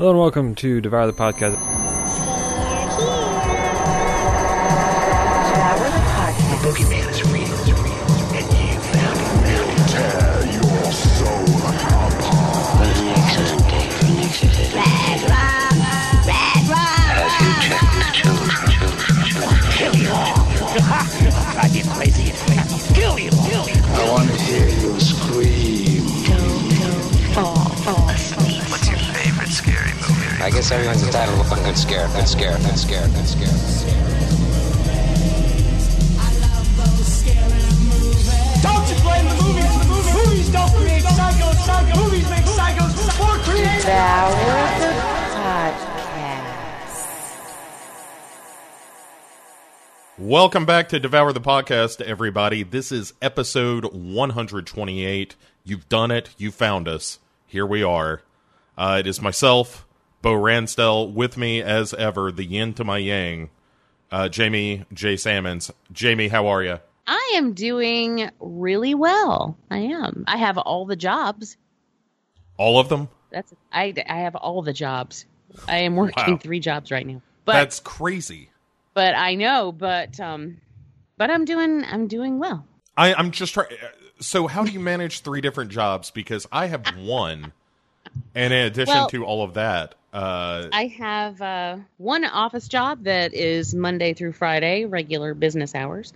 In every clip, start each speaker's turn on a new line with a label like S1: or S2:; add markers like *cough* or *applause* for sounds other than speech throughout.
S1: Hello and welcome to Devour the Podcast.
S2: Movie? I guess everyone's entitled to one good scare, good scare, good scare, good scare.
S3: Don't you blame the movies the movies. Movies don't create psychos. Psycho movies make psychos or create.
S4: Welcome back to Devour the Podcast, everybody. This is episode 128. You've done it. You found us. Here we are. Uh, it is myself, Bo Ransdell, with me as ever, the yin to my yang, uh, Jamie J. Salmons. Jamie, how are you?
S5: I am doing really well. I am. I have all the jobs.
S4: All of them?
S5: That's I. I have all the jobs. I am working
S4: Wow.
S5: three jobs right now. But
S4: That's crazy.
S5: but I know. But um, but I'm doing. I'm doing well.
S4: I, I'm just trying. So, how do you manage three different jobs? Because I have one, and in addition
S5: Well-
S4: to all of that, uh,
S5: I have uh, one office job that is Monday through Friday, regular business hours,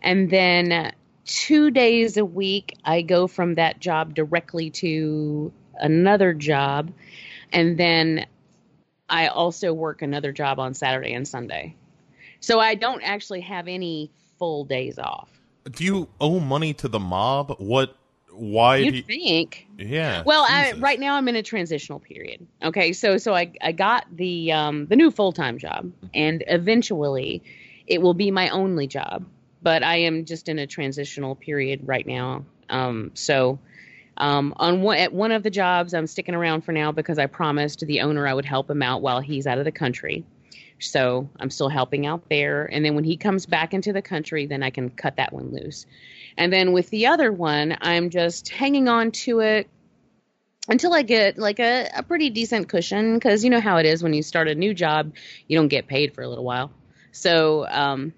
S5: and then two days a week I go from that job directly to another job, and then I also work another job on Saturday and Sunday. So I don't actually have any full days off.
S4: do you owe money to the mob? What? Why? You,
S5: think.
S4: yeah.
S5: Well, I, right now I'm in a transitional period. Okay, so so I I got the um the new full time job, and eventually it will be my only job. But I am just in a transitional period right now. Um, so um, on one at one of the jobs, I'm sticking around for now because I promised the owner I would help him out while he's out of the country. So I'm still helping out there, and then when he comes back into the country, then I can cut that one loose. And then with the other one, I'm just hanging on to it until I get like a, a pretty decent cushion because you know how it is when you start a new job, you don't get paid for a little while. So um,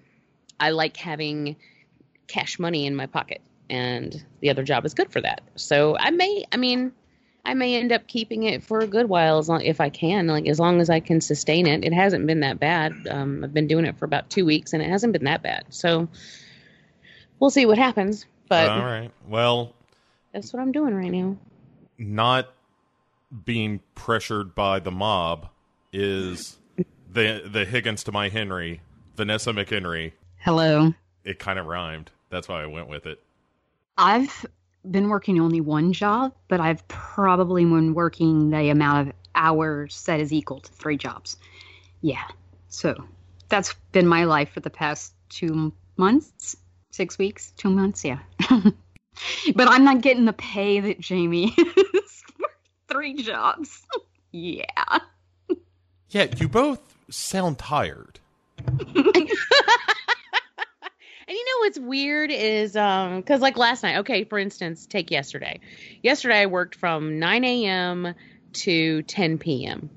S5: I like having cash money in my pocket, and the other job is good for that. So I may, I mean, I may end up keeping it for a good while as long if I can, like as long as I can sustain it. It hasn't been that bad. Um, I've been doing it for about two weeks, and it hasn't been that bad. So we'll see what happens. But
S4: all right. Well,
S5: that's what I'm doing right now.
S4: not being pressured by the mob is the the Higgins to my Henry, Vanessa McHenry.
S6: Hello.
S4: It kind of rhymed. That's why I went with it.
S6: I've been working only one job, but I've probably been working the amount of hours that is equal to three jobs. Yeah. So that's been my life for the past two months, six weeks, two months. Yeah. *laughs* but I'm not getting the pay that Jamie *laughs* is for three jobs. *laughs* yeah.
S4: Yeah, you both sound tired.
S5: And you know what's weird is um because like last night, okay, for instance, take yesterday. Yesterday I worked from 9 a.m. to 10 p.m.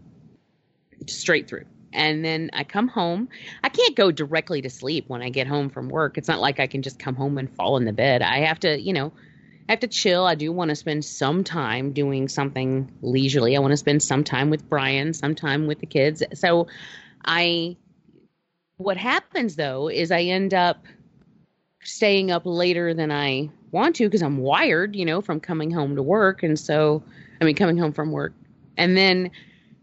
S5: straight through. And then I come home. I can't go directly to sleep when I get home from work. It's not like I can just come home and fall in the bed. I have to, you know, I have to chill. I do want to spend some time doing something leisurely. I want to spend some time with Brian, some time with the kids. So I what happens though is I end up staying up later than I want to because I'm wired, you know, from coming home to work. And so, I mean, coming home from work. And then,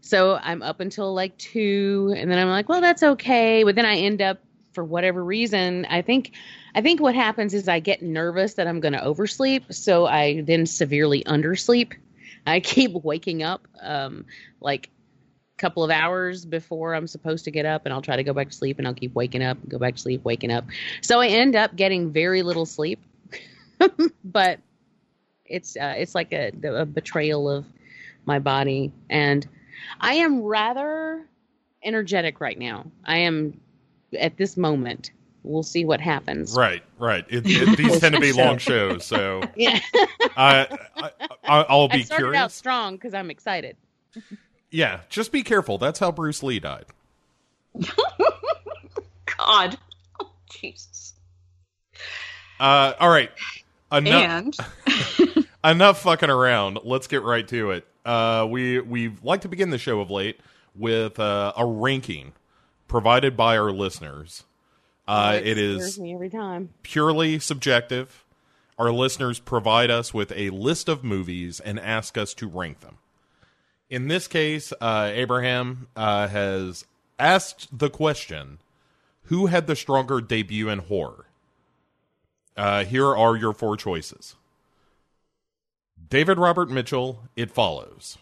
S5: so I'm up until like two. And then I'm like, well, that's okay. But then I end up, for whatever reason, I think, I think what happens is I get nervous that I'm going to oversleep. So I then severely undersleep. I keep *laughs* waking up, um, like a couple of hours before I'm supposed to get up and I'll try to go back to sleep and I'll keep waking up, go back to sleep, waking up. So I end up getting very little sleep. *laughs* but it's uh, it's like a, a betrayal of my body and I am rather energetic right now. I am at this moment. We'll see what happens.
S4: Right, right. It, it, these tend to be *laughs* long shows, so
S5: Yeah. *laughs*
S4: I, I, I I'll
S5: I
S4: be
S5: curious. out strong because I'm excited.
S4: Yeah, just be careful. That's how Bruce Lee died. *laughs*
S6: God. Oh, Jesus.
S4: Uh, all right. Enough,
S6: And
S4: enough fucking around. Let's get right to it. Uh, we we like to begin the show of late with uh, a ranking provided by our listeners. Uh, it
S5: me every time.
S4: purely subjective. Our listeners provide us with a list of movies and ask us to rank them. In this case, uh, Abraham uh, has asked the question Who had the stronger debut in horror? Uh, here are your four choices David Robert Mitchell, It Follows.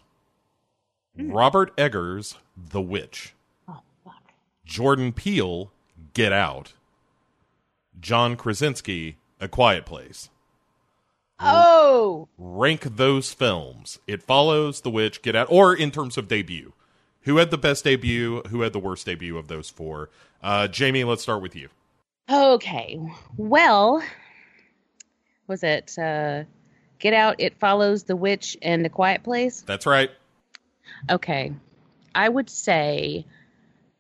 S4: Robert Eggers, The Witch.
S5: Oh fuck.
S4: Jordan Peele, Get Out. John Krasinski, A Quiet Place.
S5: Oh,
S4: Rank those films. It follows The Witch, Get Out, or in terms of debut. Who had the best debut? Who had the worst debut of those four? Uh, Jamie, let's start with you.
S5: okay. Well, was it uh, Get Out? It follows The Witch and The Quiet Place.
S4: That's right.
S5: Okay, I would say,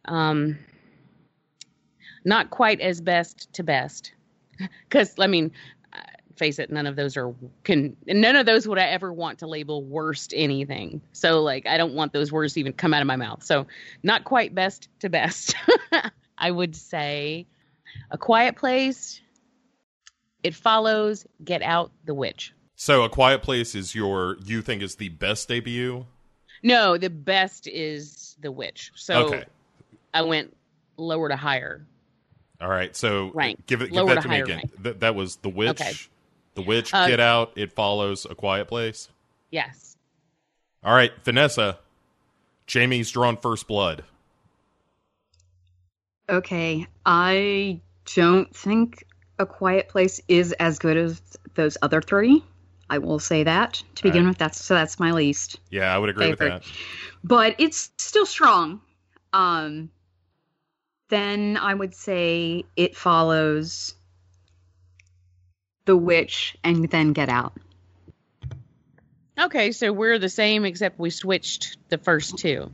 S5: um, not quite as best to best, *laughs* because I mean, uh, face it, none of those are can none of those would I ever want to label worst anything. So like, I don't want those words to even come out of my mouth. So not quite best to best. *laughs* I would say, A Quiet Place. It follows Get Out, The Witch.
S4: So, A Quiet Place is your, you think is the best debut?
S5: No, the best is The Witch. So
S4: Okay.
S5: I went lower to higher.
S4: All right. So,
S5: Rank.
S4: give it, give
S5: Lower
S4: that
S5: to
S4: to me again. Th- that was The Witch.
S5: Okay.
S4: The Witch,
S5: Uh,
S4: Get Out, It Follows, A Quiet Place.
S5: Yes.
S4: All right, Vanessa. Jamie's drawn first blood.
S6: okay, I don't think A Quiet Place is as good as those other three. I will say that to begin
S4: Alright.
S6: with. That's so that's my least.
S4: Yeah, I would agree
S6: Favorite.
S4: with that.
S6: but it's still strong. Um, then I would say it follows The Witch and then Get Out.
S5: Okay, so we're the same except we switched the first two.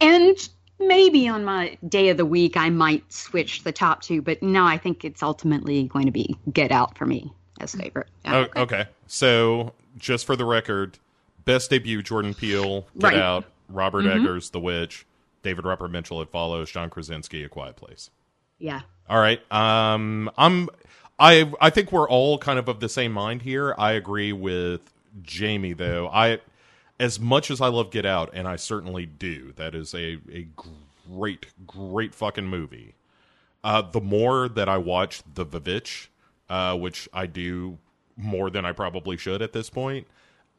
S6: And maybe on my day of the week, I might switch the top two, but no, I think it's ultimately going to be Get Out for me as favorite. Yeah.
S4: Oh, okay. So, just for the record, best debut Jordan Peele, Get
S6: Right.
S4: Out, Robert
S5: Mm-hmm.
S4: Eggers, The Witch, David Robert Mitchell, It Follows, John Krasinski, A Quiet Place.
S6: Yeah.
S4: All right. Um, I'm. I I think we're all kind of of the same mind here. I agree with Jamie though. I, as much as I love Get Out, and I certainly do. That is a a great great fucking movie. Uh, the more that I watch The Vivitch, uh, which I do more than I probably should at this point,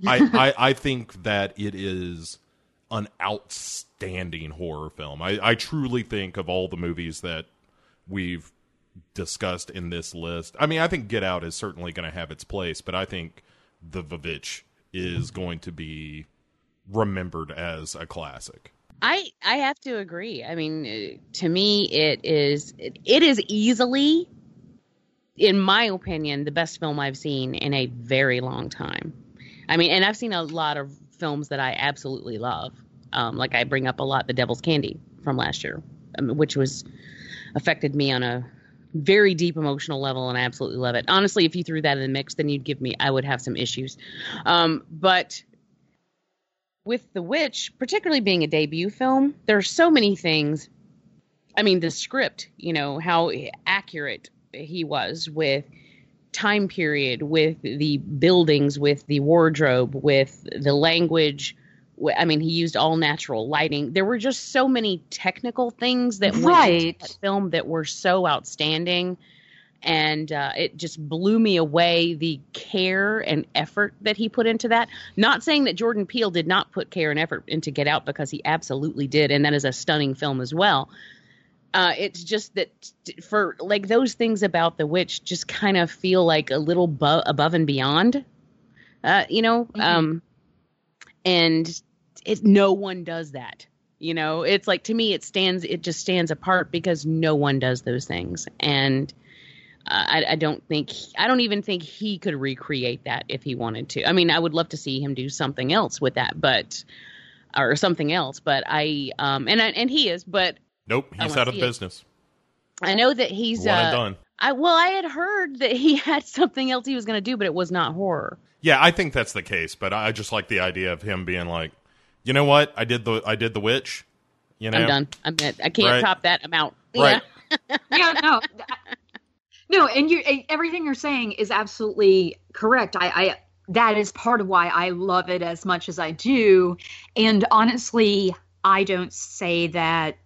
S4: I, I I think that it is an outstanding horror film. I, I truly think of all the movies that we've discussed in this list. I mean, I think Get Out is certainly going to have its place, but I think The Vivitch is going to be remembered as a classic.
S5: I I have to agree. I mean, uh, to me, it is it, it is easily, in my opinion, the best film I've seen in a very long time. I mean, and I've seen a lot of films that I absolutely love. Um, like I bring up a lot, The Devil's Candy from last year, um, which was affected me on a very deep emotional level, and I absolutely love it. Honestly, if you threw that in the mix, then you'd give me I would have some issues. Um, but with The Witch, particularly being a debut film, there are so many things. I mean, the script, you know, how accurate he was with time period, with the buildings, with the wardrobe, with the language. I mean, he used all natural lighting. There were just so many technical things that went into that film that were so outstanding and uh, it just blew me away the care and effort that he put into that. Not saying that Jordan Peele did not put care and effort into Get Out because he absolutely did, and that is a stunning film as well. Uh, it's just that for like those things about The Witch just kind of feel like a little bu- above and beyond, uh, you know. Um, and it no one does that. You know, it's like to me, it stands. It just stands apart because no one does those things, and uh, I, I don't think I don't even think he could recreate that if he wanted to. I mean, I would love to see him do something else with that, but or something else. But I um and I, and he is, but
S4: Nope, he's out of
S5: see it.
S4: business.
S5: I know that he's
S4: One and
S5: uh,
S4: done.
S5: I well, I had heard that he *laughs* had something else he was going to do, but it was not horror.
S4: Yeah, I think that's the case, but I just like the idea of him being like, you know what? I did the I did the witch. You know,
S5: I'm done. I'm I can't
S4: Right.
S5: top that amount.
S4: Right.
S5: Yeah. *laughs*
S6: yeah, no, *laughs* no, and you everything you're saying is absolutely correct. I, I that is part of why I love it as much as I do, and honestly, I don't say that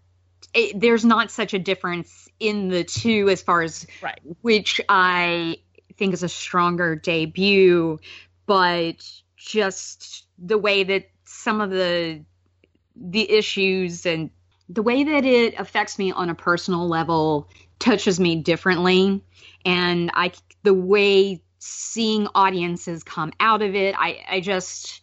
S6: it, there's not such a difference in the two as far as
S5: Right.
S6: which I think is a stronger debut, but just the way that some of the the issues and the way that it affects me on a personal level touches me differently and I the way seeing audiences come out of it I I just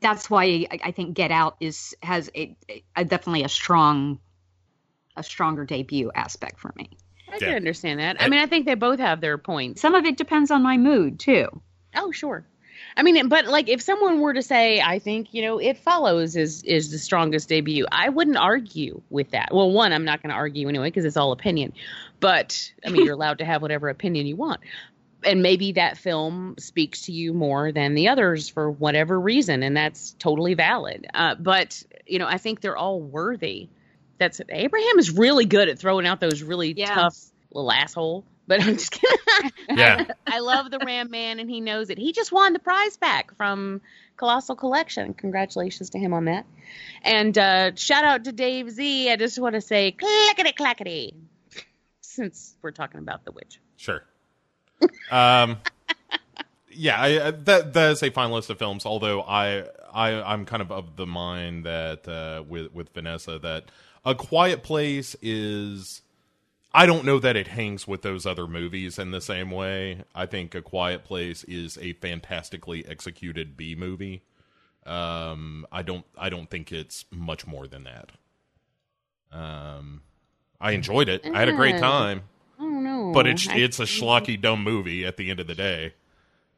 S6: that's why I, I think Get Out is has a, a definitely a strong a stronger debut aspect for me.
S5: I can understand that. I mean, I think they both have their points.
S6: Some of it depends on my mood too.
S5: Oh, sure. I mean, but like if someone were to say, I think, you know, It Follows is is the strongest debut, I wouldn't argue with that. Well, one, I'm not going to argue anyway because it's all opinion. But I mean, you're allowed to have whatever opinion you want. And maybe that film speaks to you more than the others for whatever reason, and that's totally valid. Uh, but you know, I think they're all worthy. That's it. Abraham is really good at throwing out those really
S6: Yeah.
S5: tough little asshole. But I'm just kidding. *laughs*
S4: Yeah.
S5: I love the Ram Man, and he knows it. He just won the prize pack from Colossal Collection. Congratulations to him on that. And uh, shout out to Dave Z. I just want to say clackety clackety, since we're talking about the witch.
S4: Sure. *laughs* um, yeah, I, I- that that is a fine list of films. Although I I I'm kind of of the mind that uh, with with Vanessa that A Quiet Place is. I don't know that it hangs with those other movies in the same way. I think A Quiet Place is a fantastically executed B movie. Um, I don't I don't think it's much more than that. Um, I enjoyed it. I had a great time
S5: I don't know.
S4: but it's
S5: I-
S4: it's a schlocky dumb movie at the end of the day.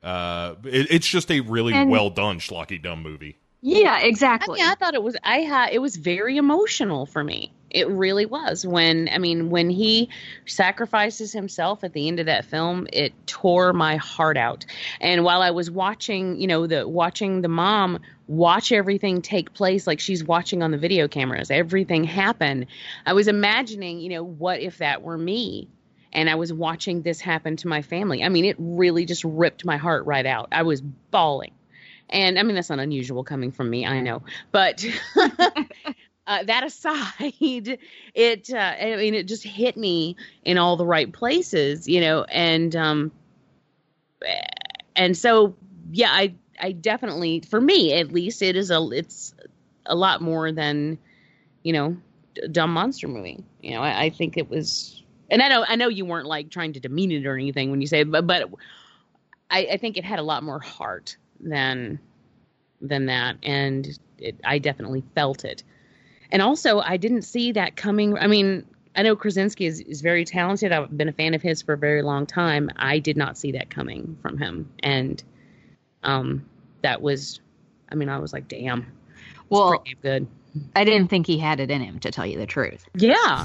S4: Uh, it, it's just a really
S6: And-
S4: well done schlocky dumb movie.
S6: Yeah,
S5: I
S6: exactly.
S5: mean, I thought it was. I had. It was very emotional for me. It really was. When I mean, when he sacrifices himself at the end of that film, it tore my heart out. And while I was watching, you know, the watching the mom watch everything take place, like she's watching on the video cameras, everything happen. I was imagining, you know, what if that were me? And I was watching this happen to my family. I mean, it really just ripped my heart right out. I was bawling. And I mean, that's not unusual coming from me, I know. But *laughs* uh, that aside, *laughs* it, uh, I mean, it just hit me in all the right places, you know, and, um, and so, yeah, I, I definitely, for me at least, it is a, it's a lot more than, you know, dumb monster movie. You know, I, I think it was, and I know, I know you weren't like trying to demean it or anything when you say, it, but, but I, I think it had a lot more heart than than that, and it, I definitely felt it. And also, I didn't see that coming. I mean, I know Krasinski is, is very talented. I've been a fan of his for a very long time. I did not see that coming from him, and um, that was, I mean, I was like, damn,
S6: well,
S5: pretty good.
S6: I didn't think he had it in him, to tell you the truth.
S5: Yeah, *laughs*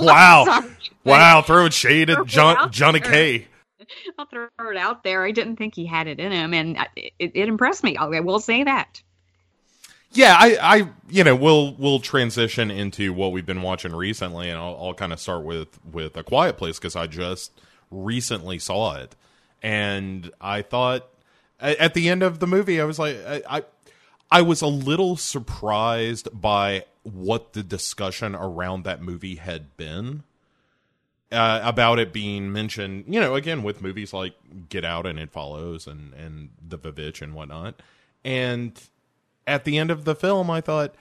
S4: wow, *laughs*
S6: Sorry.
S4: wow, throwing shade at
S6: it
S4: John Johnny
S6: there.
S4: K. *laughs*
S6: I'll throw it out there. I didn't think he had it in him, and it, it impressed me. I will say that.
S4: Yeah, I, I, you know, we'll we'll transition into what we've been watching recently, and I'll, I'll kind of start with with A Quiet Place because I just recently saw it, and I thought at the end of the movie, I was like, I, I, I was a little surprised by what the discussion around that movie had been. Uh, about it being mentioned, you know, again with movies like Get Out and It Follows and and The Vivitch and whatnot, and at the end of the film, I thought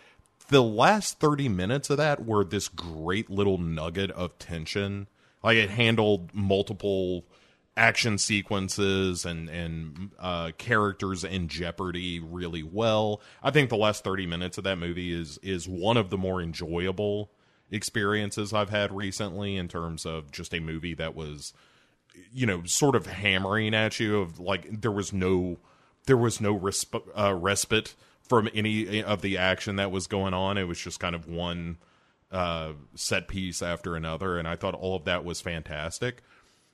S4: the last 30 minutes of that were this great little nugget of tension. Like it handled multiple action sequences and and uh, characters in jeopardy really well. I think the last 30 minutes of that movie is is one of the more enjoyable experiences I've had recently in terms of just a movie that was you know sort of hammering at you of like there was no there was no resp- uh, respite from any of the action that was going on. It was just kind of one uh, set piece after another, and I thought all of that was fantastic.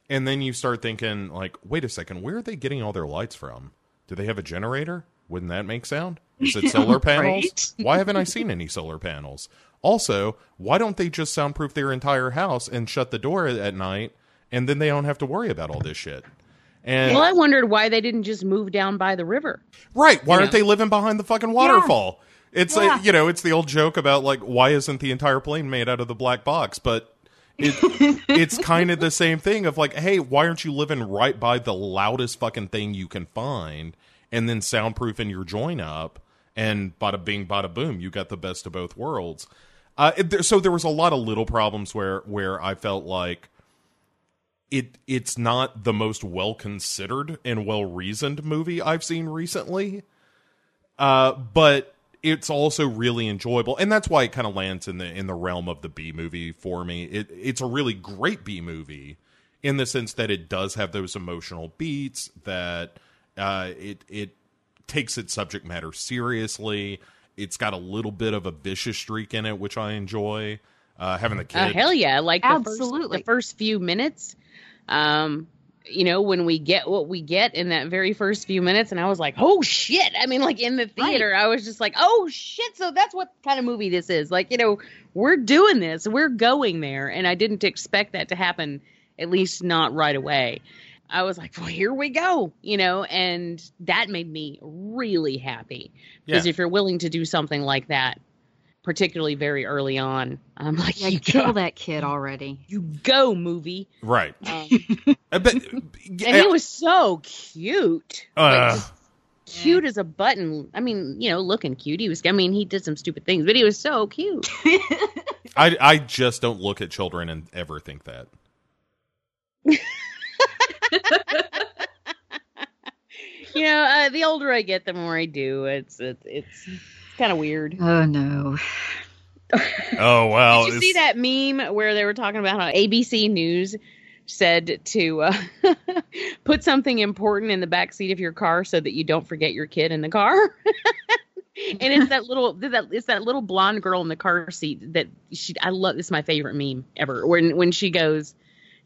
S4: And then you start thinking, like, wait a second, where are they getting all their lights from? Do they have a generator? Wouldn't that make sound? Is *laughs* it solar panels?
S6: Right.
S4: Why haven't I seen any solar panels? Also, why don't they just soundproof their entire house and shut the door at night, and then they don't have to worry about all this shit? And
S5: Well, I wondered why they didn't just move down by the river.
S4: Right. Why aren't
S5: know?
S4: they living behind the fucking waterfall? It's uh,
S6: Yeah.
S4: like, you know, it's the old joke about like why isn't the entire plane made out of the black box? But it *laughs* it's kind of the same thing of like, hey, why aren't you living right by the loudest fucking thing you can find and then soundproofing your joint up and bada bing bada boom, you got the best of both worlds. Uh, there, so there was a lot of little problems where where I felt like it it's not the most well considered and well reasoned movie I've seen recently. Uh, but it's also really enjoyable, and that's why it kind of lands in the in the realm of the B movie for me. It it's a really great B movie in the sense that it does have those emotional beats that uh, it it takes its subject matter seriously. It's got a little bit of a vicious streak in it, which I enjoy. Uh, having the kid,
S5: Uh, hell yeah! Like the first,
S6: Absolutely.
S5: the first few minutes, um, you know, when we get what we get in that very first few minutes, and I was like, oh shit! I mean, like in the theater, I was just like, oh shit! So that's what kind of movie this is. Like, you know, we're doing this, we're going there, and I didn't expect that to happen, at least not right away. I was like, well, here we go, you know, and that made me really happy because
S4: Yeah.
S5: if you're willing to do something like that, particularly very early on, I'm like,
S6: Yeah,
S5: you
S6: kill
S5: go,
S6: that kid already.
S5: you go, movie.
S4: right?
S5: Um,
S4: but
S5: and *laughs* he *laughs* was so cute,
S4: Uh,
S5: just cute as a button. I mean, you know, looking cute. He was. I mean, he did some stupid things, but he was so cute. *laughs*
S4: I I just don't look at children and ever think that.
S5: You know, uh, the older I get, the more I do. It's it's it's kind of weird.
S6: Oh no.
S4: Oh well,
S5: Did you see that meme where they were talking about how ABC News said to uh, *laughs* put something important in the back seat of your car so that you don't forget your kid in the car? *laughs* and it's that little that it's that little blonde girl in the car seat that she I love this is my favorite meme ever. When when she goes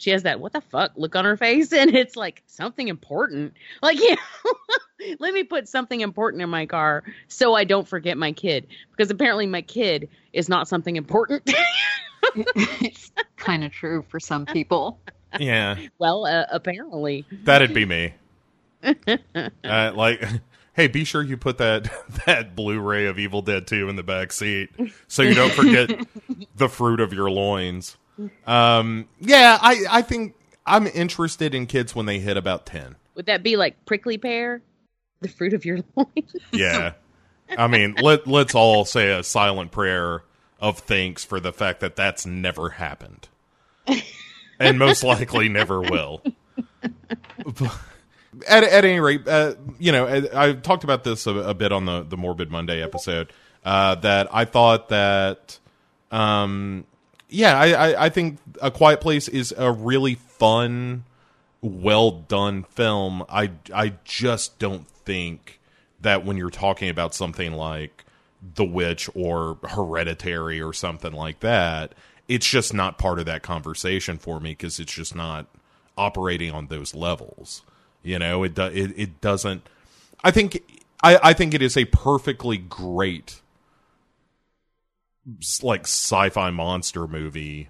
S5: she has that what the fuck look on her face *laughs* and it's like something important. Like *laughs* yeah. Let me put something important in my car so I don't forget my kid because apparently my kid is not something important. *laughs*
S6: it's kind of true for some people.
S4: Yeah,
S5: well, uh, apparently.
S4: that'd be me. uh, like, hey, be sure you put that that Blu-ray of Evil Dead 2 in the back seat so you don't forget the fruit of your loins. Um, yeah, I I think I'm interested in kids when they hit about ten.
S5: Would that be like prickly pear? The fruit of your *laughs* loins?
S4: Yeah, I mean, let let's all say a silent prayer of thanks for the fact that that's never happened, and most likely never will. *laughs* at, at any rate, uh, you know, I, I talked about this a, a bit on the the Morbid Monday episode. Uh, that I thought that, um, yeah, I, I, I think A Quiet Place is a really fun, well done film. I I just don't think that when you're talking about something like The Witch or Hereditary or something like that, it's just not part of that conversation for me because it's just not operating on those levels. You know, it do, it it doesn't. I think I I think it is a perfectly great like sci-fi monster movie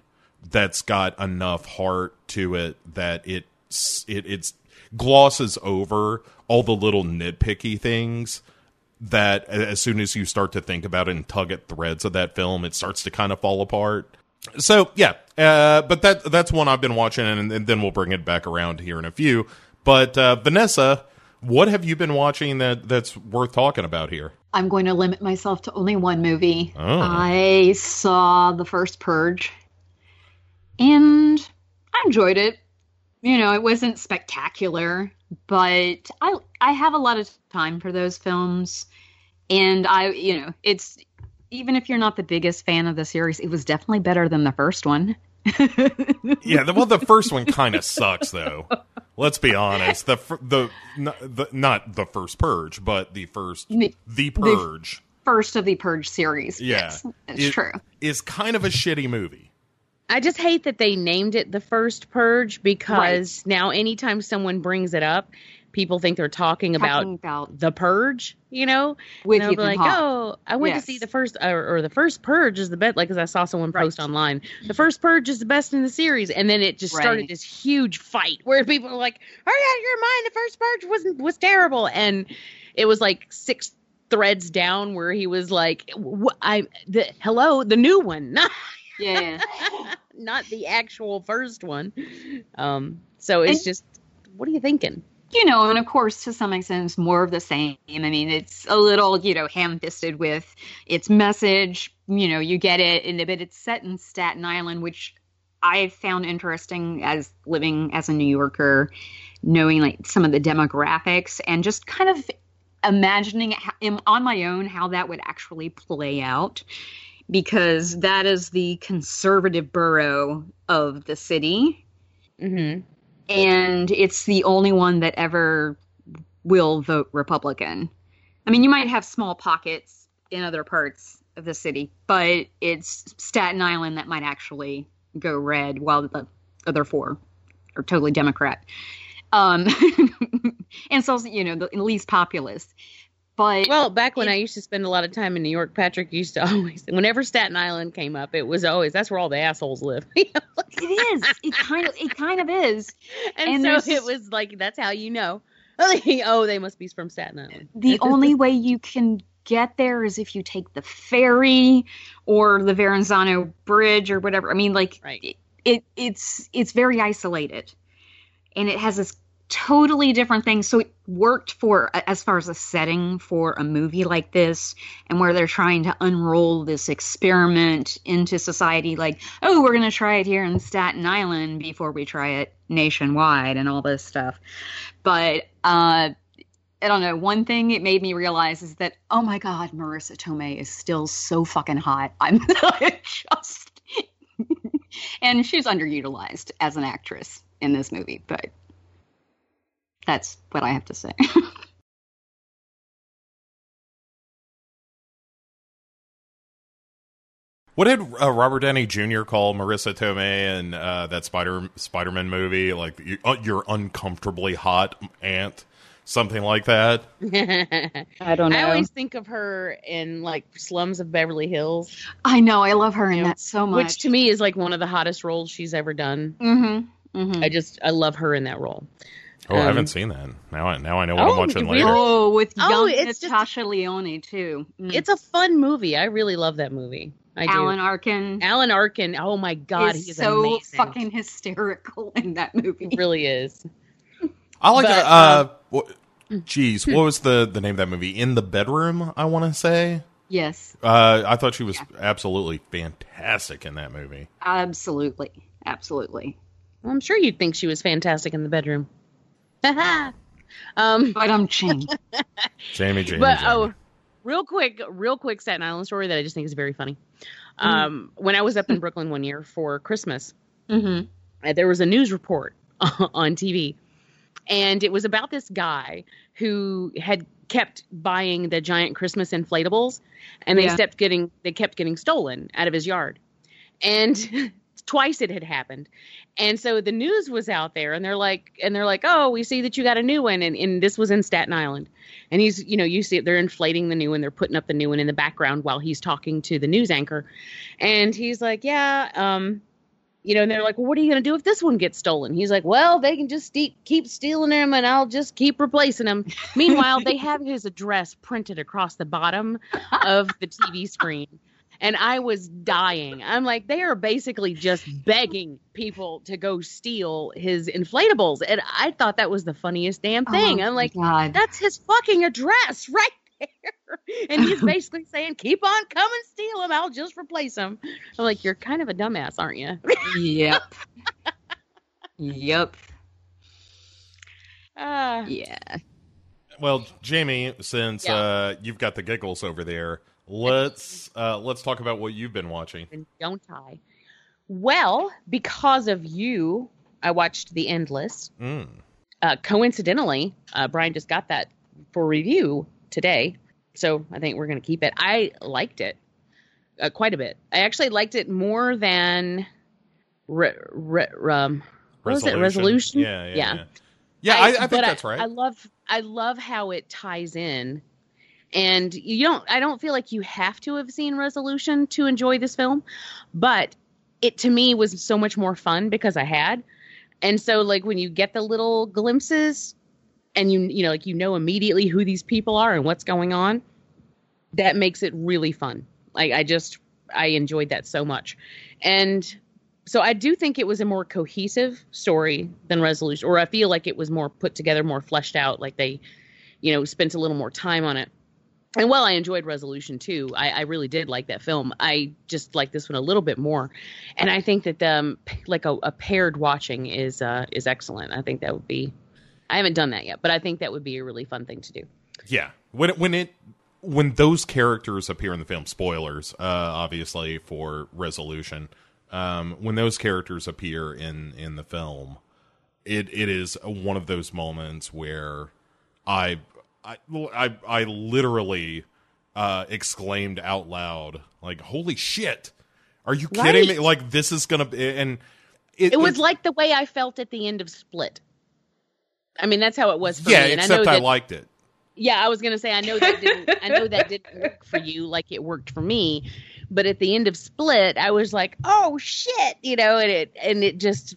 S4: that's got enough heart to it that it it it's glosses over all the little nitpicky things that as soon as you start to think about it and tug at threads of that film it starts to kind of fall apart. So yeah uh, but that that's one i've been watching and, and then we'll bring it back around here in a few. But uh, vanessa what have you been watching that that's worth talking about here
S6: I'm going to limit myself to only one movie.
S4: Oh.
S6: I saw the first Purge, and I enjoyed it. You know, it wasn't spectacular, but I I have a lot of time for those films, and I you know it's even if you're not the biggest fan of the series, it was definitely better than the first one. *laughs*
S4: yeah the, well the first one kind of sucks though let's be honest. The the not, the not the first purge, but the first
S6: The-
S4: the purge.
S6: First of the Purge series.
S4: yeah,
S6: Yes, it's
S4: it-
S6: true.
S4: Is kind of a shitty movie.
S5: I just hate that they named it the first purge because now anytime someone brings it up, people think they're talking about
S6: Talking about
S5: the purge, you know?
S6: with
S5: and like,
S6: Hawke.
S5: "Oh, I went
S6: Yes.
S5: to see the first, or, or the first purge is the best." Like, because I saw someone post
S6: Right.
S5: online, the first purge is the best in the series, and then it just started this huge fight where people were like, "Are you out of your mind? The first purge was was terrible," and it was like six threads down where he was like, "Wh- "I the hello, the new one, *laughs*
S6: Yeah.
S5: not the actual first one." Um, so it's
S6: And-
S5: just, what are you thinking?
S6: You know, and of course, to some extent, it's more of the same. I mean, it's a little, you know, ham fisted with its message. You know, you get it, and but it's set in Staten Island, which I found interesting as living as a New Yorker, knowing like some of the demographics and just kind of imagining on my own how that would actually play out. Because that is the conservative borough of the city
S5: Mm-hmm.
S6: And it's the only one that ever will vote Republican. I mean, you might have small pockets in other parts of the city, but it's Staten Island that might actually go red, while the other four are totally Democrat. Um, *laughs* and so, you know, the least populous. But
S5: Well, back when
S6: It-
S5: I used to spend a lot of time in New York, Patrick used to *laughs* always, whenever Staten Island came up, it was always that's where all the assholes live. *laughs*
S6: it is. It kind of. It kind of is. *laughs*
S5: and,
S6: And
S5: so it was like that's how you know. oh, they must be from Staten Island.
S6: the only way you can get there is if you take the ferry or the Verrazano Bridge or whatever. I mean, like
S5: Right.
S6: it, it's it's very isolated, and it has this totally different thing. So it worked for as far as a setting for a movie like this, and where they're trying to unroll this experiment into society. Like, oh, we're going to try it here in Staten Island before we try it nationwide, and all this stuff. But uh, I don't know. One thing it made me realize is that, oh my God, Marisa Tomei is still so fucking hot. *laughs* I'm just, *laughs* and she's underutilized as an actress in this movie, but that's what I have to say. *laughs*
S4: What did uh, Robert Downey Jr. call Marisa Tomei in uh, that Spider Spider-Man movie? Like you, uh, your uncomfortably hot aunt, something like that. *laughs*
S6: I don't know.
S5: I always think of her in like slums of Beverly Hills,
S6: I know. I love her in
S5: You know,
S6: that so much.
S5: which to me is like one of the hottest roles she's ever done.
S6: mm-hmm. Mm-hmm.
S5: I just I love her in that role.
S4: Oh, I
S5: Um,
S4: haven't seen that. Now I now I know what
S5: Oh,
S4: I'm watching
S5: you
S4: later.
S6: Oh, with
S5: Oh,
S6: young
S5: it's just-
S6: Natasha Lyonne too. Mm.
S5: It's a fun movie. I really love that movie. I
S6: Alan
S5: do.
S6: Arkin
S5: Alan Arkin. Oh my God, he's
S6: so
S5: amazing.
S6: fucking hysterical in that movie.
S5: He really is.
S4: I like
S5: But,
S4: that. Uh, what, geez, what was the the name of that movie? In the bedroom, I want to say.
S6: Yes,
S4: Uh, I thought she was absolutely fantastic in that movie.
S6: absolutely, absolutely.
S5: Well, I'm sure you'd think she was fantastic in the bedroom. *laughs* um,
S6: But I'm ching. *laughs*
S4: Jamie, Jamie,
S5: but
S4: Jamie.
S5: oh, real quick, real quick Staten Island story that I just think is very funny. Um, when I was up in Brooklyn one year for Christmas,
S6: mm-hmm.
S5: uh, there was a news report *laughs* on TV, and it was about this guy who had kept buying the giant Christmas inflatables, and they
S6: Yeah.
S5: kept getting they kept getting stolen out of his yard, and twice it had happened, and so the news was out there, and they're like, and they're like, oh, we see that you got a new one, and, and this was in Staten Island, and he's, you know, you see it, they're inflating the new one, they're putting up the new one in the background while he's talking to the news anchor, and he's like, yeah, um, you know, and they're like, well, what are you going to do if this one gets stolen? He's like, well, they can just keep stealing them and I'll just keep replacing them. Meanwhile, they have his address printed across the bottom of the TV screen. And I was dying. I'm like, they are basically just begging people to go steal his inflatables. And I thought that was the funniest damn thing.
S6: Oh,
S5: I'm like,
S6: God.
S5: that's his fucking address *laughs* right there. And he's *laughs* basically saying, keep on coming, steal them. I'll just replace them. I'm like, you're kind of a dumbass, aren't you?
S6: yep. *laughs* yep.
S5: Ah.
S6: Yeah.
S4: Well, Jamie, since
S5: Yeah.
S4: uh, you've got the giggles over there, let's uh, let's talk about what you've been watching.
S5: and don't I? Well, because of you, I watched The Endless.
S4: Mm.
S5: uh, coincidentally, uh, Brian just got that for review today, so I think we're going to keep it. I liked it uh, quite a bit. I actually liked it more than re- re- um, what was it? Resolution.
S4: Yeah, yeah, yeah. Yeah, I, I, think that's right.
S5: I love I love how it ties in. And you don't I don't feel like you have to have seen Resolution to enjoy this film, but it to me was so much more fun because I had. And so like when you get the little glimpses and you you know like you know immediately who these people are and what's going on, that makes it really fun. Like I just I enjoyed that so much. And so I do think it was a more cohesive story than Resolution, or I feel like it was more put together, more fleshed out. Like they, you know, spent a little more time on it. And while I enjoyed Resolution too, I, I really did like that film. I just like this one a little bit more, and I think that um like a, a paired watching is uh is excellent. I think that would be. I haven't done that yet, but I think that would be a really fun thing to do.
S4: Yeah, when it, when it when those characters appear in the film, spoilers, uh, obviously for Resolution um, when those characters appear in in the film, it it is one of those moments where I I I, I literally uh, exclaimed out loud like "Holy shit! Are you kidding
S5: Right.
S4: me? Like this is gonna be and it,
S5: It was
S4: it-
S5: like the way I felt at the end of Split. I mean, that's how it was for
S4: yeah,
S5: me. And I
S4: except
S5: know
S4: I,
S5: that,
S4: liked it.
S5: yeah, I was gonna say I know that didn't I know that didn't *laughs* work for you like it worked for me, but at the end of Split, I was like, oh shit, you know, and it and it just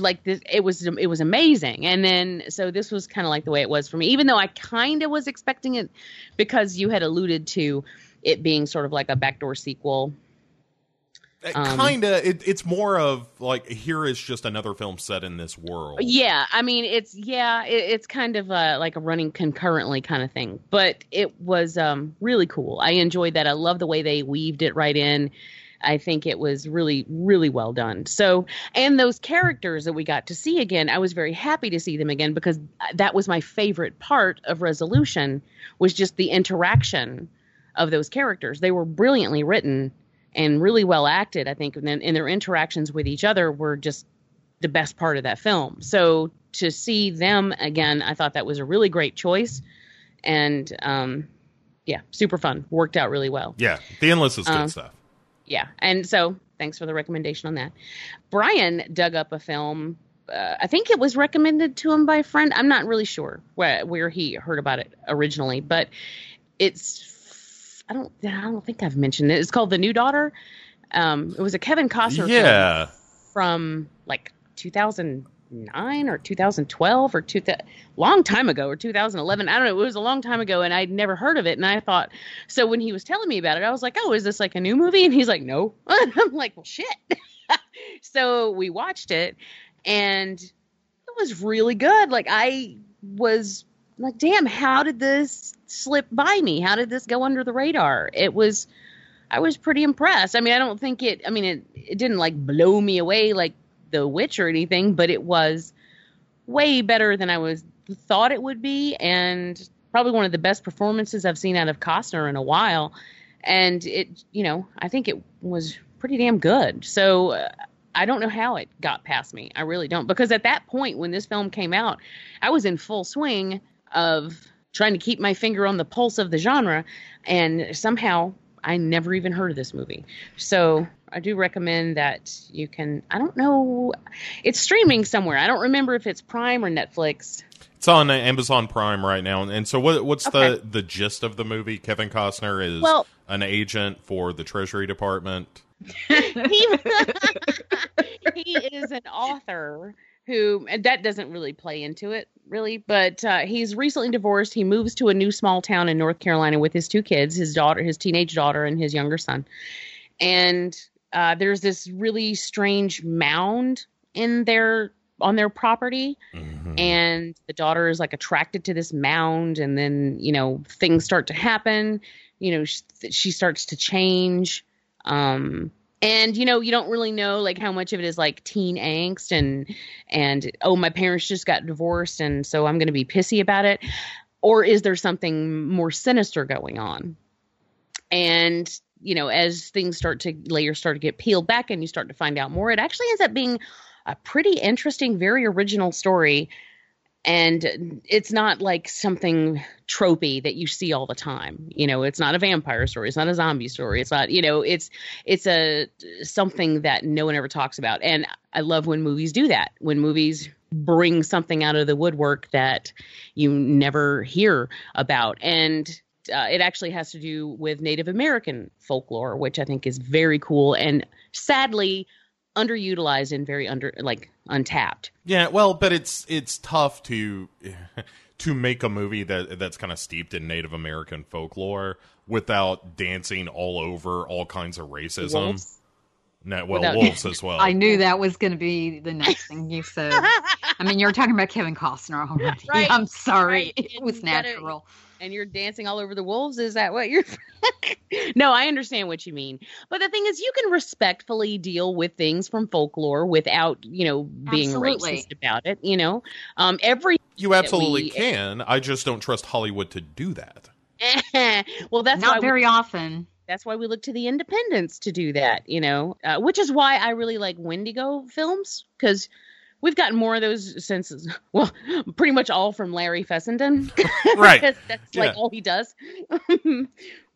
S5: like this it was it was amazing and then so this was kind of like the way it was for me even though i kind of was expecting it because you had alluded to it being sort of like a backdoor sequel Um,
S4: Kinda. It, it's more of like here is just another film set in this world.
S5: Yeah, I mean it's yeah, it, it's kind of uh, like a running concurrently kind of thing, but it was um, really cool. I enjoyed that. I love the way they weaved it right in. I think it was really really well done. So, and those characters that we got to see again, I was very happy to see them again because that was my favorite part of Resolution was just the interaction of those characters. They were brilliantly written and really well acted, I think, and then and their interactions with each other were just the best part of that film. So to see them again, I thought that was a really great choice, and um, yeah, super fun. Worked out really well.
S4: Yeah, the endless is good
S5: Um,
S4: stuff.
S5: Yeah, and so thanks for the recommendation on that. Brian dug up a film. Uh, I think it was recommended to him by a friend. I'm not really sure where where he heard about it originally, but it's I don't I don't think I've mentioned it. It's called The New Daughter. Um, it was a Kevin Costner film
S4: Yeah,
S5: from like 2009 or 2012 or two long time ago or 2011 i don't know. It was a long time ago and i'd never heard of it. And i thought so when he was telling me about it i was like oh is this like a new movie? And he's like no. And *laughs* i'm like well shit. *laughs* So we watched it and it was really good. Like i was like damn how did this slip by me? How did this go under the radar? It was I was pretty impressed. I mean, I don't think it. I mean, it it didn't like blow me away like The Witch or anything, but it was way better than I was thought it would be, and probably one of the best performances I've seen out of Costner in a while. And it, you know, I think it was pretty damn good. So uh, I don't know how it got past me. I really don't, because at that point when this film came out, I was in full swing of trying to keep my finger on the pulse of the genre, and somehow I never even heard of this movie. So I do recommend that you can. I don't know, it's streaming somewhere. I don't remember if it's Prime or Netflix.
S4: it's on Amazon Prime right now. And so, what what's
S5: Okay.
S4: the the gist of the movie? Kevin Costner is
S5: Well-
S4: an agent for the Treasury Department. *laughs*
S5: he, *laughs* he is an author who and that doesn't really play into it really but uh, he's recently divorced he moves to a new small town in north carolina with his two kids his daughter his teenage daughter and his younger son and uh, there's this really strange mound in their on their property. And the daughter is like attracted to this mound and then you know things start to happen. You know she, she starts to change. Um and you know you don't really know like how much of it is like teen angst and and oh my parents just got divorced and so i'm going to be pissy about it. Or is there something more sinister going on? And you know as things start to layers start to get peeled back and you start to find out more it actually ends up being a pretty interesting very original story. And it's not like something tropey that you see all the time. You know it's not a vampire story. It's not a zombie story. It's not you know it's it's a something that no one ever talks about. And i love when movies do that when movies bring something out of the woodwork that you never hear about. And uh, it actually has to do with native american folklore which i think is very cool and sadly underutilized and very under like untapped
S4: Yeah, well, but it's it's tough to *laughs* to make a movie that that's kind of steeped in Native American folklore without dancing all over all kinds of racism. No, well,
S5: Without-
S4: wolves as well.
S6: I knew that was going to be the next thing you said. I mean, you were talking about Kevin Costner already.
S5: Right,
S6: I'm sorry.
S5: right.
S6: It
S5: And
S6: was
S5: you gotta-
S6: natural.
S5: and you're dancing all over the wolves is that what you're *laughs* no i understand what you mean but the thing is you can respectfully deal with things from folklore without you know being
S6: Absolutely.
S5: racist about it you know um every
S4: you absolutely
S5: we-
S4: can. I just don't trust Hollywood to do that. *laughs*
S5: well that's
S6: Not
S5: why
S6: very
S5: we,
S6: often.
S5: That's why we look to the independents to do that you know uh, which is why i really like wendigo films because We've gotten more of those since, *laughs* well, pretty much all from Larry Fessenden. *laughs*
S4: Right. *laughs*
S5: that's that's like
S4: Yeah.
S5: all he does.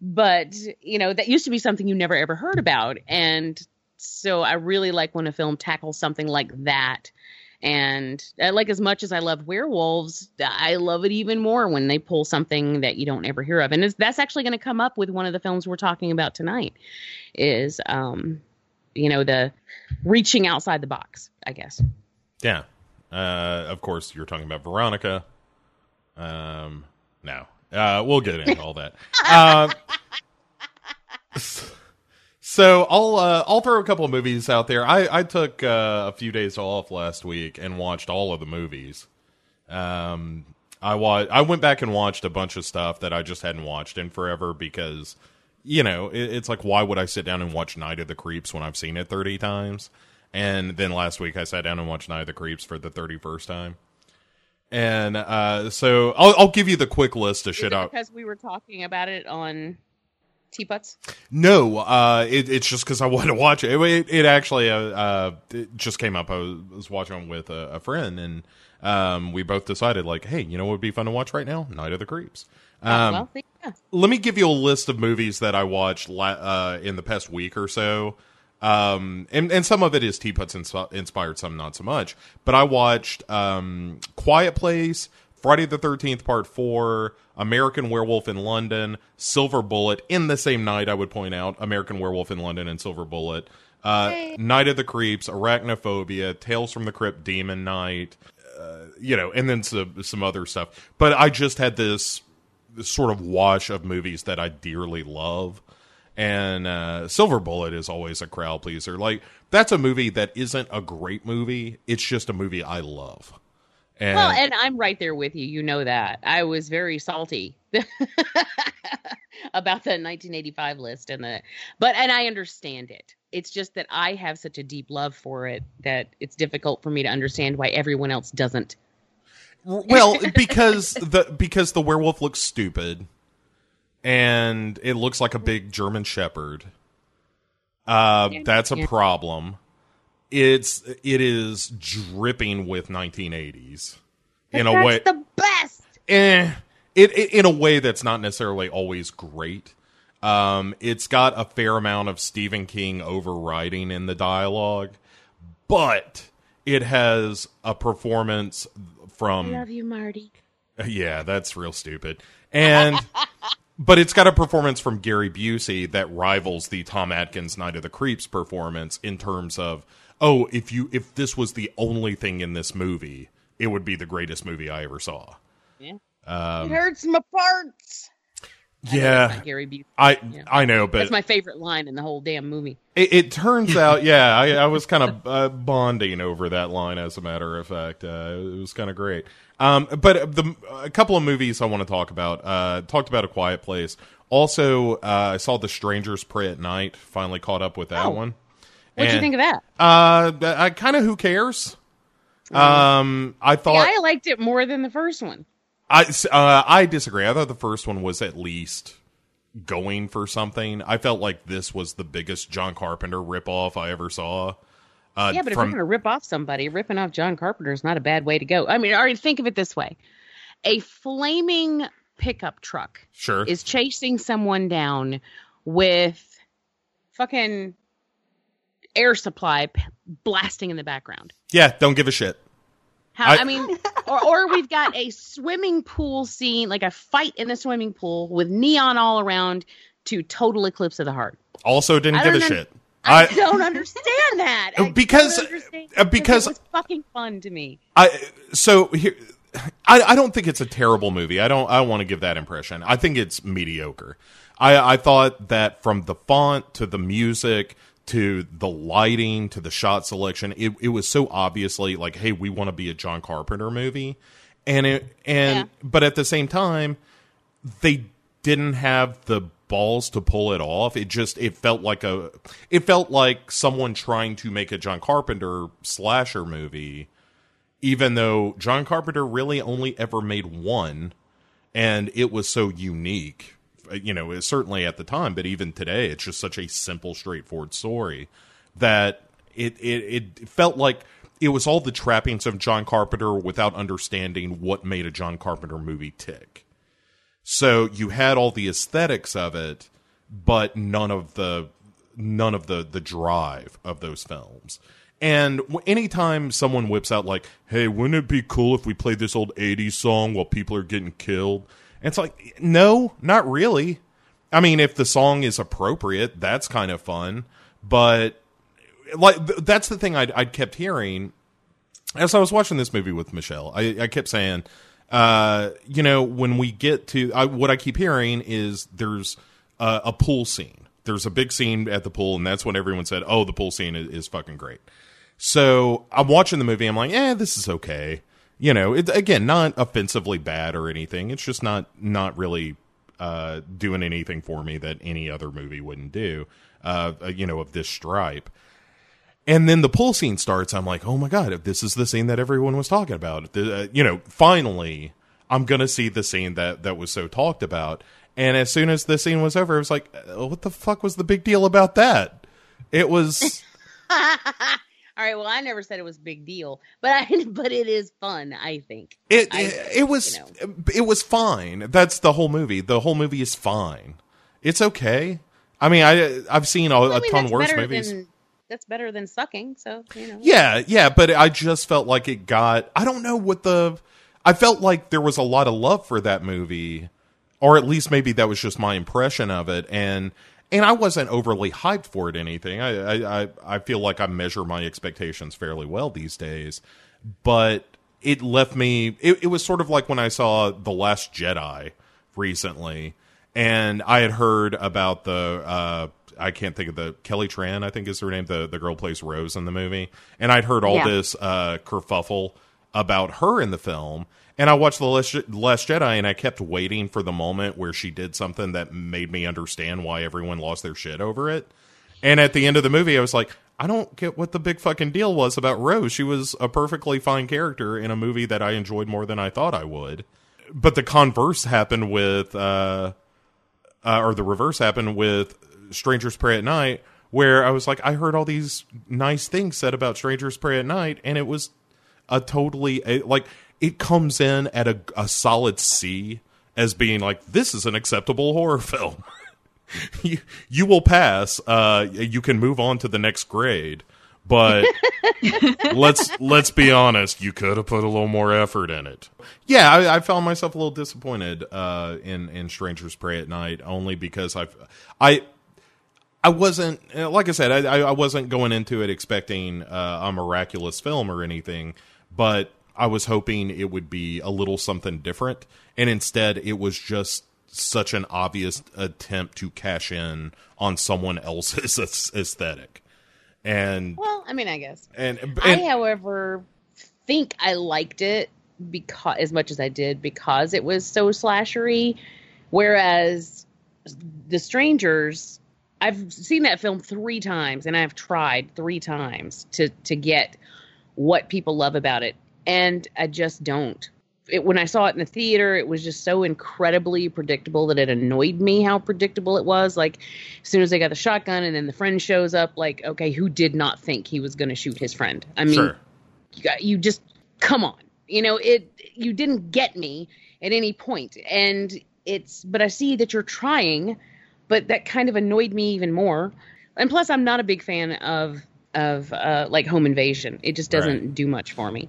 S5: but, you know, that used to be something you never ever heard about. And so I really like when a film tackles something like that. And uh, like as much as I love werewolves, I love it even more when they pull something that you don't ever hear of. And it's, that's actually going to come up with one of the films we're talking about tonight. Is um, you know, the reaching outside the box, I guess.
S4: Yeah. Uh, of course, you're talking about Veronica. Um, no. Uh, we'll get into all that. Um, *laughs* so I'll uh, I'll throw a couple of movies out there. I I took uh, a few days off last week and watched all of the movies. Um, I wa- I went back and watched a bunch of stuff that I just hadn't watched in forever because you know it, it's like why would I sit down and watch Night of the Creeps when I've seen it thirty times? And then last week I sat down and watched Night of the Creeps for the thirty first time. And uh, so I'll, I'll give you the quick list of
S5: Is
S4: shit.
S5: it
S4: I,
S5: because we were talking about it on Teapots?
S4: No, uh, it, it's just because I *laughs* wanted to watch it. It, it, actually uh, uh, it just came up. I was, was watching with a, a friend, and um, we both decided, like, hey, you know what would be fun to watch right now? Night of the Creeps. Um,
S5: well, yeah.
S4: let me give you a list of movies that I watched la- uh, in the past week or so. Um, and, and some of it is Teapots insp- inspired, some not so much. But I watched um, Quiet Place, Friday the 13th, Part 4, American Werewolf in London, Silver Bullet, in the same night, I would point out, American Werewolf in London and Silver Bullet, uh, Night of the Creeps, Arachnophobia, Tales from the Crypt, Demon Knight, uh, you know, and then some, some other stuff. But I just had this this sort of wash of movies that I dearly love. And uh, Silver Bullet is always a crowd pleaser. Like that's a movie that isn't a great movie. It's just a movie I love. And,
S5: Well, and I'm right there with you. You know that. I was very salty *laughs* about the 1985 list and the but and I understand it. It's just that I have such a deep love for it that it's difficult for me to understand why everyone else doesn't.
S4: well, *laughs* because the because the werewolf looks stupid, and it looks like a big German Shepherd. Uh, that's a problem. It's it is dripping with 1980s in a way.
S5: the best.
S4: eh, it, it in a way that's not necessarily always great. Um, it's got a fair amount of Stephen King overriding in the dialogue, but it has a performance from
S5: Love you, Marty.
S4: yeah, that's real stupid. And *laughs* but it's got a performance from Gary Busey that rivals the Tom Atkins Night of the Creeps performance in terms of oh, if you if this was the only thing in this movie, it would be the greatest movie I ever saw.
S5: Yeah.
S4: Um,
S5: it hurts my parts.
S4: yeah,
S5: Not Gary Busey.
S4: I
S5: Yeah.
S4: I know, but
S5: That's my favorite line in the whole damn movie.
S4: It, it turns *laughs* out, yeah, I, I was kind of uh, bonding over that line. As a matter of fact, uh, it was kind of great. Um, but the a couple of movies I want to talk about. Uh, talked about a Quiet Place. Also, uh, I saw The Strangers Prey at Night. Finally caught up with that
S5: Oh.
S4: one.
S5: What'd you think of that?
S4: Uh, I kind of who cares. Um, I thought
S5: I liked it more than the first one.
S4: I uh, I disagree. I thought the first one was at least going for something. I felt like this was the biggest John Carpenter ripoff I ever saw. Uh,
S5: yeah, but if
S4: from,
S5: we're going to rip off somebody, ripping off John Carpenter is not a bad way to go. I mean, already think of it this way: a flaming pickup truck
S4: sure,
S5: is chasing someone down with fucking air supply p- blasting in the background.
S4: yeah, don't give a shit.
S5: How
S4: I-
S5: I, mean, or or we've got a swimming pool scene, like a fight in the swimming pool with neon all around, to total eclipse of the heart.
S4: Also, didn't give a shit.
S5: I,
S4: I,
S5: don't understand that I
S4: Because-
S5: don't understand,
S4: uh, because-
S5: it was fucking fun to me.
S4: I so here. I, I don't think it's a terrible movie. I don't. I don't want to give that impression. I think it's mediocre. I, I thought that from the font to the music to the lighting to the shot selection, it, it was so obviously like, hey, we want to be a John Carpenter movie, and it and
S5: Yeah.
S4: but at the same time, they didn't have the balls to pull it off. It just it felt like a it felt like someone trying to make a John Carpenter slasher movie even though John Carpenter really only ever made one and it was so unique. Uh, You know, certainly at the time, but even today it's just such a simple straightforward story that it it it felt like it was all the trappings of John Carpenter without understanding what made a John Carpenter movie tick. So you had all the aesthetics of it, but none of the none of the the drive of those films. And anytime someone whips out like, "Hey, wouldn't it be cool if we played this old '80s song while people are getting killed?" It's like, no, not really. I mean, if the song is appropriate, that's kind of fun. But like, th- that's the thing I'd, I'd kept hearing as I was watching this movie with Michelle, I, I kept saying, uh, you know, when we get to I, what I keep hearing is there's a, a pool scene. There's a big scene at the pool, and that's when everyone said, "Oh, the pool scene is, is fucking great." So I'm watching the movie. I'm like, "Eh, this is okay." You know, it, again, not offensively bad or anything. It's just not not really uh, doing anything for me that any other movie wouldn't do. Uh, you know, of this stripe. And then the pool scene starts. I'm like, oh my god, if this is the scene that everyone was talking about, the, uh, you know, finally, I'm gonna see the scene that that was so talked about. And as soon as the scene was over, I was like, uh, what the fuck was the big deal about that? It was, *laughs*
S5: All right. Well, I never said it was a big deal, but I *laughs* but it is fun. I think
S4: it,
S5: I-
S4: it, it was,
S5: you
S4: it was fine. That's the whole movie. The whole movie is fine. It's okay. I mean, I I've seen a,
S5: I
S4: a
S5: mean,
S4: ton worse movies.
S5: Than, that's better than sucking. So you know.
S4: Yeah, yeah, but I just felt like it got I don't know what the I felt like there was a lot of love for that movie or at least maybe that was just my impression of it and and I wasn't overly hyped for it anything. I I I, feel like I measure my expectations fairly well these days, but it left me it, it was sort of like when I saw The Last Jedi recently and I had heard about the uh I can't think of the Kelly Tran, I think is her name, the the girl plays Rose in the movie. And I'd heard all
S6: Yeah.
S4: this uh kerfuffle about her in the film. And I watched the Last, Jedi, and I kept waiting for the moment where she did something that made me understand why everyone lost their shit over it. And at the end of the movie, I was like, I don't get what the big fucking deal was about Rose. She was a perfectly fine character in a movie that I enjoyed more than I thought I would. But the converse happened with, uh, uh, or the reverse happened with Strangers Prey at Night, where I was like, I heard all these nice things said about Strangers Prey at Night, and it was a totally like it comes in at a, a solid C as being like this is an acceptable horror *laughs* film. you you will pass. Uh, you can move on to the next grade, but *laughs* let's let's be honest. You could have put a little more effort in it. Yeah, I, I found myself a little disappointed uh, in in Strangers Prey at Night only because I I I wasn't like I said I I wasn't going into it expecting uh, a miraculous film or anything, but I was hoping it would be a little something different, and instead it was just such an obvious attempt to cash in on someone else's *laughs* aesthetic. And
S5: Well, I mean, I guess.
S4: and, and
S5: I, however, think I liked it because as much as I did because it was so slashery. Whereas The Strangers, I've seen that film three times, and I've tried three times to to get what people love about it, and I just don't. it, when I saw it in the theater, it was just so incredibly predictable that it annoyed me how predictable it was. Like, as soon as they got the shotgun and then the friend shows up, like, okay, who did not think he was going to shoot his friend? I mean,
S4: Sure.
S5: you, got, you just come on, you know, it. You didn't get me at any point, and it's. But I see that you're trying, but that kind of annoyed me even more. And plus, I'm not a big fan of of uh, like home invasion. It just doesn't
S4: Right.
S5: do much for me.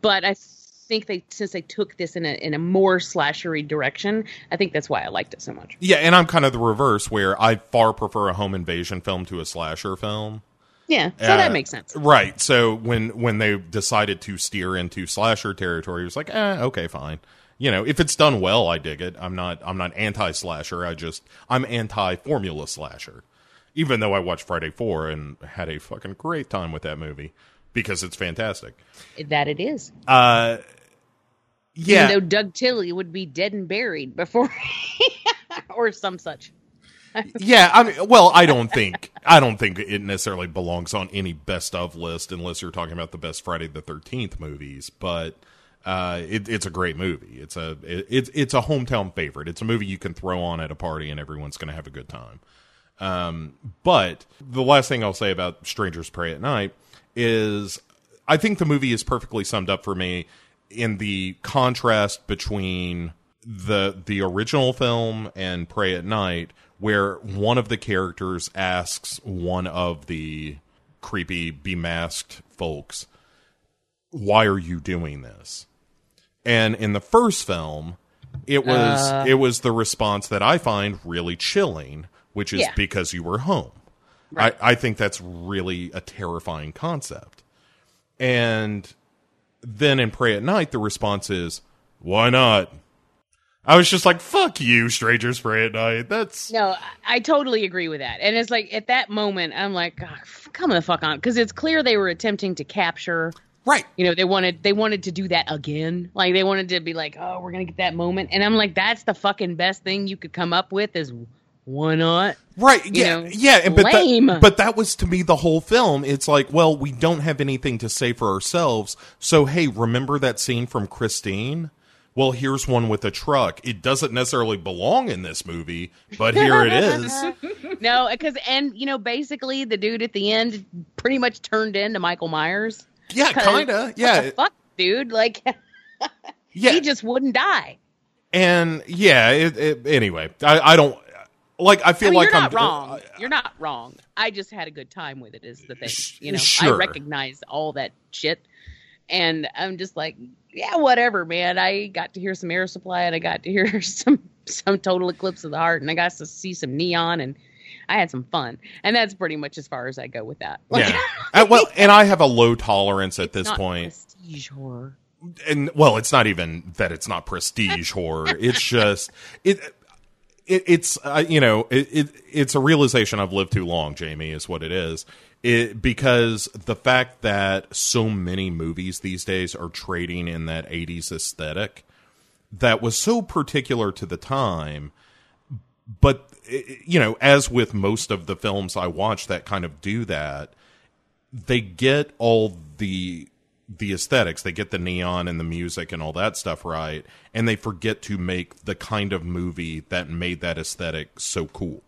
S5: But I think they since they took this in a in a more slashery direction, I think that's why I liked it so much.
S4: Yeah, and I'm kind of the reverse, where I far prefer a home invasion film to a slasher film.
S5: Yeah, so
S4: Uh,
S5: that makes sense.
S4: Right. So when when they decided to steer into slasher territory, it was like, eh, okay, fine. You know, if it's done well, I dig it. I'm not I'm not anti slasher. I just I'm anti formula slasher. Even though I watched Friday Four and had a fucking great time with that movie because it's fantastic.
S5: That it is.
S4: Uh, yeah.
S5: Even though Doug Tilley would be dead and buried before, *laughs* or some such.
S4: yeah, I mean, well, I don't think I don't think it necessarily belongs on any best of list unless you're talking about the best Friday the Thirteenth movies. But uh, it, it's a great movie. It's a it, it's it's a hometown favorite. It's a movie you can throw on at a party and everyone's going to have a good time. Um, but the last thing I'll say about Strangers Prey at Night is I think the movie is perfectly summed up for me in the contrast between the the original film and Prey at Night, where one of the characters asks one of the creepy bemasked folks, "Why are you doing this?" And in the first film, it was uh. it was the response that I find really chilling, which is
S5: Yeah.
S4: because you were home. I, I think that's really a terrifying concept. And then in Prey at Night, the response is, why not? I was just like, fuck you, strangers prey at night. That's
S5: No, I- totally agree with that. And it's like at that moment, I'm like, ah, "God, come the fuck on, because it's clear they were attempting to capture.
S4: right.
S5: You know, they wanted they wanted to do that again. Like they wanted to be like, oh, we're gonna get that moment. And I'm like, that's the fucking best thing you could come up with is why not?
S4: Right.
S5: you
S4: Yeah.
S5: know,
S4: yeah. and- But
S5: lame.
S4: that, but that was to me the whole film. It's like, well, we don't have anything to say for ourselves. So, hey, remember that scene from Christine? Well, here's one with a truck. It doesn't necessarily belong in this movie, but here it *laughs* is.
S5: No, because and you know, basically the dude at the end pretty much turned into Michael Myers.
S4: Yeah, kind of.
S5: what
S4: Yeah.
S5: the fuck, dude. Like *laughs*
S4: yeah.
S5: he just wouldn't die.
S4: and yeah, it, it, anyway, I, I don't like, I feel
S5: I mean,
S4: like
S5: you're
S4: I'm
S5: not wrong. you're not wrong. I just had a good time with it. Is the thing. You know,
S4: sure.
S5: I recognize all that shit, and I'm just like, yeah, whatever, man. I got to hear some Air Supply, and I got to hear *laughs* some some Total Eclipse of the Heart, and I got to see some Neon, and I had some fun. And that's pretty much as far as I go with that. Like,
S4: yeah. *laughs* Uh, well, and I have a low tolerance at
S5: it's
S4: this
S5: not
S4: point.
S5: prestige horror.
S4: and well, it's not even that it's not prestige horror. It's just it. It, it's uh, you know it, it it's a realization I've lived too long, Jamie, is what it is. It because the fact that so many movies these days are trading in that '80s aesthetic that was so particular to the time, but you know, as with most of the films I watch that kind of do that, they get all the the aesthetics. They get the neon and the music and all that stuff right and they forget to make the kind of movie that made that aesthetic so cool.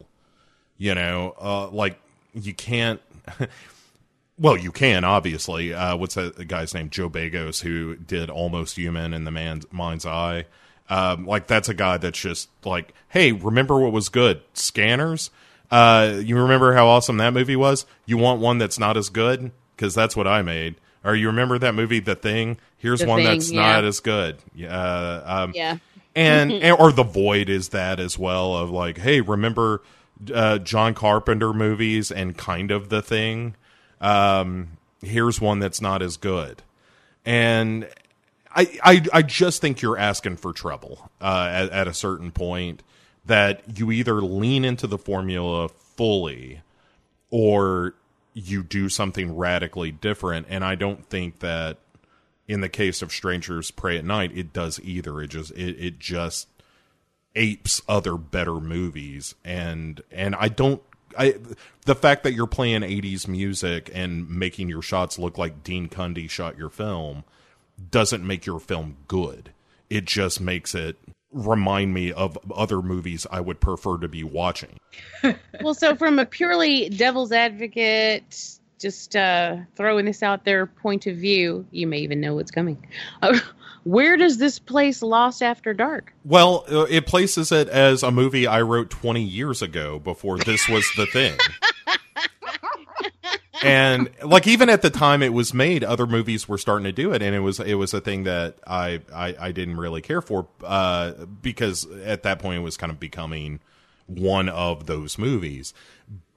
S4: You know uh like you can't *laughs* well you can obviously. Uh what's that guy's name? Joe Begos who did almost human in the man's mind's eye. Um like that's a guy that's just like hey remember what was good? Scanners? Uh you remember how awesome that movie was? You want one that's not as good? Because that's what i made or you remember that movie the thing here's
S5: The
S4: one
S5: Thing,
S4: that's
S5: yeah.
S4: not as good uh um
S5: Yeah.
S4: and, *laughs* and or the void is that as well of like hey remember uh john carpenter movies and kind of the thing um here's one that's not as good and i i, I just think you're asking for trouble uh at, at a certain point that you either lean into the formula fully or you do something radically different. And i don't think that in the case of strangers prey at night it does either. It just it, it just apes other better movies. And and i don't i the fact that you're playing 80s music and making your shots look like dean cundey shot your film doesn't make your film good. It just makes it remind me of other movies I would prefer to be watching. *laughs*
S5: well, so from a purely devil's advocate, just uh, throwing this out there point of view, you may even know what's coming. Uh, *laughs* where does this place Lost After Dark?
S4: Well, uh, it places it as a movie I wrote 20 years ago before this was the thing. *laughs* and like even at the time it was made, other movies were starting to do it, and it was it was a thing that I I, I didn't really care for uh, because at that point it was kind of becoming one of those movies.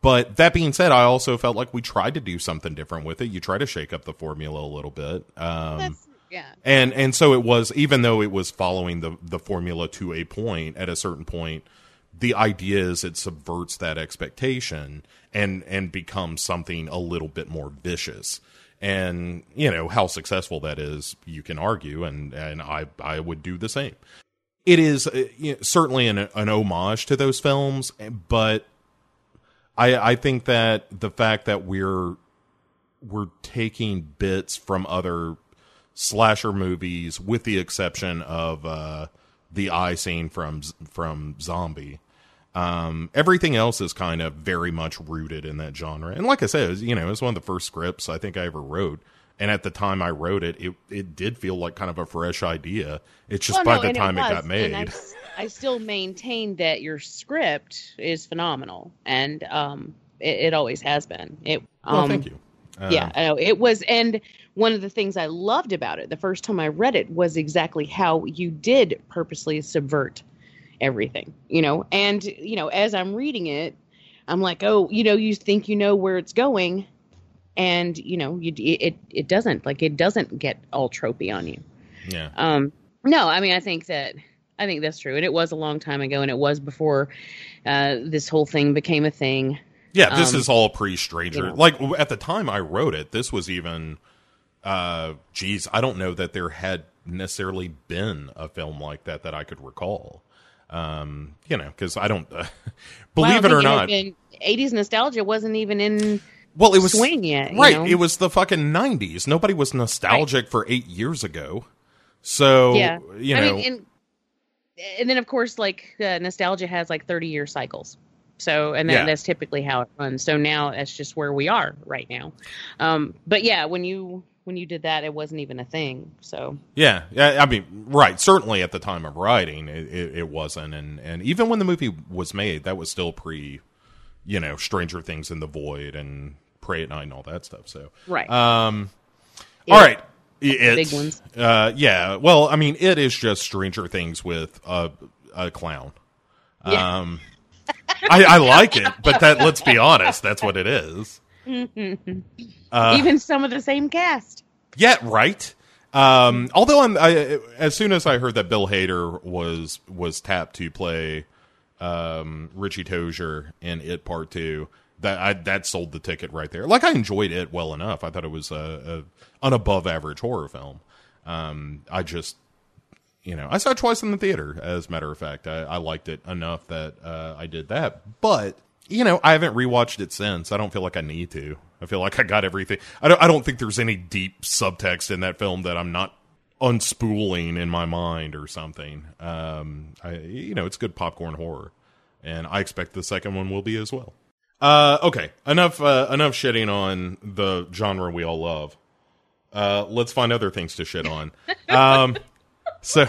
S4: But that being said, I also felt like we tried to do something different with it. You try to shake up the formula a little bit. Um,
S5: yeah.
S4: and and so it was even though it was following the the formula to a point at a certain point the idea is it subverts that expectation and and becomes something a little bit more vicious and you know how successful that is you can argue and and i i would do the same it is uh, you know, certainly an, an homage to those films but i i think that the fact that we're we're taking bits from other slasher movies, with the exception of uh, the eye scene from from Zombie. Um, everything else is kind of very much rooted in that genre. And like I said, it was, you know, it was one of the first scripts I think I ever wrote. And at the time I wrote it, it it did feel like kind of a fresh idea. It's just
S5: Well,
S4: by
S5: no,
S4: the time it,
S5: was,
S4: got made.
S5: I, I still maintain that your script is phenomenal, and um, it, it always has been. It. Um,
S4: well, thank you. Uh,
S5: yeah, I know it was, and one of the things I loved about it the first time I read it was exactly how you did purposely subvert everything, you know. And you know, as I'm reading it, I'm like, oh, you know, you think you know where it's going, and you know, you it it doesn't like it doesn't get all tropey on you.
S4: yeah.
S5: Um, no, I mean, I think that I think that's true, and it was a long time ago, and it was before uh, this whole thing became a thing.
S4: Yeah, this
S5: Um,
S4: is all pre-Stranger.
S5: you know.
S4: Like at the time I wrote it, this was even, uh, geez, I don't know that there had necessarily been a film like that that I could recall. Um, you know, because I don't uh, *laughs*
S5: Well, I
S4: believe
S5: don't
S4: it or not.
S5: 80s nostalgia wasn't even in
S4: well, it was
S5: swing yet, you
S4: right?
S5: know?
S4: It was the fucking nineties. Nobody was nostalgic for eight years ago. So
S5: yeah.
S4: you
S5: I
S4: know,
S5: mean, and, and then of course, like uh, nostalgia has like 30 year cycles. So, and that,
S4: Yeah.
S5: that's typically how it runs. So now that's just where we are right now. Um, but yeah, when you when you did that, it wasn't even a thing. So
S4: Yeah, yeah. I mean, right. Certainly at the time of writing, it, it, it wasn't, and and even when the movie was made, that was still pre, you know, Stranger Things in the Void and Prey at Night and all that stuff. So,
S5: right,
S4: um,
S5: It-
S4: all right, it,
S5: big ones.
S4: Uh, yeah. Well, I mean, it is just Stranger Things with a a clown.
S5: Yeah.
S4: Um, I, I like it, but that let's be honest, that's what it is. Uh,
S5: even some of the same cast.
S4: Yeah, right. Um, although I'm, I, as soon as I heard that Bill Hader was was tapped to play um, Richie Tozier in It Part Two, that I, that sold the ticket right there. Like I enjoyed it well enough. I thought it was a, a an above average horror film. Um, I just, you know, I saw it twice in the theater. As a matter of fact, I, I liked it enough that uh, I did that. But you know, I haven't rewatched it since. I don't feel like I need to. I feel like I got everything. I don't. I don't think there's any deep subtext in that film that I'm not unspooling in my mind or something. Um, I, you know, it's good popcorn horror, and I expect the second one will be as well. Uh, okay, enough. Uh, enough shitting on the genre we all love. Uh, let's find other things to shit on. *laughs* Um, so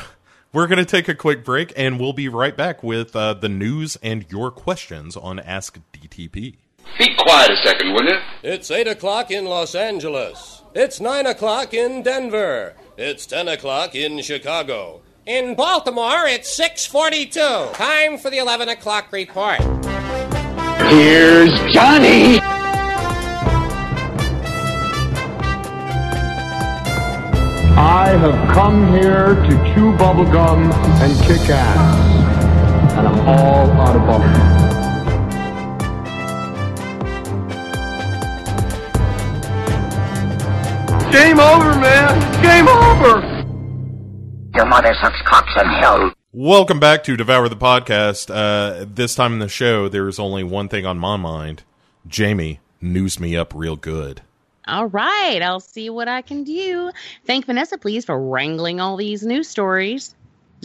S4: we're going to take a quick break, and we'll be right back with uh, the news and your questions on Ask DTP.
S7: Be quiet a second, will you?
S8: It's 8 o'clock in Los Angeles. It's 9 o'clock in Denver. It's 10 o'clock in Chicago. In Baltimore, it's 6.42. Time for the 11 o'clock report.
S9: Here's Johnny.
S10: I have come here to chew bubblegum and kick ass. And I'm all out of bubblegum. Game over, man. Game over.
S11: Your mother sucks cocks in hell.
S4: Welcome back to Devour the Podcast. Uh, this time in the show, there's only one thing on my mind. Jamie, news me up real good.
S5: All right, I'll see what I can do. Thank Vanessa, please, for wrangling all these news stories.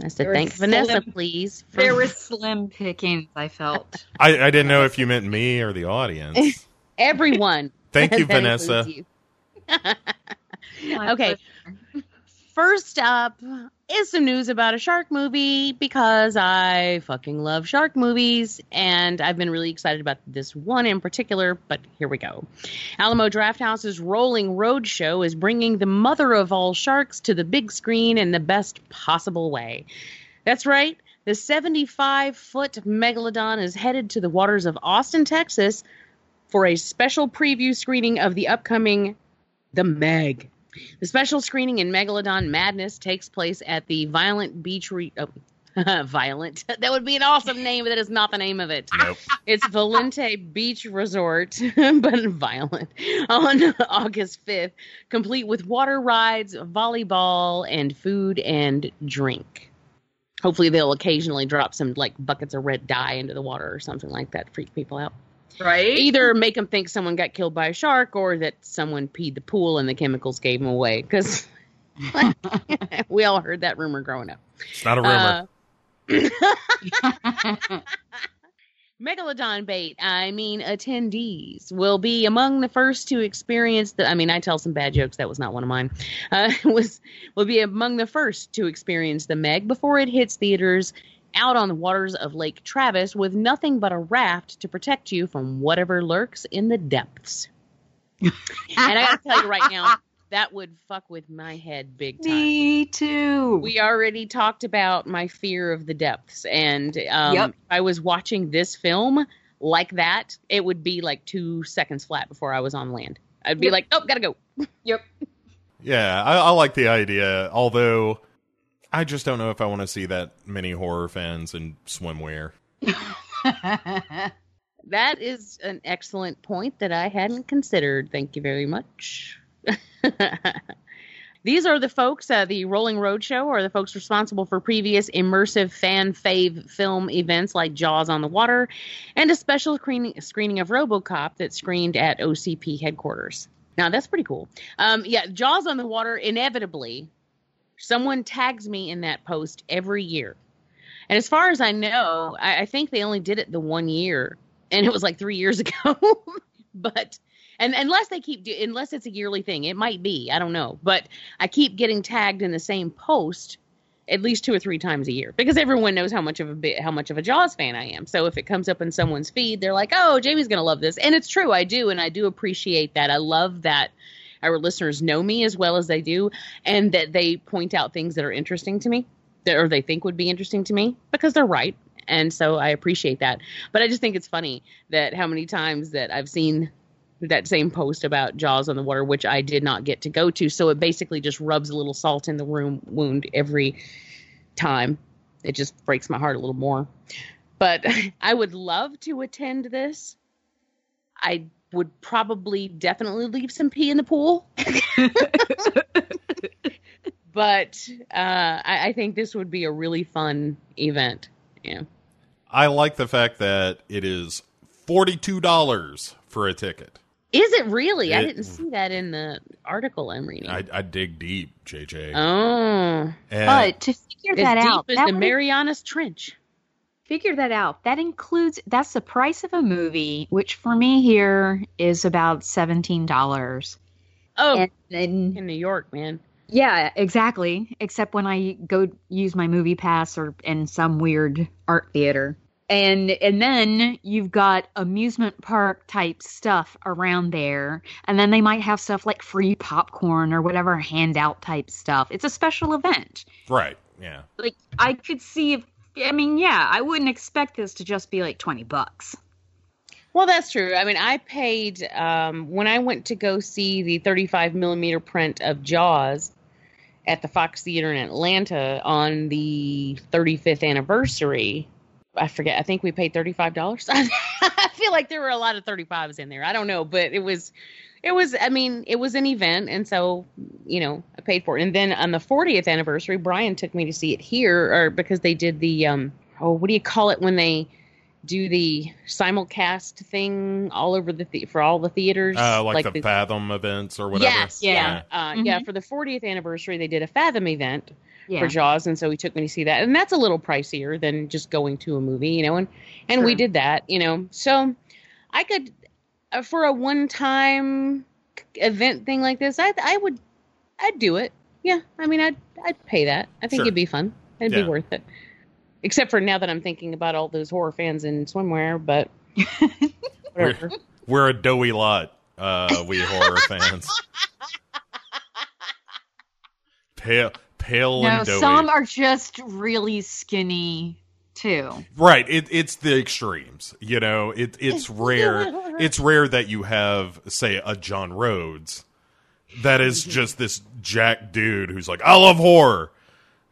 S5: I said,
S6: There
S5: thank Vanessa,
S6: slim-
S5: please. for-
S6: There were slim pickings, I felt. *laughs*
S4: I, I didn't know if you meant me or the audience. *laughs*
S5: everyone. *laughs*
S4: Thank you, Vanessa.
S5: you. Okay. First up is some news about a shark movie because I fucking love shark movies and I've been really excited about this one in particular, but here we go. Alamo Drafthouse's Rolling Road Show is bringing the mother of all sharks to the big screen in the best possible way. That's right. The 75 foot megalodon is headed to the waters of Austin, Texas for a special preview screening of the upcoming The Meg. The special screening in Megalodon Madness takes place at the Violent Beach Re- oh, *laughs* Violent. *laughs* That would be an awesome name, but that is not the name of it.
S4: Nope.
S5: It's Volente *laughs* Beach Resort, but violent, on August 5th, complete with water rides, volleyball, and food and drink. Hopefully, they'll occasionally drop some like buckets of red dye into the water or something like that, to freak people out
S6: Right?
S5: either make them think someone got killed by a shark or that someone peed the pool and the chemicals gave them away because *laughs* we all heard that rumor growing up
S4: It's not a rumor.
S5: Uh, *laughs* megalodon bait i mean attendees will be among the first to experience the i mean i tell some bad jokes that was not one of mine uh, *laughs* was will be among the first to experience the meg before it hits theaters out on the waters of lake travis with nothing but a raft to protect you from whatever lurks in the depths *laughs* and i gotta tell you right now that would fuck with my head big time
S6: Me too.
S5: we already talked about my fear of the depths and um,
S6: Yep.
S5: if i was watching this film like that it would be like two seconds flat before i was on land i'd be
S6: Yep.
S5: like oh gotta go
S6: yep.
S4: Yeah, I, I like the idea, although I just don't know if I want to see that many horror fans in swimwear. *laughs*
S5: that is an excellent point that i hadn't considered thank you very much *laughs* These are the folks, uh, the Rolling Road Show, are the folks responsible for previous immersive fan fave film events like Jaws on the Water and a special screening, screening of Robocop that screened at OCP headquarters. Now, that's pretty cool. Um, yeah, Jaws on the Water, inevitably, someone tags me in that post every year. And as far as I know, I, I think they only did it the one year, and it was like three years *laughs* ago. but and unless they keep do, unless it's a yearly thing, it might be. I don't know, but I keep getting tagged in the same post at least two or three times a year because everyone knows how much of a bit how much of a Jaws fan I am. So if it comes up in someone's feed, they're like, "Oh, Jamie's gonna love this," and it's true. I do, and I do appreciate that. I love that our listeners know me as well as they do, and that they point out things that are interesting to me, that or they think would be interesting to me because they're right. And so I appreciate that. But I just think it's funny that how many times that I've seen that same post about Jaws on the Water, which I did not get to go to. So it basically just rubs a little salt in the room wound every time. It just breaks my heart a little more. But *laughs* I would love to attend this. I would probably definitely leave some pee in the pool. *laughs* but uh, I, I think this would be a really fun event. Yeah.
S4: I like the fact that it is $42 for a ticket.
S5: Is it really? I didn't see that in the article I'm reading.
S4: I, I dig deep, JJ.
S5: oh.
S4: And
S6: But to figure that
S5: deep
S6: out,
S5: as
S6: that
S5: the Marianas Trench.
S6: Figure that out. That includes that's the price of a movie, which for me here is about seventeen dollars.
S5: Oh,
S6: And then
S5: in New York, man.
S6: yeah, exactly. Except when I go use my movie pass or in some weird art theater. And and then you've got amusement park type stuff around there. And then they might have stuff like free popcorn or whatever handout type stuff. It's a special event.
S4: right, yeah.
S6: Like I could see if I mean, yeah, I wouldn't expect this to just be like 20 bucks.
S5: Well, that's true. I mean, I paid um, when I went to go see the 35 millimeter print of Jaws at the Fox Theater in Atlanta on the 35th anniversary. I forget. I think we paid thirty five dollars. *laughs* I feel like there were a lot of thirty fives in there. I don't know, but it was, it was. I mean, it was an event, and so you know, I paid for it. And then on the 40th anniversary, Brian took me to see it here, or because they did the um, oh, what do you call it when they do the simulcast thing all over the, the for all the theaters,
S4: Uh, like, the, Fathom events or whatever.
S5: Yes, yeah, Uh,
S6: Mhm.
S5: yeah. For the 40th anniversary, they did a Fathom event
S6: Yeah.
S5: for Jaws, and so he took me to see that, and that's a little pricier than just going to a movie, you know, and and we did that, you know, so I could uh, for a one time event thing like this, I I would I'd do it. Yeah, I mean I'd I'd pay that. I think
S4: Sure.
S5: it'd be fun. It'd
S4: Yeah.
S5: be worth it. Except for now that I'm thinking about all those horror fans in swimwear, but *laughs* whatever.
S4: We're, we're a doughy lot, uh, we horror fans. *laughs* Pale, pale
S6: No,
S4: and doughy.
S6: some are just really skinny too.
S4: Right. It, it's the extremes. You know, it, it's *laughs* rare. It's rare that you have, say, a John Rhodes that is *laughs* just this jack dude who's like, I love horror.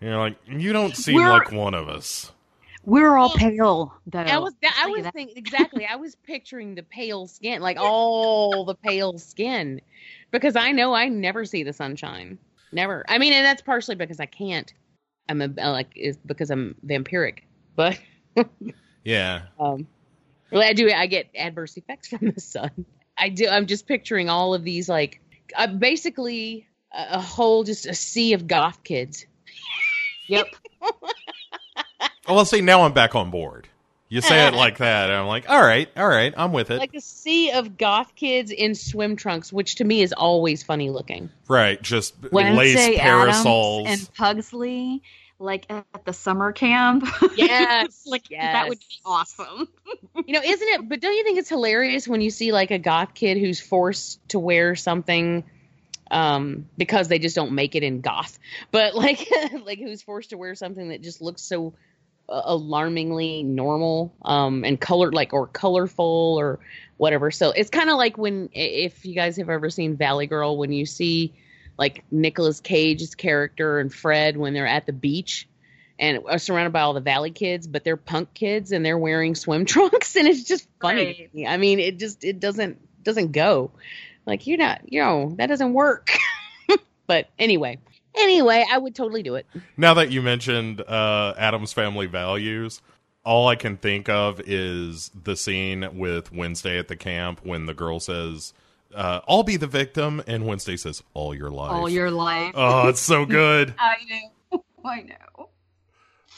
S4: And you're like, you don't seem
S6: We're-
S4: like one of us.
S6: We're all pale though.
S5: I was I was thinking exactly. I was picturing the pale skin, like *laughs* all the pale skin, because I know I never see the sunshine. Never. I mean, and that's partially because I can't. I'm a like is because I'm vampiric, but *laughs*
S4: Yeah.
S5: um, really I do. I get adverse effects from the sun. I do. I'm just picturing all of these like uh, basically a, a whole just a sea of goth kids.
S6: Yep. *laughs*
S4: Oh, Well, see, now I'm back on board. You say it like that, and I'm like, all right, all right, I'm with it.
S5: Like a sea of goth kids in swim trunks, which to me is always funny looking.
S4: right, just
S6: Wednesday
S4: lace parasols.
S6: Addams and Pugsley, like at the summer camp. *laughs*
S5: Yes, *laughs*
S6: like that would be awesome. *laughs*
S5: You know, isn't it? But don't you think it's hilarious when you see like a goth kid who's forced to wear something um because they just don't make it in goth, but like like who's forced to wear something that just looks so alarmingly normal um and colored like or colorful or whatever. So it's kind of like when if you guys have ever seen Valley Girl when you see like Nicolas Cage's character and Fred when they're at the beach and are surrounded by all the valley kids, but they're punk kids and they're wearing swim *laughs* trunks, and it's just funny. I mean, it just it doesn't doesn't go. Like you're not, you know, that doesn't work. *laughs* but anyway, anyway, I would totally do it.
S4: Now that you mentioned uh, Addams Family Values, all I can think of is the scene with Wednesday at the camp when the girl says, uh, "I'll be the victim," and Wednesday says, "All your life."
S6: All your life.
S4: Oh, it's so good. *laughs*
S6: I know. *laughs* I know.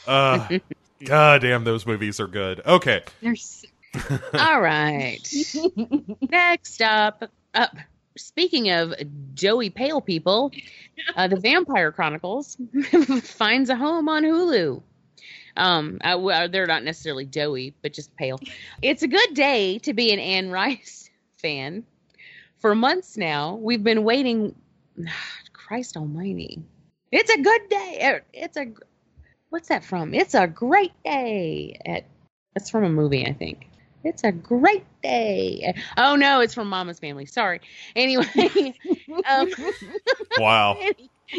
S4: Uh, God damn, those movies are good. Okay.
S6: They're so *laughs*
S5: All right. Next up, up. Speaking of doughy pale people, uh, the Vampire Chronicles *laughs* finds a home on Hulu. Um, uh, well, they're not necessarily doughy, but just pale. It's a good day to be an Anne Rice fan. For months now, we've been waiting. *sighs* Christ Almighty! It's a good day. Er, It's a what's that from? It's a great day. At that's from a movie, I think. It's a great day. Oh no, it's from Mama's Family. Sorry. Anyway, *laughs* um,
S4: Wow. *laughs*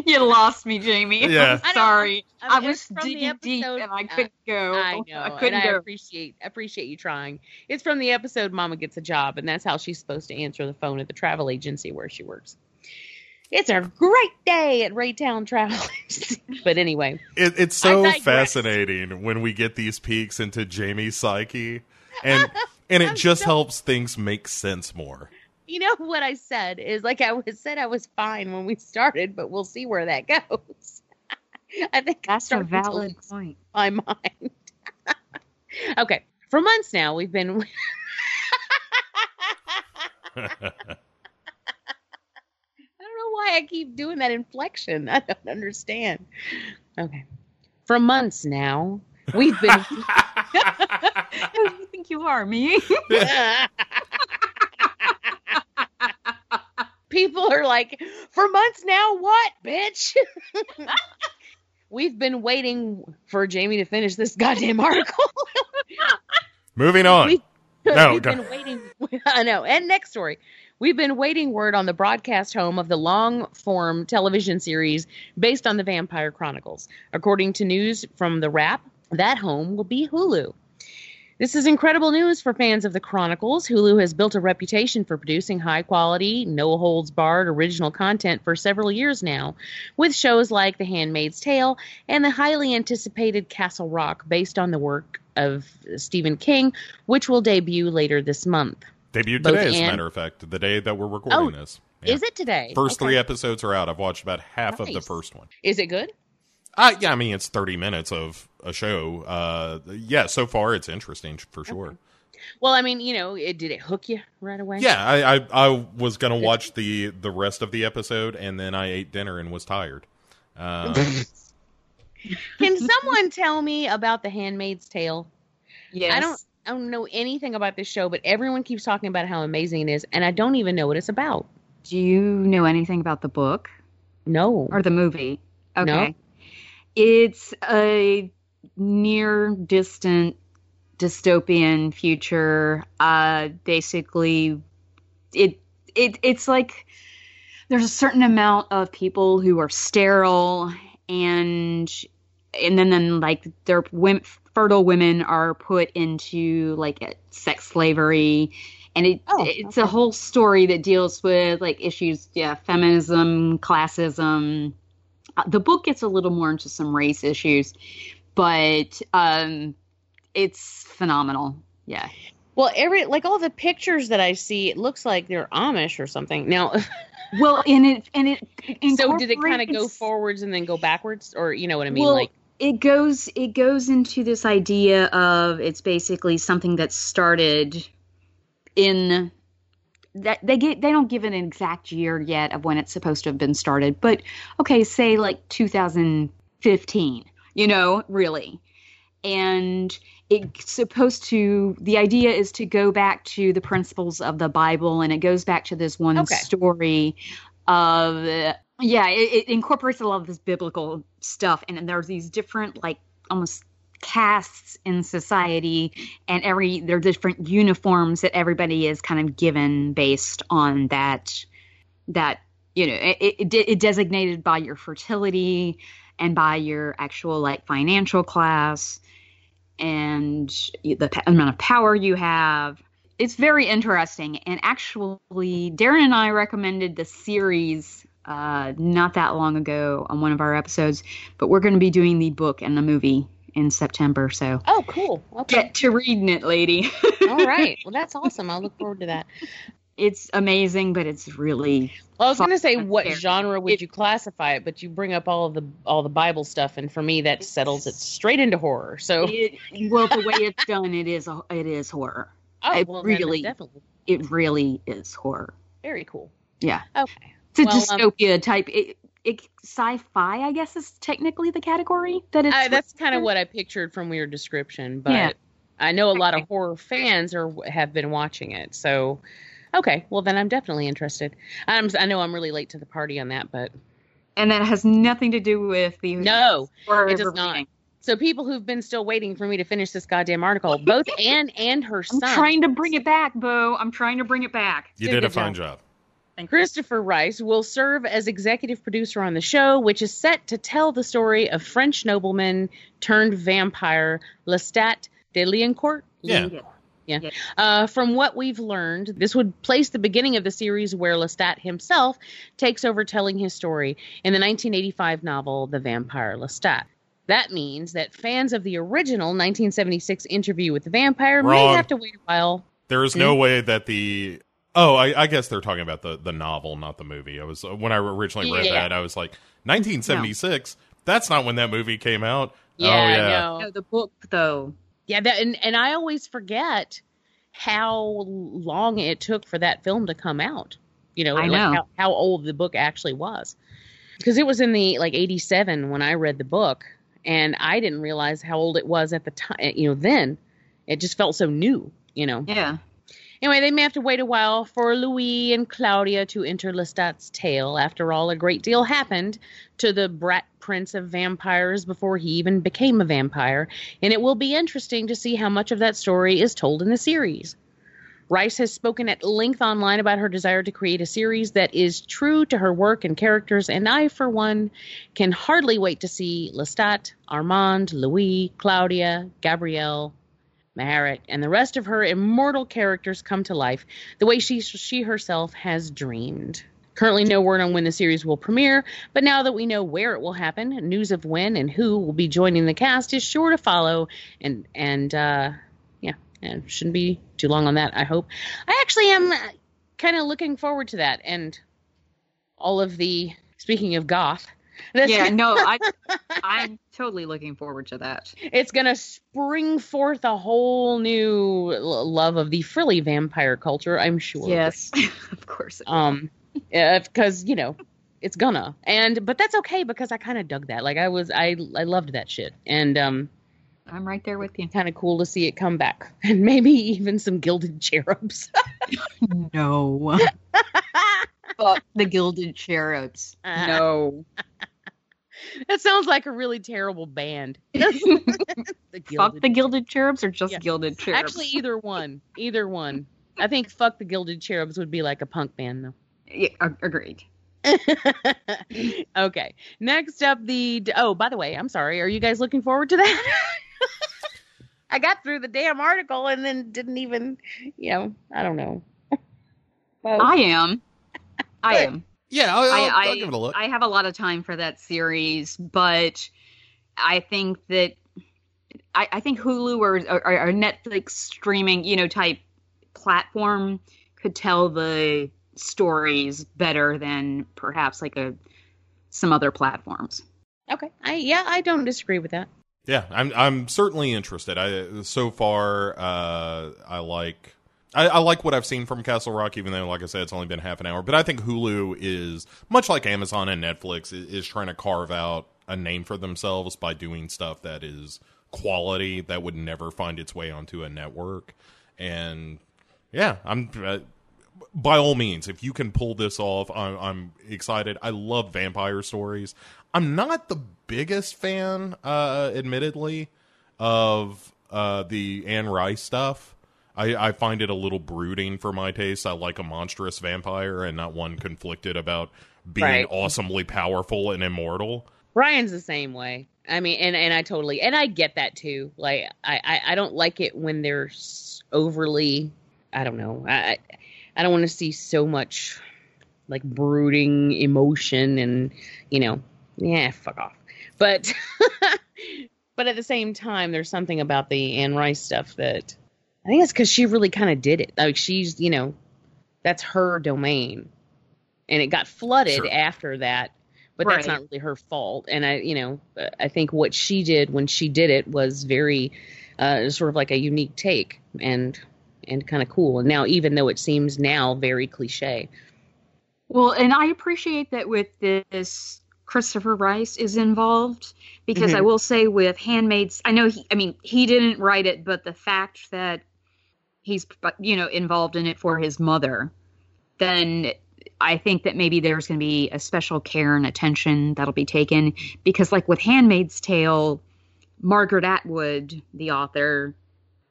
S6: You lost me, Jamie.
S4: Yeah.
S6: I'm sorry.
S5: I
S6: I, was
S5: it's from
S6: digging deep and I couldn't go.
S5: I know,
S6: I couldn't
S5: and I
S6: go.
S5: appreciate appreciate you trying. It's from the episode "Mama Gets a Job," and that's how she's supposed to answer the phone at the travel agency where she works. It's a great day at Raytown Travel *laughs* but anyway,
S4: It, it's so fascinating when we get these peeks into Jamie's psyche, and *laughs* and it just helps things make sense more.
S5: you know what I said is like I was said I was fine when we started, but we'll see where that goes. *laughs* I think I'm
S6: That's a
S5: starting to
S6: valid point.
S5: my mind. *laughs* okay, for months now we've been. I don't know why I keep doing that inflection. I don't understand. Okay. For months now, we've been.
S6: Who do you think you are, me? *laughs*
S5: People are like, for months now, what, bitch? *laughs* we've been waiting for Jamie to finish this goddamn article. *laughs*
S4: Moving on.
S5: We-
S4: No,
S5: We've
S4: go-
S5: been waiting. I know. And next story. We've been waiting word on the broadcast home of the long form television series based on the Vampire Chronicles. According to news from The Wrap, that home will be Hulu. This is incredible news for fans of the Chronicles. Hulu has built a reputation for producing high quality, no holds barred original content for several years now, with shows like The Handmaid's Tale and the highly anticipated Castle Rock, based on the work of Stephen King, which will debut later this month.
S4: Debuted
S5: Both
S4: today, as a matter of fact, the day that we're recording
S5: Oh,
S4: this.
S5: Is it today?
S4: First
S5: Okay.
S4: three episodes are out. I've watched about half of the first one.
S5: Is it good?
S4: Uh, yeah, I mean it's thirty minutes of a show. Uh, yeah, so far it's interesting for sure.
S5: Well, I mean, you know, it, did it hook you right away?
S4: Yeah, I, I I was gonna watch the the rest of the episode, and then I ate dinner and was tired. Uh, *laughs*
S5: Can someone tell me about The Handmaid's Tale?
S6: Yes.
S5: I don't I don't know anything about this show, but everyone keeps talking about how amazing it is, and I don't even know what it's about.
S6: Do you know anything about the book
S5: No.
S6: or the movie? Okay.
S5: No.
S6: It's a near distant dystopian future. Uh basically it it it's like there's a certain amount of people who are sterile and and then then like their women, fertile women are put into like sex slavery. And it
S5: Oh,
S6: it's a whole story that deals with like issues yeah feminism classism. Uh, the book gets a little more into some race issues but um it's phenomenal yeah
S5: Well, every like all the pictures that I see, it looks like they're Amish or something. Now, *laughs*
S6: well and it and it
S5: so did it kind of go forwards and then go backwards, or you know what I mean?
S6: well,
S5: like,
S6: it goes it goes into this idea of it's basically something that started in that they get they don't give an exact year yet of when it's supposed to have been started, but okay, say like 2015, you know, really. And it's supposed to the idea is to go back to the principles of the Bible and it goes back to this one
S5: Okay.
S6: story of yeah, it, it incorporates a lot of this biblical stuff and there's these different like almost castes in society and every there are different uniforms that everybody is kind of given based on that that you know it, it, it designated by your fertility and by your actual like financial class and the pa- amount of power you have it's very interesting and actually darren and i recommended the series uh, not that long ago on one of our episodes but we're going to be doing the book and the movie in september so
S5: oh, cool. Okay.
S6: get to reading it lady *laughs*
S5: all right. Well, that's awesome. I'll look forward to that.
S6: It's amazing but it's really
S5: Well, I was going to say, what genre would you classify it? But you bring up all of the all the Bible stuff, and for me, that settles it straight into horror. So,
S6: it, well the way it's done it is a, it is horror *laughs*
S5: oh,
S6: it
S5: well,
S6: really-
S5: definitely
S6: it really is horror
S5: very cool.
S6: yeah
S5: Okay.
S6: it's a
S5: Well, um,
S6: dystopia type it, it sci-fi i guess is technically the category that it's
S5: I, that's kind of what I pictured from your description, but
S6: Yeah.
S5: I know a lot of horror fans are have been watching it. So, okay, well then I'm definitely interested. I'm, I know I'm really late to the party on that, but
S6: and that has nothing to do with the
S5: no, it does not.
S6: reading.
S5: So people who've been still waiting for me to finish this goddamn article, both *laughs* Anne and her
S6: i'm
S5: son,
S6: trying to bring it back bo i'm trying to bring it back
S4: you
S5: Did a
S4: did a
S5: good
S4: fine job.
S5: And Christopher Rice will serve as executive producer on the show, which is set to tell the story of French nobleman turned vampire Lestat de Lioncourt.
S4: Yeah.
S5: Yeah. Uh, from what we've learned, this would place the beginning of the series where Lestat himself takes over telling his story in the 1985 novel The Vampire Lestat. That means that fans of the original 1976 interview with the vampire
S4: Wrong.
S5: may have to wait a while.
S4: There is no way that the oh, I, I guess they're talking about the the novel, not the movie. I was when I originally read
S5: Yeah.
S4: that, I was like, 1976. That's not when that movie came out.
S5: Yeah,
S4: oh yeah,
S5: know.
S6: no the book though
S5: Yeah, that and, and I always forget how long it took for that film to come out. You know,
S6: I
S5: like
S6: know.
S5: How, how old the book actually was. Because it was in the like 87 when I read the book and I didn't realize how old it was at the time, you know, then. It just felt so new, you know.
S6: yeah
S5: Anyway, they may have to wait a while for Louis and Claudia to enter Lestat's tale. After all, a great deal happened to the brat prince of vampires before he even became a vampire, and it will be interesting to see how much of that story is told in the series. Rice has spoken at length online about her desire to create a series that is true to her work and characters, and I, for one, can hardly wait to see Lestat, Armand, Louis, Claudia, Gabrielle, Maharet, and the rest of her immortal characters come to life the way she she herself has dreamed. Currently, no word on when the series will premiere, but now that we know where it will happen, news of when and who will be joining the cast is sure to follow. And and uh, yeah, and shouldn't be too long on that. I hope. I actually am kind of looking forward to that, and all of the speaking of goth, This-
S6: Yeah, no, I *laughs* I'm totally looking forward to that.
S5: it's gonna spring forth a whole new love of the frilly vampire culture. I'm sure.
S6: Yes, *laughs* of course. It
S5: Um, because you know, it's gonna. And but that's okay because I kind of dug that. Like I was, I I loved that shit. And um,
S6: I'm right there with you.
S5: kind of cool to see it come back, *laughs* and maybe even some gilded cherubs.
S6: No. Fuck the gilded cherubs. No.
S5: That sounds like a really terrible band. *laughs* *laughs* the
S6: Fuck
S5: gilded
S6: the gilded cherubs or just
S5: Yeah.
S6: gilded cherubs?
S5: Actually, either one. Either one. I think "Fuck the Gilded Cherubs" would be like a punk band, though.
S6: yeah, agreed. *laughs*
S5: okay. Next up, the oh, by the way, I'm sorry. Are you guys looking forward to that? I got through the damn article and then didn't even, you know, I don't know. Well,
S6: I am. I am.
S4: Yeah, I'll, I'll,
S6: I,
S4: I'll give it a look.
S6: I have a lot of time for that series, but I think that I, I think Hulu or, or, or Netflix streaming, you know, type platform could tell the stories better than perhaps like a some other platforms.
S5: okay. I yeah, I don't disagree with that.
S4: Yeah, I'm I'm certainly interested. I so far uh, I like I, I like what I've seen from Castle Rock, even though, like I said, it's only been half an hour. But I think Hulu is much like Amazon and Netflix is, is trying to carve out a name for themselves by doing stuff that is quality that would never find its way onto a network. And yeah, I'm. Uh, by all means, if you can pull this off, I'm, I'm excited. I love vampire stories. I'm not the biggest fan, uh, admittedly, of uh, the Anne Rice stuff. I, I find it a little brooding for my taste. I like a monstrous vampire and not one conflicted about being
S5: Right.
S4: awesomely powerful and immortal.
S5: Ryan's the same way. I mean, and and I totally and I get that too. Like I I, I don't like it when they're overly. I don't know. I I- I don't want to see so much like brooding emotion and you know yeah fuck off. But *laughs* but at the same time, there's something about the Anne Rice stuff that I think it's because she really kind of did it. Like she's you know that's her domain, and it got flooded
S4: Sure.
S5: after that but that's not really her fault. And I, you know, I think what she did when she did it was very, uh, sort of like a unique take and and kind of cool. And now, even though it seems now very cliche,
S6: Well, and I appreciate that with this Christopher Rice is involved because I
S5: Mhm.
S6: will say with Handmaids, I know he I mean, he didn't write it, but the fact that he's you know involved in it for his mother, then I think that maybe there's going to be a special care and attention that'll be taken because like with Handmaid's Tale, Margaret Atwood, the author,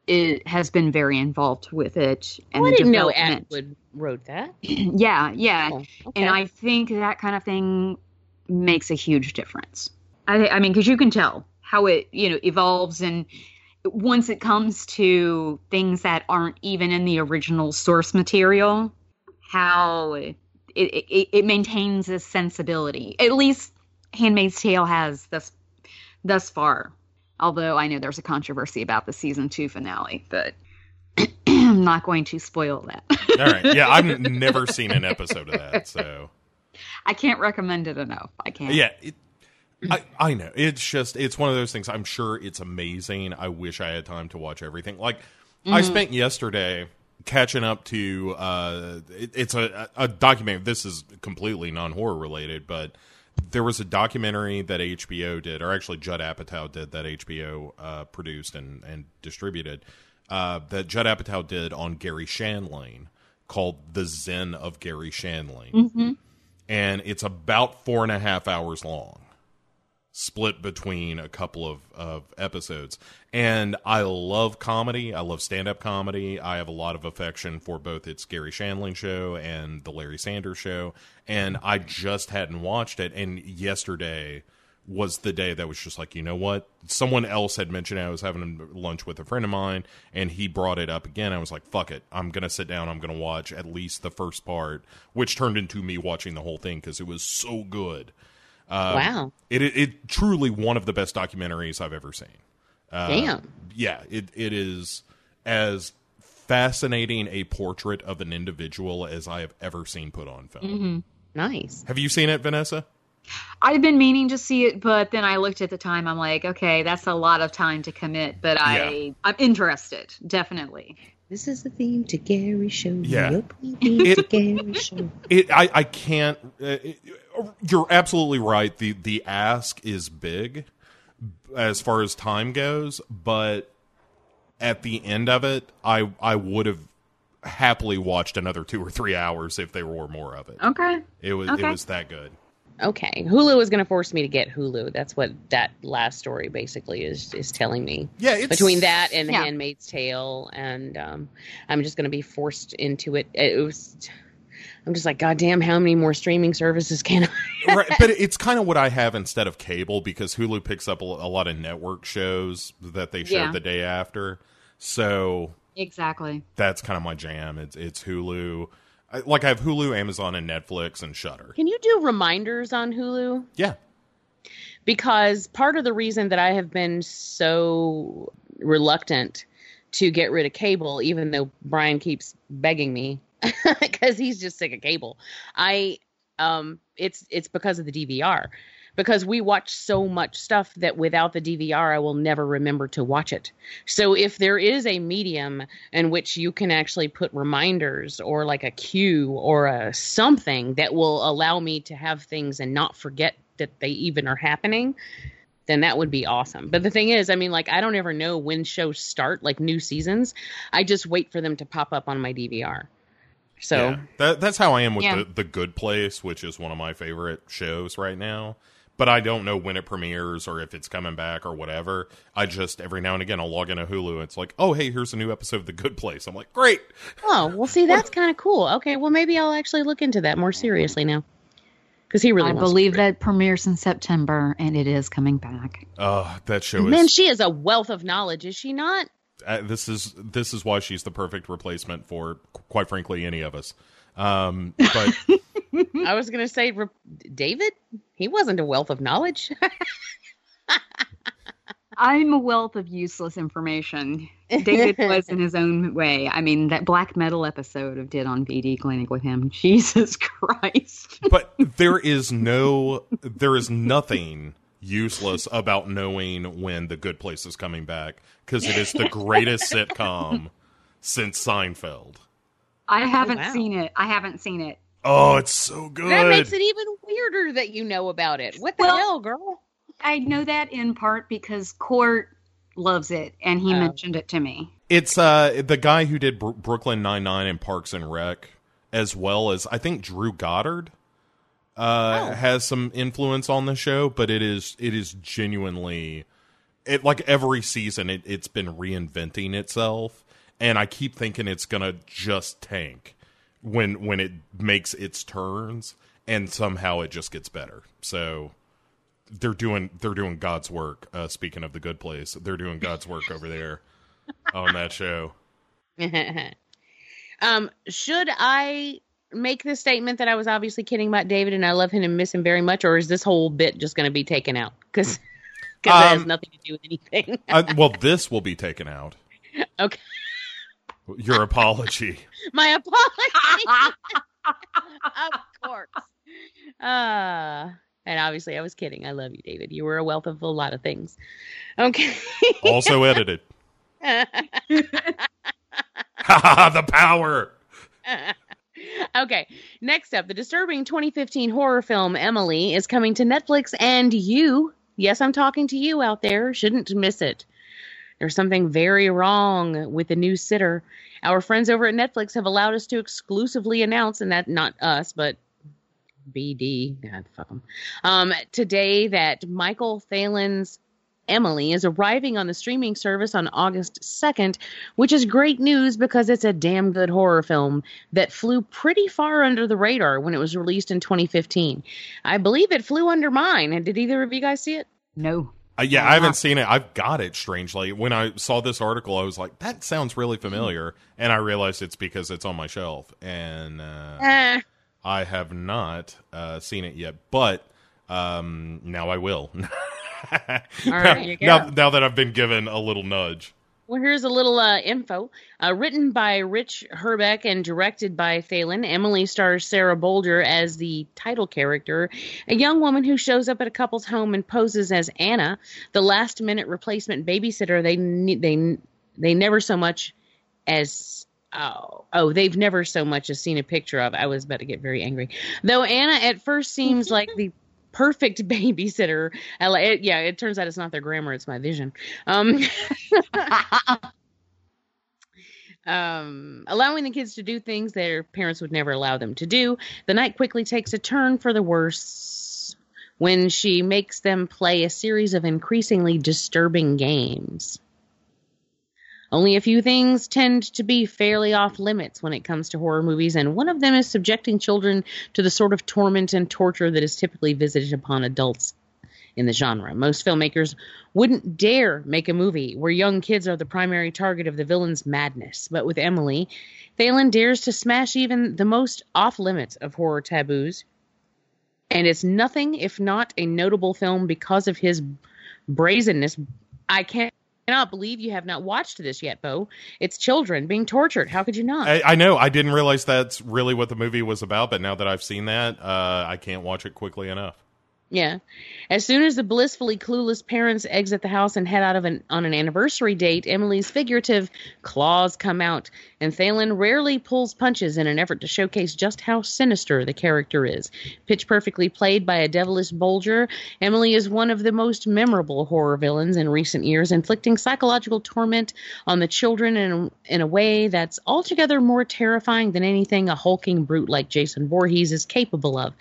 S6: it has been very involved with it and
S5: oh, I didn't know. Atwood wrote that. *clears throat*
S6: yeah, yeah.
S5: Oh, okay.
S6: And I think that kind of thing makes a huge difference. I, I mean, because you can tell how it, you know, evolves, and once it comes to things that aren't even in the original source material, how it it, it maintains a sensibility. At least *Handmaid's Tale* has thus thus far. Although I know there's a controversy about the season two finale, but *clears throat* I'm not going to spoil that.
S4: All right. Yeah, I've *laughs* never seen an episode of that, so
S6: I can't recommend it enough. I can't.
S4: yeah. It, I I know it's just it's one of those things. I'm sure it's amazing. I wish I had time to watch everything. Like I spent yesterday catching up to uh it, it's a a documentary. This is completely non horror related, but there was a documentary that HBO did, or actually Judd Apatow did that HBO uh, produced and and distributed. Uh, that Judd Apatow did on Gary Shandling called "The Zen of Gary Shandling," and it's about four and a half hours long split between a couple of, of episodes. And I love comedy. I love stand up comedy. I have a lot of affection for both its Gary Shandling show and the Larry Sanders show. And I just hadn't watched it. And yesterday was the day that was just like, you know what? Someone else had mentioned it. I was having lunch with a friend of mine and he brought it up again. I was like, fuck it. I'm going to sit down. I'm going to watch at least the first part, which turned into me watching the whole thing because it was so good. Um,
S5: wow.
S4: It, it it truly one of the best documentaries I've ever seen. Uh,
S5: Damn.
S4: Yeah, it it is as fascinating a portrait of an individual as I have ever seen put on film.
S5: Mm-hmm. Nice.
S4: Have you seen it, Vanessa?
S6: I've been meaning to see it, but then I looked at the time. I'm like, okay, that's a lot of time to commit. But I, I'm interested, definitely.
S5: This is the theme to Gary Show.
S4: Yeah.
S5: The opening theme
S4: It-
S5: to Gary Show. *laughs*
S4: It, I, I can't. Uh, it- you're absolutely right. The the ask is big as far as time goes, but at the end of it, I I would have happily watched another two or three hours if there were more of it.
S6: Okay.
S4: It was
S5: Okay.
S4: it was that good.
S5: Okay, Hulu is going to force me to get Hulu. That's what that last story basically is is telling me.
S4: Yeah, it's-
S5: between that and
S6: Yeah.
S5: Handmaid's Tale, and um, I'm just going to be forced into it. It was. I'm just like, God damn, how many more streaming services can I?
S4: right, but it's kind of what I have instead of cable because Hulu picks up a, a lot of network shows that they show
S6: Yeah.
S4: the day after. So
S6: Exactly.
S4: that's kind of my jam. It's it's Hulu. I, like I have Hulu, Amazon, and Netflix and Shudder.
S5: Can you do reminders on Hulu?
S4: Yeah.
S5: because part of the reason that I have been so reluctant to get rid of cable, even though Brian keeps begging me *laughs* because he's just sick of cable, I um it's it's because of the DVR. Because we watch so much stuff that without the DVR, I will never remember to watch it. So, if there is a medium in which you can actually put reminders or like a cue or a something that will allow me to have things and not forget that they even are happening, then that would be awesome. But the thing is, I mean, like, I don't ever know when shows start, like new seasons. I just wait for them to pop up on my DVR. So,
S4: Yeah. that that's how I am with
S5: Yeah.
S4: the the Good Place, which is one of my favorite shows right now. But I don't know when it premieres or if it's coming back or whatever. I just every now and again I'll log into Hulu. and It's like, oh hey, here's a new episode of The Good Place. I'm like, great.
S5: oh, well, see, *laughs* that's kind of cool. Okay, well, maybe I'll actually look into that more seriously now. Because he really
S6: I
S5: wants to
S6: believe that premieres in September, and it is coming back.
S4: Uh, that show
S5: Man,
S4: is
S5: she is a wealth of knowledge, is she not?
S4: Uh, this is this is why she's the perfect replacement for quite frankly any of us. Um, but *laughs*
S5: I was going to say, Re- David, he wasn't a wealth of knowledge. *laughs*
S6: I'm a wealth of useless information. David was in his own way. I mean, that black metal episode of Did on BD Clinic with him. *laughs* Jesus Christ.
S4: but there is no there is nothing useless about knowing when the good place is coming back because it is the greatest *laughs* sitcom since Seinfeld.
S6: I haven't
S5: wow.
S6: seen it. I haven't seen it.
S4: Oh, it's so good.
S5: that makes it even weirder that you know about it. What the
S6: Well-
S5: hell, girl?
S6: I know that in part because Court loves it, and he
S5: Oh.
S6: mentioned it to me.
S4: It's uh the guy who did Bro- Brooklyn Nine Nine and Parks and Rec, as well as I think Drew Goddard uh,
S5: Oh.
S4: has some influence on the show. But it is it is genuinely it like every season it, it's been reinventing itself, and I keep thinking it's gonna just tank when when it makes its turns, and somehow it just gets better. So they're doing they're doing God's work. Uh, speaking of the good place, they're doing God's work over there on that show. *laughs*
S5: um, should I make the statement that I was obviously kidding about David and I love him and miss him very much, or is this whole bit just going to be taken out? Because because it has
S4: Um,
S5: nothing to do with anything.
S4: Uh, well, this will be taken out. *laughs*
S5: okay.
S4: Your apology. *laughs*
S5: My apology. *laughs* of course. Uh, and obviously, I was kidding. I love you, David. You were a wealth of a lot of things. Okay.
S4: Also edited. the power.
S5: Okay. Next up, the disturbing 2015 horror film Emelie is coming to Netflix, and you, yes, I'm talking to you out there, shouldn't miss it. There's something very wrong with the new sitter. Our friends over at Netflix have allowed us to exclusively announce, and that not us, but BD, God fuck 'em. Um, today that Michael Thelen's Emelie is arriving on the streaming service on August 2nd, which is great news because it's a damn good horror film that flew pretty far under the radar when it was released in 2015. I believe it flew under mine. Did either of you guys see it?
S6: No.
S4: Uh, yeah, I haven't seen it. I've got it. Strangely, when I saw this article, I was like, "That sounds really familiar," and I realized it's because it's on my shelf, and uh,
S5: Eh.
S4: I have not uh, seen it yet. But um, now I will. *laughs*
S5: All
S4: now,
S5: right, you go.
S4: now, now that I've been given a little nudge.
S5: Well, here's a little uh, info. Uh, written by Rich Herbeck and directed by Thelen, Emelie stars Sarah Bolger as the title character, a young woman who shows up at a couple's home and poses as Anna, the last-minute replacement babysitter. They they they never so much as oh oh they've never so much as seen a picture of. I was about to get very angry. Though Anna at first seems like the perfect *laughs* babysitter. It, yeah, it turns out it's not their grammar; it's my vision. Um, *laughs* um, allowing the kids to do things their parents would never allow them to do. The night quickly takes a turn for the worse when she makes them play a series of increasingly disturbing games. Only a few things tend to be fairly off limits when it comes to horror movies, and one of them is subjecting children to the sort of torment and torture that is typically visited upon adults in the genre. Most filmmakers wouldn't dare make a movie where young kids are the primary target of the villain's madness, but with Emelie, Thelen dares to smash even the most off limits of horror taboos. And it's nothing if not a notable film because of his brazenness. I can't cannot believe you have not watched this yet, Bo. It's children being tortured. How could you not?
S4: I, I know. I didn't realize that's really what the movie was about, but now that I've seen that, uh, I can't watch it quickly enough.
S5: Yeah. As soon as the blissfully clueless parents exit the house and head out of an on an anniversary date, Emelie's figurative claws come out, and Thelen rarely pulls punches in an effort to showcase just how sinister the character is. Pitch perfectly played by a devilish Bolger, Emelie is one of the most memorable horror villains in recent years, inflicting psychological torment on the children in, in a way that's altogether more terrifying than anything a hulking brute like Jason Voorhees is capable of.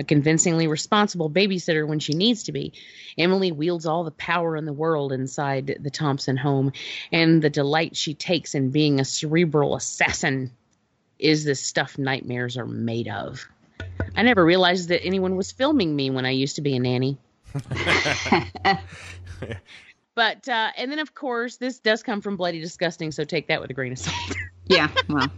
S5: A convincingly responsible babysitter when she needs to be. Emily wields all the power in the world inside the Thompson home, and the delight she takes in being a cerebral assassin is the stuff nightmares are made of. I never realized that anyone was filming me when I used to be a nanny. *laughs* but uh, and then of course this does come from Bloody Disgusting, so take that with a grain of salt. *laughs*
S6: yeah, well,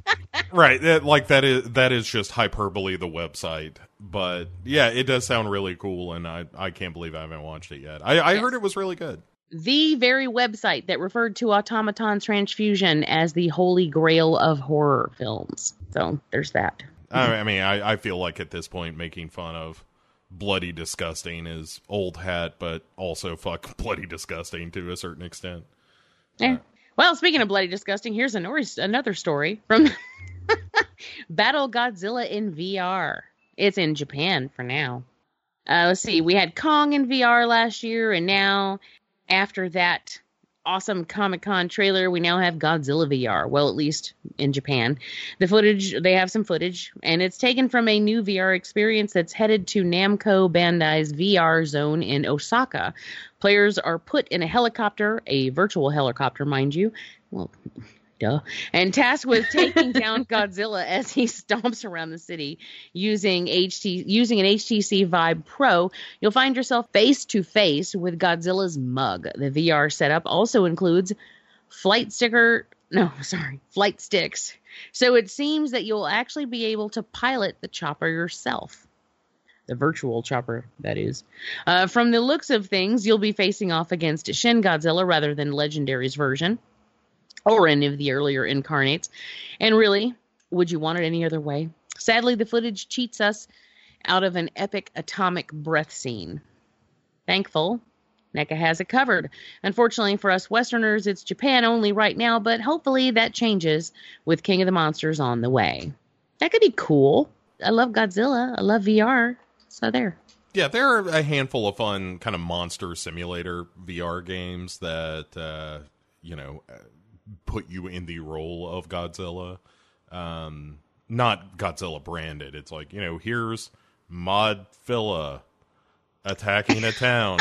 S4: right. That, like that is that is just hyperbole. The website, but yeah, it does sound really cool, and I I can't believe I haven't watched it yet. I, I
S5: Yes.
S4: heard it was really good.
S5: The very website that referred to Automaton Transfusion as the holy grail of horror films. So there's that.
S4: I, mean, I, I feel like at this point, making fun of bloody disgusting is old hat, but also fuck *laughs* bloody disgusting to a certain extent.
S5: Yeah. Well, speaking of bloody disgusting, here's another another story from *laughs* Battle Godzilla in VR. It's in Japan for now. Uh, let's see. We had Kong in VR last year, and now after that awesome Comic Con trailer, we now have Godzilla VR. Well, at least in Japan. The footage, they have some footage, and it's taken from a new VR experience that's headed to Namco Bandai's VR zone in Osaka. Players are put in a helicopter, a virtual helicopter, mind you. Well, duh. And tasked with taking down *laughs* Godzilla as he stomps around the city using HT using an HTC Vive Pro. You'll find yourself face to face with Godzilla's mug. The VR setup also includes flight sticker no, *laughs* sorry, flight sticks. So it seems that you'll actually be able to pilot the chopper yourself. The virtual chopper, that is. Uh, from the looks of things, you'll be facing off against Shin Godzilla rather than Legendary's version or any of the earlier incarnates. And really, would you want it any other way? Sadly, the footage cheats us out of an epic atomic breath scene. Thankful, NECA has it covered. Unfortunately for us Westerners, it's Japan only right now, but hopefully that changes with King of the Monsters on the way. That could be cool. I love Godzilla. I love VR. So there.
S4: Yeah, there are a handful of fun kind of monster simulator VR games that uh, you know put you in the role of Godzilla. Um, not Godzilla branded. It's like you know, here's Modphilla attacking a town.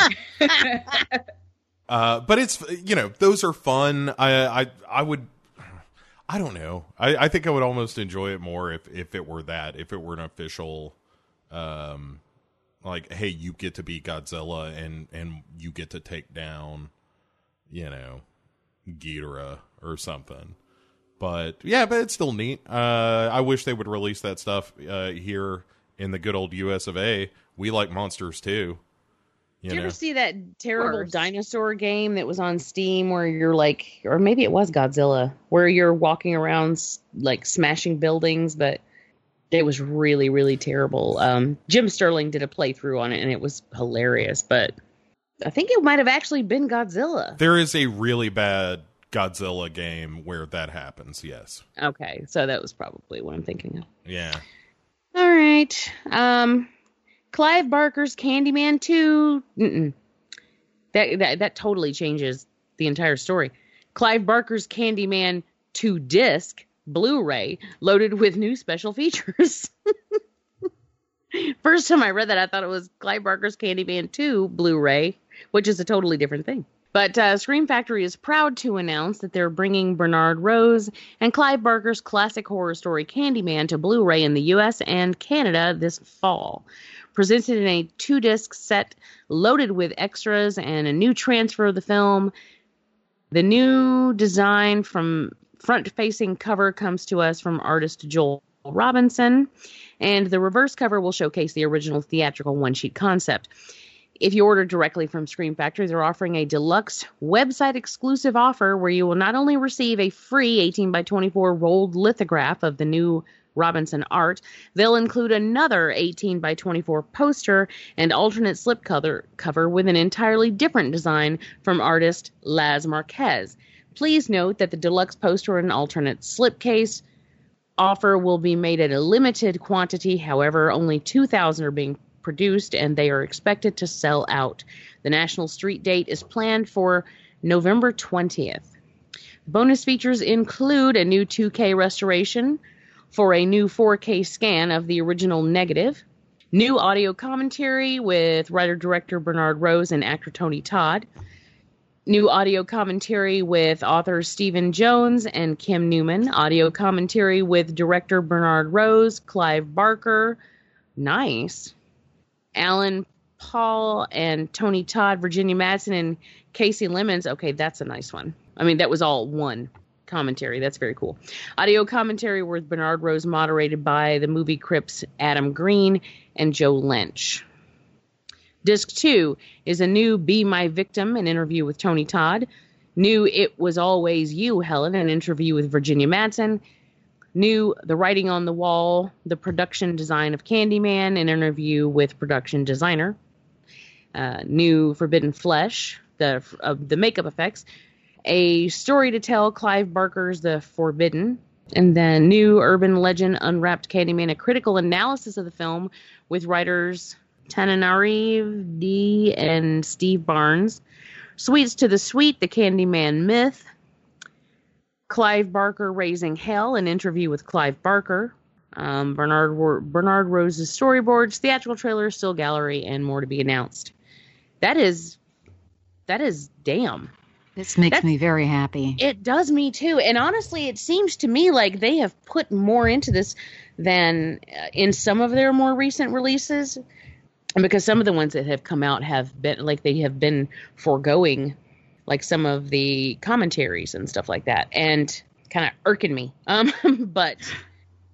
S4: *laughs* uh, but it's you know those are fun. I I I would. I don't know. I, I think I would almost enjoy it more if, if it were that, if it were an official, um, like, hey, you get to be Godzilla and and you get to take down, you know, Ghidorah or something. But yeah, but it's still neat. Uh, I wish they would release that stuff uh, here in the good old U.S. of A. We like monsters too. You
S5: Did you
S4: know?
S5: ever see that terrible
S6: course.
S5: dinosaur game that was on Steam where you're like, or maybe it was Godzilla, where you're walking around like smashing buildings, but it was really, really terrible. Um, Jim Sterling did a playthrough on it and it was hilarious, but I think it might have actually been Godzilla.
S4: There is a really bad Godzilla game where that happens. Yes.
S5: Okay, so that was probably what I'm thinking of.
S4: Yeah.
S5: All right. Um, Clive Barker's Candyman 2. Mm-mm. That, that that totally changes the entire story. Clive Barker's Candyman 2 disc Blu-ray loaded with new special features. *laughs* First time I read that, I thought it was Clive Barker's Candyman 2 Blu-ray, which is a totally different thing. But uh, Scream Factory is proud to announce that they're bringing Bernard Rose and Clive Barker's classic horror story Candyman to Blu ray in the US and Canada this fall. Presented in a two disc set loaded with extras and a new transfer of the film, the new design from front facing cover comes to us from artist Joel Robinson, and the reverse cover will showcase the original theatrical one sheet concept. If you order directly from Scream Factory, they're offering a deluxe website exclusive offer where you will not only receive a free 18 by 24 rolled lithograph of the new Robinson art, they'll include another 18 by 24 poster and alternate slip cover, cover with an entirely different design from artist Laz Marquez. Please note that the deluxe poster and alternate slipcase offer will be made at a limited quantity. However, only 2,000 are being produced and they are expected to sell out. The national street date is planned for November 20th. Bonus features include a new 2K restoration for a new 4K scan of the original negative, new audio commentary with writer director Bernard Rose and actor Tony Todd, new audio commentary with authors Stephen Jones and Kim Newman, audio commentary with director Bernard Rose, Clive Barker, nice, Alan Paul and Tony Todd, Virginia Madsen and Kasi Lemmons. Okay, that's a nice one. I mean, that was all one commentary. That's very cool. Audio commentary with Bernard Rose, moderated by the movie Crypt's Adam Green and Joe Lynch. Disc two is a new Be My Victim, an interview with Tony Todd. New It Was Always You, Helen, an interview with Virginia Madsen. New The Writing on the Wall, the production design of Candyman, an interview with production designer. Uh, new Forbidden Flesh, the uh, the makeup effects. A story to tell, Clive Barker's The Forbidden. And then new urban legend, Unwrapped Candyman, a critical analysis of the film with writers Tananarive Due and Steve Barnes. Sweets to the Sweet, the Candyman myth. Clive Barker Raising Hell, an interview with Clive Barker. Um, Bernard Bernard Rose's storyboards, theatrical trailer, still gallery, and more to be announced. That is, that is damn.
S6: This makes
S5: That's-
S6: me very happy.
S5: It does me too. And honestly, it seems to me like they have put more into this than uh, in some of their more recent releases. Because some of the ones that have come out have been like they have been foregoing like some of the commentaries and stuff like that and kind of irking me. *laughs* Um but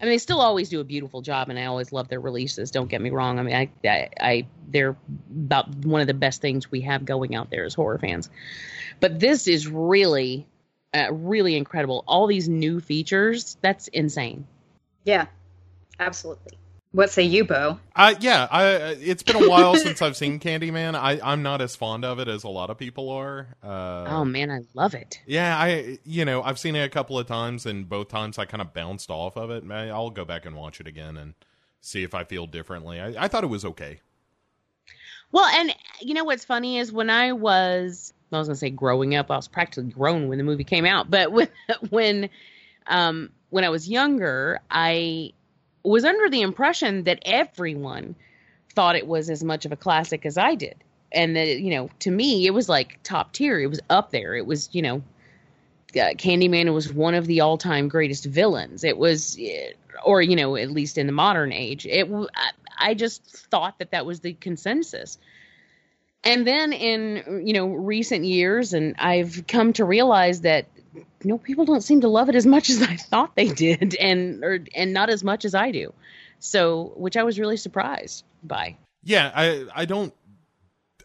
S5: I mean they still always do a beautiful job and I always love their releases, don't get me wrong. I mean I I, I they're about one of the best things we have going out there as horror fans. But this is really, uh, really incredible. All these new features, that's insane.
S6: Yeah, absolutely. What say you, Bo?
S4: Uh, yeah, I, it's been a while *laughs* since I've seen Candyman. I, I'm not as fond of it as a lot of people are. Uh,
S5: oh man, I love it.
S4: Yeah, I you know I've seen it a couple of times, and both times I kind of bounced off of it. I- I'll go back and watch it again and see if I feel differently. I, I thought it was okay.
S5: Well, and you know what's funny is when I was, I was gonna say growing up, I was practically grown when the movie came out. But *laughs* when, when, um, when I was younger, I was under the impression that everyone thought it was as much of a classic as I did, and that you know, to me, it was like top tier. It was up there. It was, you know, uh, Candyman was one of the all-time greatest villains. It was, eh, or you know, at least in the modern age, it. I just thought that that was the consensus. And then in you know recent years, and I've come to realize that you know people don't seem to love it as much as *laughs* I thought they did, and or and not as much as I do. So, which I was really surprised by.
S4: Yeah, I I don't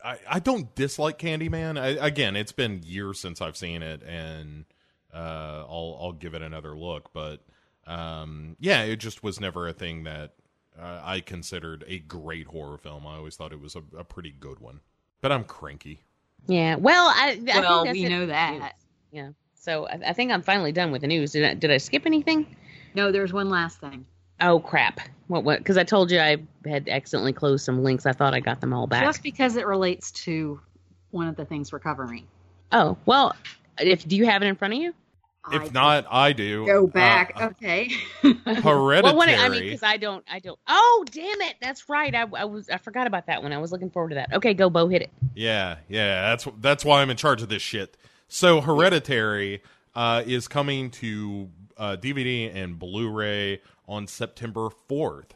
S4: I, I don't dislike Candyman. I, again, it's been years since I've seen it, and uh, I'll I'll give it another look. But um, yeah, it just was never a thing that uh, I considered a great horror film. I always thought it was a, a pretty good one. But I'm cranky.
S5: Yeah. Well, I, I
S6: Well,
S5: think that's
S6: we
S5: it
S6: know that.
S5: Yeah. So I, I think I'm finally done with the news. Did I, did I skip anything?
S6: No, there's one last thing.
S5: Oh crap! What? What? Because I told you I had accidentally closed some links. I thought I got them all back.
S6: Just because it relates to one of the things we're covering.
S5: Oh well. If do you have it in front of you?
S4: If not, I do.
S6: Go
S4: Uh,
S6: back. okay.
S4: Hereditary. *laughs*
S5: Well, when I mean, because I don't, I don't. Oh, damn it! That's right. I, I was, I forgot about that one. I was looking forward to that. Okay, go, Bo, hit it.
S4: Yeah, yeah, that's that's why I'm in charge of this shit. So Hereditary uh, is coming to uh, DVD and Blu-ray on September 4th.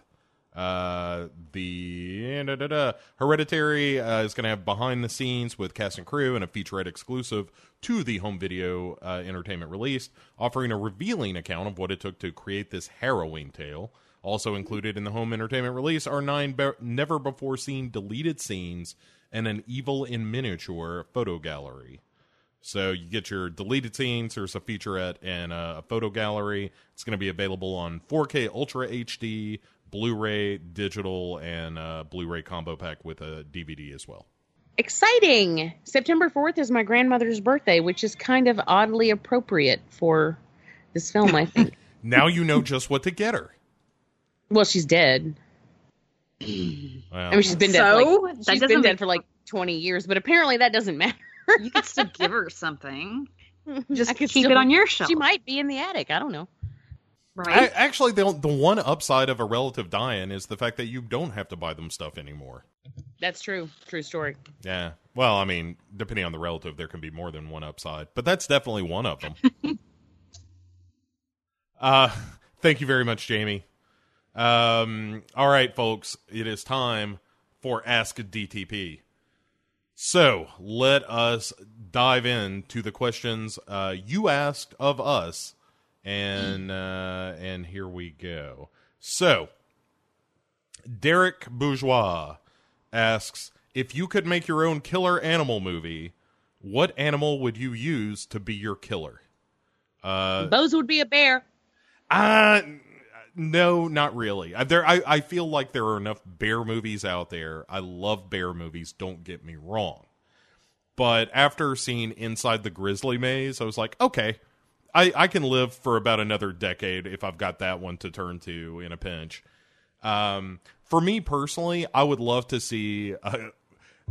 S4: Uh, the da, da, da. Hereditary uh, is going to have behind the scenes with cast and crew and a featurette exclusive to the home video uh, entertainment release, offering a revealing account of what it took to create this harrowing tale. Also included in the home entertainment release are nine be- never before seen deleted scenes and an evil in miniature photo gallery. So you get your deleted scenes. There's a featurette and a photo gallery. It's going to be available on 4K Ultra HD, Blu-ray, digital, and uh, Blu-ray combo pack with a DVD as well.
S5: Exciting! September fourth is my grandmother's birthday, which is kind of oddly appropriate for this film. I think. *laughs*
S4: Now you know just what to get her.
S5: well, she's dead. *clears throat*
S4: Well,
S5: I mean, she's been dead.
S6: So?
S5: For like,
S6: That
S5: she's
S6: doesn't
S5: been dead
S6: make-
S5: for like twenty years, but apparently that doesn't matter.
S6: You could still give her something. *laughs* Just
S5: I could
S6: keep
S5: still-
S6: it on your shelf.
S5: She might be in the attic. I don't know.
S6: right?
S4: I, actually, the the one upside of a relative dying is the fact that you don't have to buy them stuff anymore.
S5: That's true. True story.
S4: Yeah. Well, I mean, depending on the relative, there can be more than one upside, but that's definitely one of them. *laughs* uh, thank you very much, Jamie. Um, all right, folks, it is time for Ask DTP. So let us dive into the questions uh, you asked of us, and uh, and here we go. So, Derek Bourgeois asks if you could make your own killer animal movie, what animal would you use to be your killer? Uh,
S5: Bo's would be a bear.
S4: uh no, not really. Uh, There, I, I feel like there are enough bear movies out there. I love bear movies. Don't get me wrong, but after seeing Inside the Grizzly Maze, I was like, okay, I I can live for about another decade if I've got that one to turn to in a pinch. Um, for me personally, I would love to see. Uh,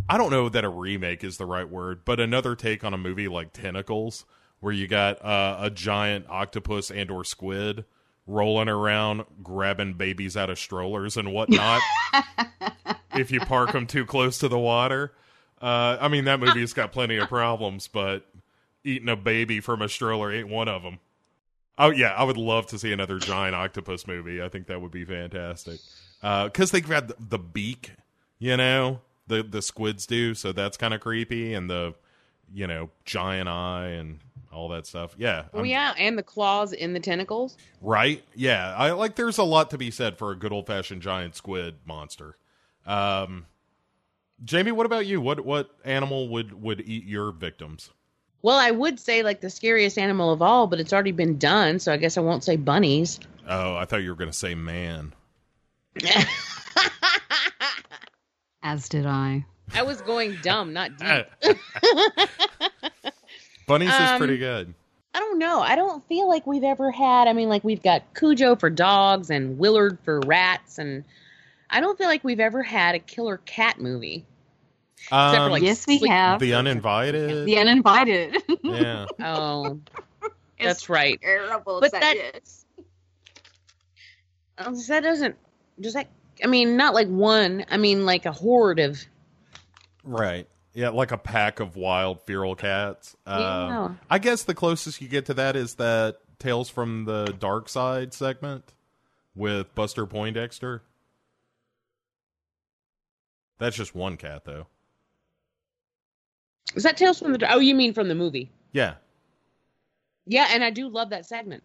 S4: I don't know that a remake is the right word, but another take on a movie like Tentacles, where you got uh, a giant octopus and or squid rolling around grabbing babies out of strollers and whatnot. *laughs* if you park them too close to the water, uh, I mean that movie's got plenty of problems, but eating a baby from a stroller ain't one of them. Oh yeah, I would love to see another giant octopus movie. I think that would be fantastic. Because they've got the, the beak, you know, the the squids do, so that's kind of creepy, and the you know giant eye and all that stuff. Yeah,
S5: Oh
S4: I'm-
S5: yeah, and the claws in the tentacles.
S4: right. Yeah, I like. There's a lot to be said for a good old fashioned giant squid monster. Um, Jamie, what about you? What what animal would would eat your victims?
S5: Well, I would say like the scariest animal of all, but it's already been done, so I guess I won't say bunnies.
S4: Oh, I thought you were going to say man. *laughs*
S6: As did I.
S5: I was going dumb, not deep. *laughs* *laughs*
S4: Bunnies is
S5: Um,
S4: pretty good.
S5: I don't know. I don't feel like we've ever had. I mean, like we've got Cujo for dogs and Willard for rats, and I don't feel like we've ever had a killer cat movie. Except for
S4: Um,
S5: like
S6: yes, we
S5: Sleep-
S6: have.
S4: the uninvited.
S6: The uninvited.
S4: yeah. *laughs*
S5: Oh, that's right.
S6: Terrible.
S5: But that- Oh, That doesn't. Does that? I mean, not like one. I mean, like a horde of.
S4: Right. Yeah, like a pack of wild feral cats. Uh,
S5: Yeah.
S4: I guess the closest you get to that is that Tales from the Dark Side segment with Buster Poindexter. That's just one cat, though.
S5: Is that Tales from the? Oh, you mean from the movie?
S4: Yeah.
S5: Yeah, and I do love that segment.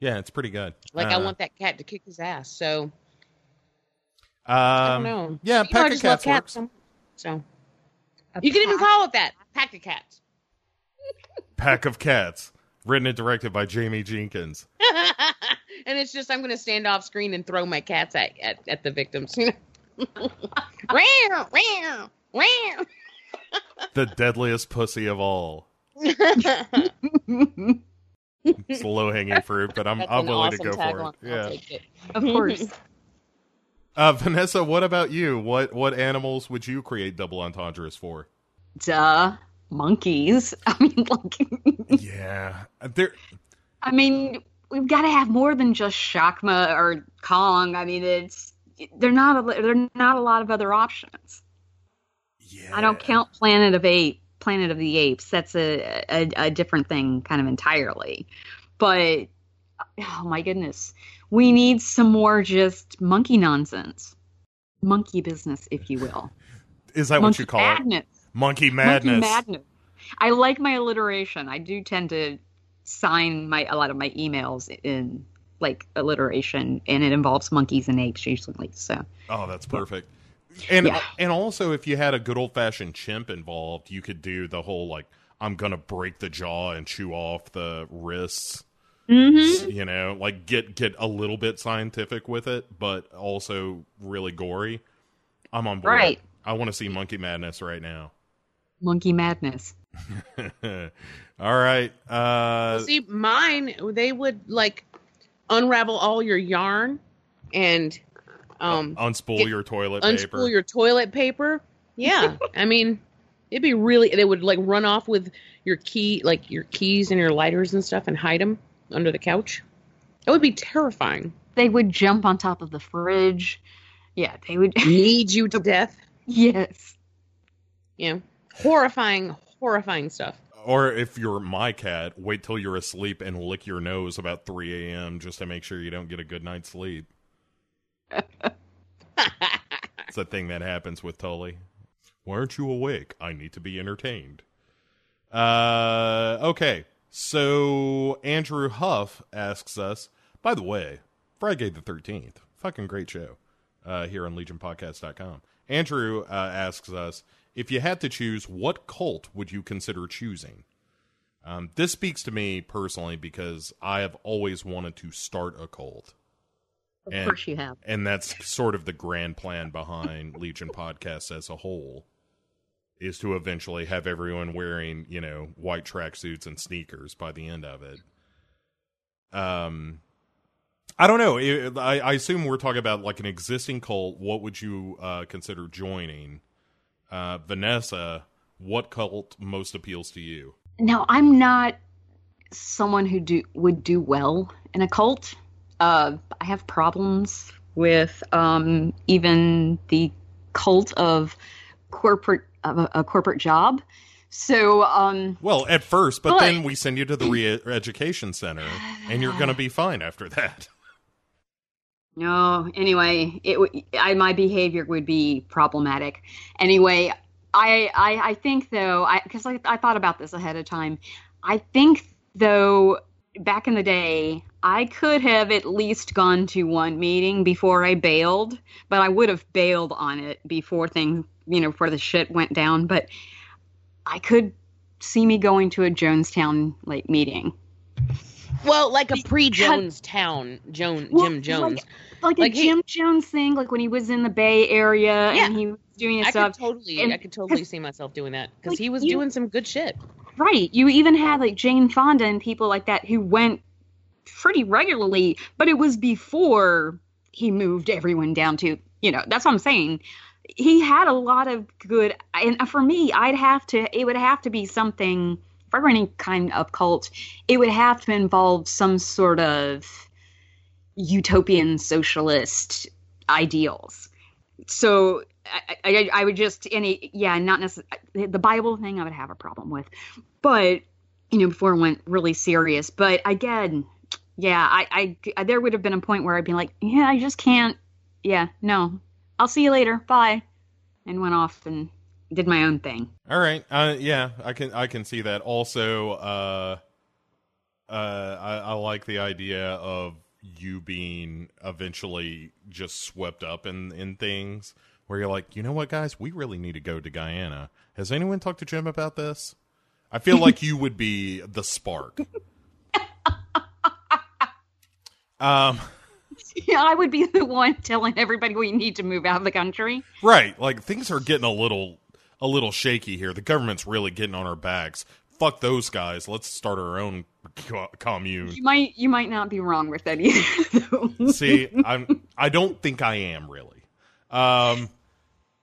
S4: Yeah, it's pretty good.
S5: Like, I
S4: Uh,
S5: want that cat to kick his ass. So I
S4: Um,
S5: don't know.
S4: Yeah,
S5: You know, I
S4: pack of
S5: love
S4: cats works.
S5: So you can even call it that. Pack of cats. *laughs*
S4: Pack of Cats, written and directed by Jamie Jenkins. *laughs*
S5: and it's just I'm going to stand off screen and throw my cats at at, at the victims. You know. Meow, meow, meow.
S4: The deadliest pussy of all. *laughs* It's low hanging fruit, but I'm
S5: That's
S4: I'm willing
S5: awesome
S4: to go for it.
S5: I'll
S4: Yeah.
S5: it.
S6: Of course.
S4: Uh, *laughs* Vanessa, what about you? What what animals would you create double entendres for?
S6: Duh. Monkeys. *laughs* I mean, like,
S4: Yeah, there.
S6: I mean, we've got to have more than just Shakma or Kong. I mean, it's they're not a, they're not a lot of other options.
S4: Yeah,
S6: I don't count Planet of Ape, Planet of the Apes. That's a, a a different thing, kind of entirely. But oh my goodness, we need some more just monkey nonsense, monkey business, if you will.
S4: Is that
S6: monkey
S4: what you call
S6: madness.
S4: it? Monkey madness.
S6: Monkey madness. I like my alliteration. I do tend to sign my a lot of my emails in like alliteration, and it involves monkeys and apes usually. So
S4: Oh, that's perfect. And
S6: Yeah.
S4: and also, if you had a good old fashioned chimp involved, you could do the whole like I'm gonna break the jaw and chew off the wrists.
S6: Mhm.
S4: You know, like get get a little bit scientific with it, but also really gory. I'm on board.
S6: Right.
S4: I want to see Monkey Madness right now.
S6: monkey madness. *laughs*
S4: All right. Uh,
S5: See, mine they would like unravel all your yarn and um
S4: unspool
S5: get-
S4: your toilet
S5: unspool
S4: paper.
S5: your toilet paper. Yeah, I mean, it'd be really. They would like run off with your key, like your keys and your lighters and stuff, and hide them under the couch. That would be terrifying.
S6: They would jump on top of the fridge. Yeah, they would. *laughs*
S5: Need you to death.
S6: yes.
S5: You know, horrifying, horrifying stuff.
S4: Or if you're my cat, wait till you're asleep and lick your nose about 3 a.m. just to make sure you don't get a good night's sleep. *laughs* it's a thing that happens with Tully. Why aren't you awake? I need to be entertained. Uh, okay. So Andrew Huff asks us, by the way, Friday the 13th, fucking great show, uh, here on legionpodcast.com. Andrew uh, asks us, if you had to choose, what cult would you consider choosing? Um, this speaks to me personally because I have always wanted to start a cult.
S6: Of course you have.
S4: And that's sort of the grand plan behind Legion Podcast as a whole is to eventually have everyone wearing, you know, white tracksuits and sneakers by the end of it. Um I don't know. I, I assume we're talking about like an existing cult. What would you uh, consider joining? Uh, Vanessa, what cult most appeals to you?
S6: Now, I'm not someone who do would do well in a cult. Uh, I have problems with um, even the cult of corporate of a, a corporate job. So, um,
S4: Well, at first, but
S6: But-
S4: then we send you to the *clears throat* re-education center, and you're going to be fine after that. *laughs*
S6: No, anyway, it w- I my behavior would be problematic. Anyway, I I, I think though, I because I, I thought about this ahead of time. I think though, back in the day, I could have at least gone to one meeting before I bailed, but I would have bailed on it before things, you know, before the shit went down. But I could see me going to a Jonestown like meeting.
S5: Well, like a pre-Jonestown Joan
S6: Well,
S5: Jim Jones.
S6: like,
S5: Like
S6: a Jim Jones thing, like when he was in the Bay Area
S5: Yeah.
S6: and he was doing his
S5: I
S6: stuff.
S5: could totally,
S6: And-
S5: I could totally see myself doing that because
S6: Like,
S5: he was
S6: you-
S5: doing some good shit.
S6: Right. You even had like Jane Fonda and people like that who went pretty regularly, but it was before he moved everyone down to, you know, that's what I'm saying. He had a lot of good, and for me, I'd have to, it would have to be something, for any kind of cult, it would have to involve some sort of utopian socialist ideals. So I, I, I would just any yeah not necessarily the Bible thing I would have a problem with, but you know before it went really serious. But again, yeah, I, I there would have been a point where I'd be like, yeah, I just can't. Yeah, no, I'll see you later. Bye, and went off and did my own thing.
S4: All right. Uh, yeah, I can I can see that. Also, uh, uh, I, I like the idea of you being eventually just swept up in in things where you're like, you know what, guys, we really need to go to Guyana. Has anyone talked to Jim about this? I feel like *laughs* you would be the spark. Um,
S6: Yeah, *laughs* I would be the one telling everybody we need to move out of the country.
S4: right. Like things are getting a little a little shaky here. The government's really getting on our backs. Fuck those guys. Let's start our own co- commune.
S6: You might you might not be wrong with that either. *laughs*
S4: See, I'm I don't think I am really. Um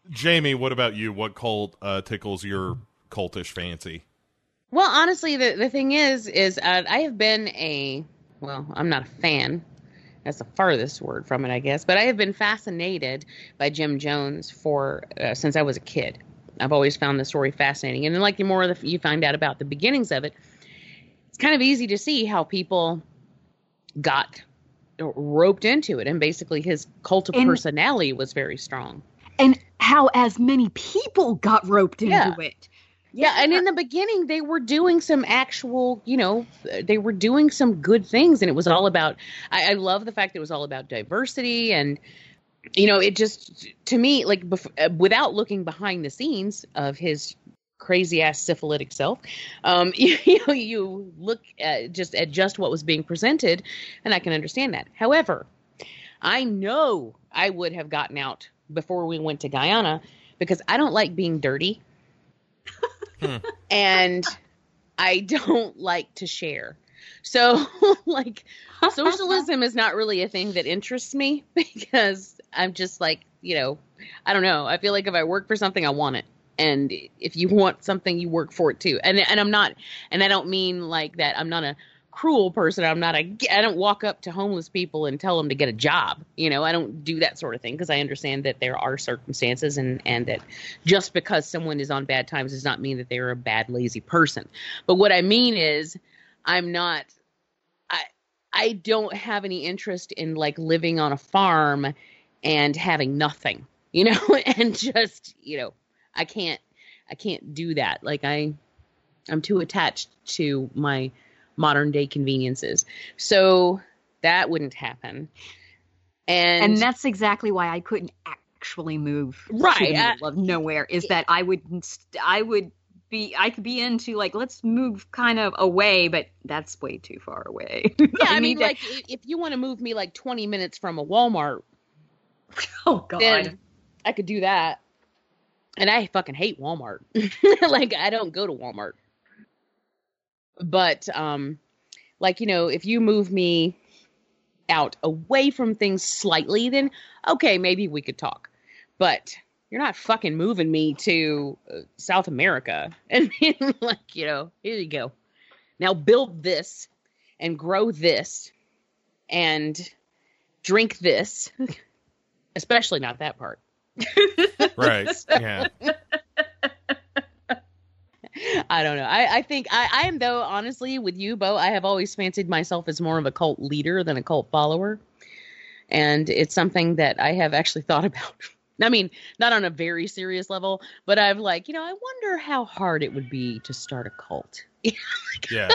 S4: Jamie, what about you? What cult uh, tickles your cultish fancy?
S5: Well, honestly, the the thing is, is uh, I have been a well, I'm not a fan. That's the farthest word from it, I guess. But I have been fascinated by Jim Jones for uh, since I was a kid. I've always found the story fascinating, and then like the more the, you find out about the beginnings of it, it's kind of easy to see how people got roped into it, and basically his cult of
S6: And-
S5: personality was very strong.
S6: and how as many people got roped into
S5: Yeah.
S6: it.
S5: Yeah, and in the beginning, they were doing some actual, you know, they were doing some good things, and it was all about. I, I love the fact that it was all about diversity, and you know, it just to me, like, bef- uh, without looking behind the scenes of his crazy ass syphilitic self, um, *laughs* you, you know, you look at just at just what was being presented, and I can understand that. However, I know I would have gotten out before we went to Guyana because I don't like being dirty *laughs* *laughs* and I don't like to share. So, *laughs* like, socialism is not really a thing that interests me *laughs* because I'm just like, you know, I don't know. I feel like if I work for something, I want it. And if you want something, you work for it too. And and I'm not, and I don't mean like that. I'm not a cruel person. I'm not a. I don't walk up to homeless people and tell them to get a job. You know, I don't do that sort of thing because I understand that there are circumstances and and that just because someone is on bad times does not mean that they're a bad lazy person. But what I mean is, I'm not. I I don't have any interest in like living on a farm and having nothing. You know, *laughs* and just you know, I can't. I can't do that. Like I, I'm too attached to my modern day conveniences. So that wouldn't happen. And,
S6: And that's exactly why I couldn't actually move to
S5: Right,
S6: the
S5: I-
S6: middle uh, of nowhere. Is that I would I would be I could be into like let's move kind of away, but that's way too far away. *laughs*
S5: yeah, I, mean,
S6: to-
S5: like if you want to move me like 20 minutes from a Walmart, *laughs*
S6: oh god,
S5: then I could do that. And I fucking hate Walmart. *laughs* like I don't go to Walmart. But um like you know, if you move me out away from things slightly then okay, maybe we could talk. But you're not fucking moving me to uh, South America *laughs* and being like, you know, here you go. Now build this and grow this and drink this. *laughs* Especially not that part.
S4: Right. Yeah. *laughs*
S5: I don't know. I, I think I, I am though honestly with you, Bo. I have always fancied myself as more of a cult leader than a cult follower, and it's something that I have actually *laughs* thought about. I mean, not on a very serious level, but I've like, you know, I wonder how hard it would be to start a cult. *laughs*
S4: Yeah.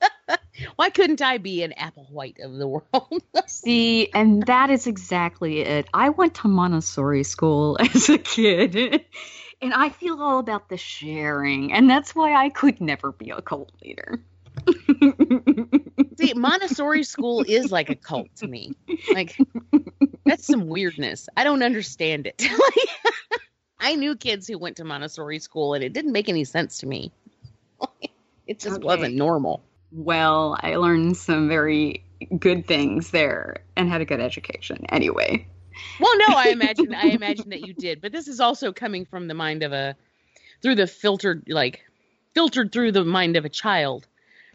S4: *laughs*
S5: Why couldn't I be an Applewhite of the world?
S6: See, and that is exactly it. I went to Montessori school as a kid, and I feel all about the sharing, and that's why I could never be a cult leader.
S5: See, Montessori school is like a cult to me. Like that's some weirdness. I don't understand it. *laughs* Like, I knew kids who went to Montessori school and it didn't make any sense to me. *laughs* It just
S6: Okay.
S5: wasn't normal.
S6: Well, I learned some very good things there and had a good education. Anyway,
S5: Well, no, I imagine I *laughs* imagine that you did, but this is also coming from the mind of a through the filtered like filtered through the mind of a child.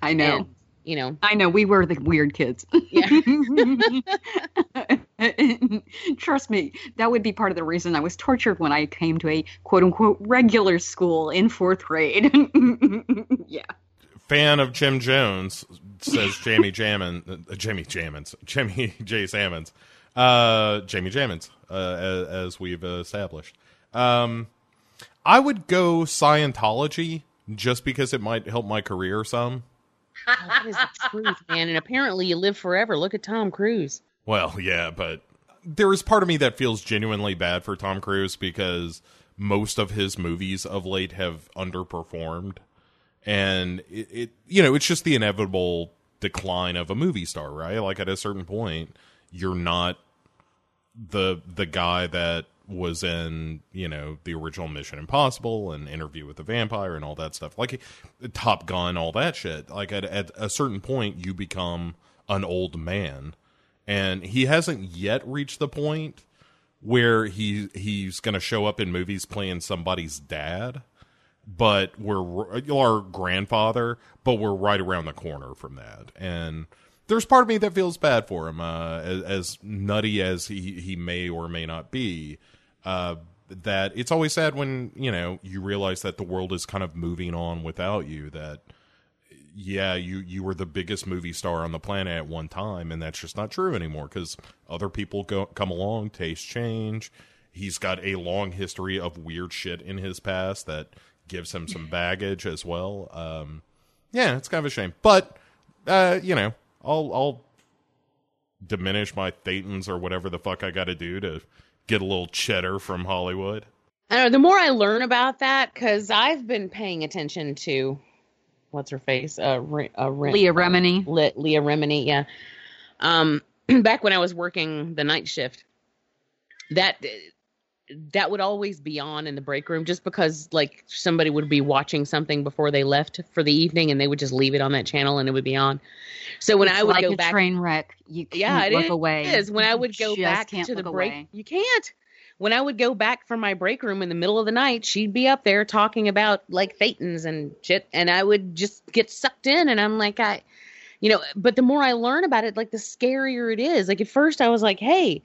S6: I know.
S5: And, you know,
S6: I know we were the weird kids.
S5: Yeah. *laughs*
S6: Trust me, that would be part of the reason I was tortured when I came to a quote unquote regular school in fourth grade. *laughs* yeah.
S4: Fan of Jim Jones says Jamie Jammon, uh, Jamie Jammons, Jamie J Salmons, uh, Jamie Jammons, uh, as, as we've established. Um, I would go Scientology just because it might help my career some.
S5: Oh, that is the truth, man. And apparently you live forever. Look at Tom Cruise.
S4: Well, yeah, but there is part of me that feels genuinely bad for Tom Cruise because most of his movies of late have underperformed, and it, it you know it's just the inevitable decline of a movie star, right? Like at a certain point, you're not the the guy that was in you know the original Mission Impossible and Interview with the Vampire and all that stuff, like Top Gun, all that shit. Like at at a certain point, you become an old man, and he hasn't yet reached the point where he he's going to show up in movies playing somebody's dad, but we're our grandfather, but we're right around the corner from that, and there's part of me that feels bad for him, uh, as, as nutty as he he may or may not be. Uh, that it's always sad when you know you realize that the world is kind of moving on without you. That yeah, you you were the biggest movie star on the planet at one time, and that's just not true anymore because other people go come along, tastes change. He's got a long history of weird shit in his past that gives him some baggage as well. Um, yeah, it's kind of a shame, but uh, you know, I'll I'll diminish my thetans or whatever the fuck I got to do to get a little cheddar from Hollywood.
S5: I don't know. The more I learn about that, because I've been paying attention to what's her face, uh, Re- uh Rem-
S6: Leah Remini.
S5: Le- Leah Remini, yeah. Um, *clears throat* back when I was working the night shift, that that would always be on in the break room, just because like somebody would be watching something before they left for the evening, and they would just leave it on that channel, and it would be on. So when
S6: It's
S5: I would
S6: like
S5: go
S6: a
S5: back,
S6: train wreck. You can't
S5: yeah, it
S6: look
S5: is.
S6: away.
S5: It is. When I would go back to the break,
S6: away.
S5: you can't. When I would go back from my break room in the middle of the night, she'd be up there talking about like thetans and shit, and I would just get sucked in, and I'm like, I, you know. But the more I learn about it, like the scarier it is. Like at first, I was like, hey.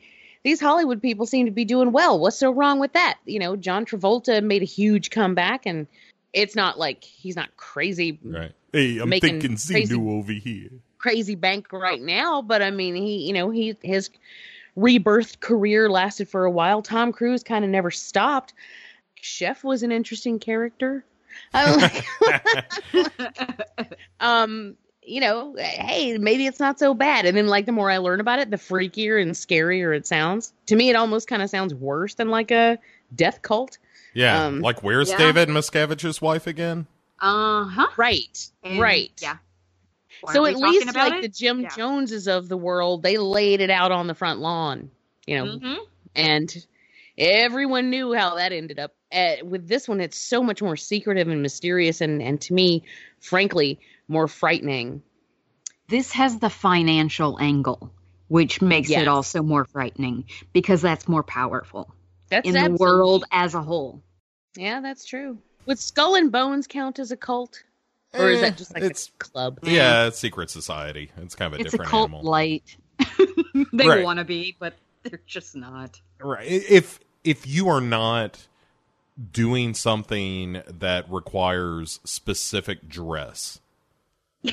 S5: These Hollywood people seem to be doing well. What's so wrong with that? You know, John Travolta made a huge comeback, and it's not like he's not crazy
S4: Right. Hey, I'm thinking
S5: crazy-
S4: Xenu over here.
S5: crazy bank right now, but I mean, he, you know, he his rebirth career lasted for a while. Tom Cruise kind of never stopped. Chef was an interesting character. *laughs* Like, *laughs* um, you know, hey, maybe it's not so bad. And then, like, the more I learn about it, the freakier and scarier it sounds. To me, it almost kind of sounds worse than like a death cult.
S4: Yeah,
S5: Um,
S4: like where's
S6: yeah.
S4: David Miscavige's wife again?
S6: Uh huh.
S5: Right,
S6: And-
S5: right.
S6: Yeah. Why
S5: so at least
S6: about
S5: like
S6: it?
S5: the Jim
S6: Yeah.
S5: Joneses of the world, they laid it out on the front lawn, you know,
S6: Mhm.
S5: and everyone knew how that ended up. Uh, with this one, it's so much more secretive and mysterious, and and to me, frankly, more frightening.
S6: This has the financial angle, which makes
S5: Yes.
S6: it also more frightening because that's more powerful
S5: That's
S6: in the world as a whole.
S5: Yeah, that's true. Would Skull and Bones count as a cult, or is
S4: Eh,
S5: that just like
S4: it's-
S5: a club?
S4: Yeah, it's secret society. It's kind of a
S6: It's a
S4: different
S6: cult
S4: animal.
S6: light. *laughs* they
S4: Right.
S6: want to be, but they're just not.
S4: Right. If if you are not doing something that requires specific dress,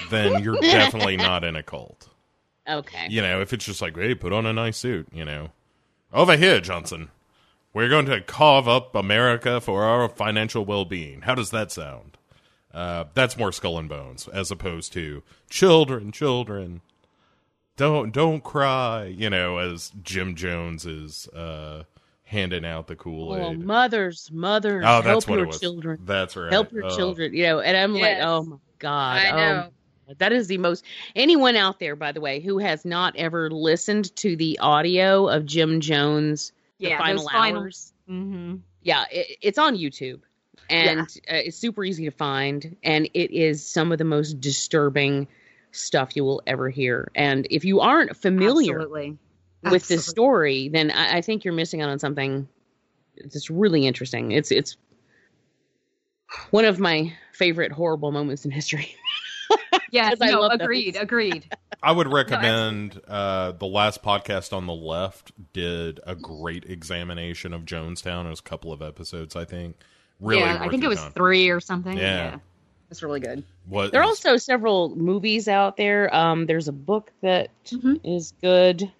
S4: then you're *laughs* definitely not in a cult.
S5: Okay.
S4: You know, if it's just like, hey, put on a nice suit, you know. Over here, Johnson. We're going to carve up America for our financial well being. How does that sound? Uh, that's more skull and bones, as opposed to children, children. Don't don't cry, you know, as Jim Jones is uh handing out the Kool
S5: Oh, mothers, mothers,
S4: Oh, that's
S5: help
S4: what
S5: your
S4: it was.
S5: children.
S4: That's right.
S5: help your
S4: Oh.
S5: children you know and i'm like oh my god
S12: I
S5: oh
S12: know.
S5: my- that is the most anyone out there by the way who has not ever listened to the audio of jim jones
S6: Yeah,
S5: final
S6: those final-
S5: hours
S6: Mm-hmm.
S5: yeah it, it's on youtube and uh, it's super easy to find and it is some of the most disturbing stuff you will ever hear and if you aren't familiar
S6: Absolutely.
S5: with this story, then I, I think you're missing out on something that's really interesting. It's it's one of my favorite horrible moments in history. *laughs*
S6: Yeah,
S5: 'Cause I
S6: no,
S5: love
S6: agreed,
S5: those.
S6: agreed.
S4: I would recommend uh, the last podcast on the left did a great examination of Jonestown. It was a couple of episodes, I think. Really,
S6: yeah, I think it was
S4: time.
S6: three or something.
S4: Yeah.
S6: It's really good.
S4: What
S5: There are also several movies out there. Um, there's a book that is
S6: Mhm.
S5: good.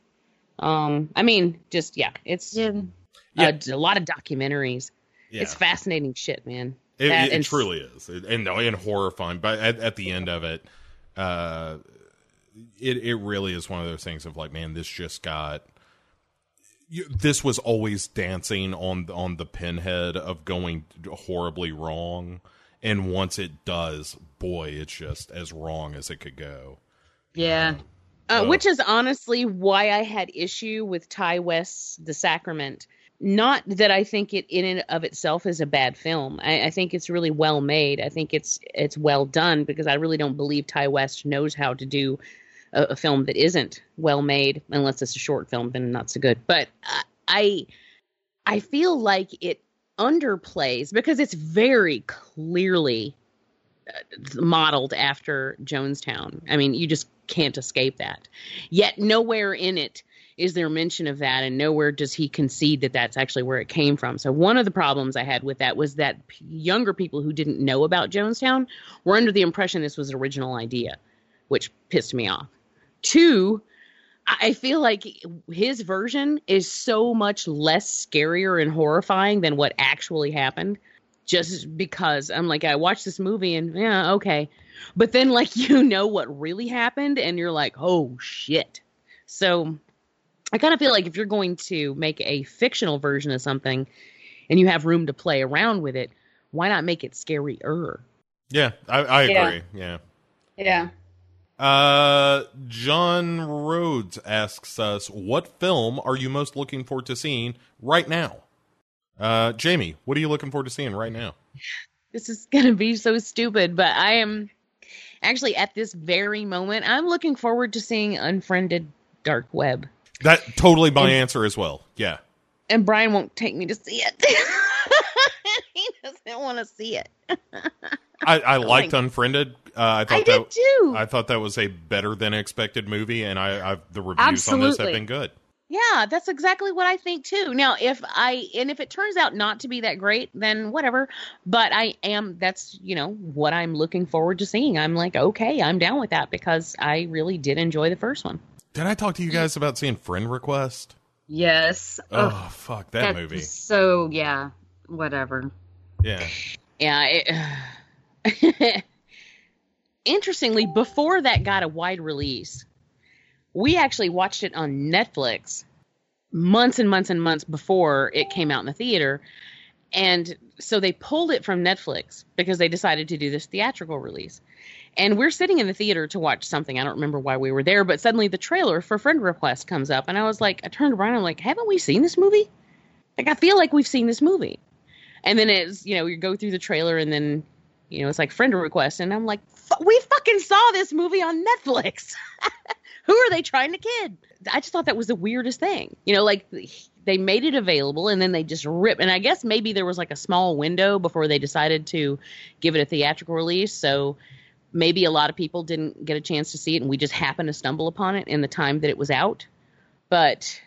S5: Um, I mean, just yeah, it's
S6: Yeah.
S4: Yeah.
S5: a, a lot of documentaries.
S4: yeah.
S5: It's fascinating shit, man.
S4: It,
S5: That
S4: it, it truly is, It- and and horrifying. But at, at the end of it, uh, it it really is one of those things of like, man, this just got you, this was always dancing on on the pinhead of going horribly wrong, and once it does, boy, it's just as wrong as it could go.
S6: Yeah.
S5: Uh,
S4: Oh.
S5: which is honestly why I had issue with Ti West's The Sacrament. Not that I think it in and of itself is a bad film. I, I think it's really well made. I think it's it's well done because I really don't believe Ti West knows how to do a, a film that isn't well made, unless it's a short film, then not so good. But I I feel like it underplays because it's very clearly uh, modeled after Jonestown. I mean, you just can't escape that. Yet nowhere in it is there mention of that, and nowhere does he concede that that's actually where it came from. So one of the problems I had with that was that younger people who didn't know about Jonestown were under the impression this was an original idea, which pissed me off. Two, I feel like his version is so much less scarier and horrifying than what actually happened. Just because I'm like, I watched this movie and yeah, okay. But then, like, *laughs* you know what really happened, and you're like, oh shit. So I kind of feel like if you're going to make a fictional version of something and you have room to play around with it, why not make it scarier?
S4: Yeah, I, I
S5: Yeah.
S4: agree. Yeah.
S6: Yeah.
S4: Uh, John Rhodes asks us, "What film are you most looking forward to seeing right now?" Uh, Jamie, what are you looking forward to seeing right now?
S5: this is going to be so stupid, but I am actually at this very moment, I'm looking forward to seeing Unfriended Dark Web.
S4: That totally my
S5: And-
S4: answer as well. Yeah,
S5: And Brian won't take me to see it. *laughs* he doesn't want to see it. *laughs*
S4: I, I liked Unfriended. Uh, I thought
S5: I did
S4: that
S5: too.
S4: I thought that was a better than expected movie, and I, I the reviews on this have been good.
S5: Yeah, that's exactly what I think too. Now, if I and if it turns out not to be that great, then whatever. But I am that's, you know, what I'm looking forward to seeing. I'm like, okay, I'm down with that because I really did enjoy the first one.
S4: Did I talk to you guys about seeing Friend Request?
S6: Yes.
S4: Oh,
S6: Ugh,
S4: fuck that,
S6: that
S4: movie.
S6: So yeah, whatever.
S4: Yeah.
S5: Yeah. It, *sighs* interestingly, before that got a wide release, we actually watched it on Netflix months and months and months before it came out in the theater. And so they pulled it from Netflix because they decided to do this theatrical release. And we're sitting in the theater to watch something. I don't remember why we were there, but suddenly the trailer for Friend Request comes up. And I was like, I turned to Brian, I'm like, haven't we seen this movie? Like, I feel like we've seen this movie. And then it's, you know, you go through the trailer and then, you know, it's like friend request. And I'm like, "Fu- we fucking saw this movie on Netflix. *laughs* Who are they trying to kid? I just thought that was the weirdest thing. You know, like they made it available and then they just rip. And I guess maybe there was like a small window before they decided to give it a theatrical release. So maybe a lot of people didn't get a chance to see it and we just happened to stumble upon it in the time that it was out. But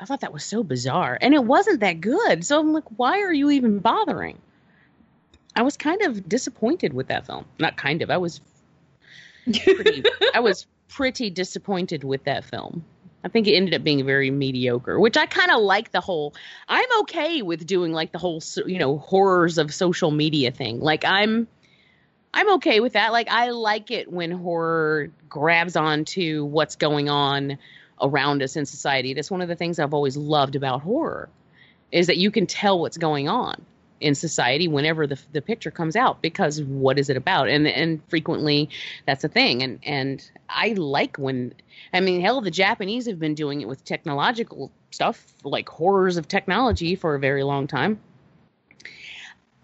S5: I thought that was so bizarre. And it wasn't that good. So I'm like, why are you even bothering? I was kind of disappointed with that film. Not kind of. I was pretty, *laughs* I was pretty disappointed with that film. I think it ended up being very mediocre, which I kind of like the whole I'm okay with doing like the whole you know horrors of social media thing. Like I'm I'm okay with that. Like I like it when horror grabs onto what's going on around us in society. That's one of the things I've always loved about horror is that you can tell what's going on in society whenever the the picture comes out because what is it about? And and frequently that's a thing. And and I like when I mean hell the Japanese have been doing it with technological stuff like horrors of technology for a very long time.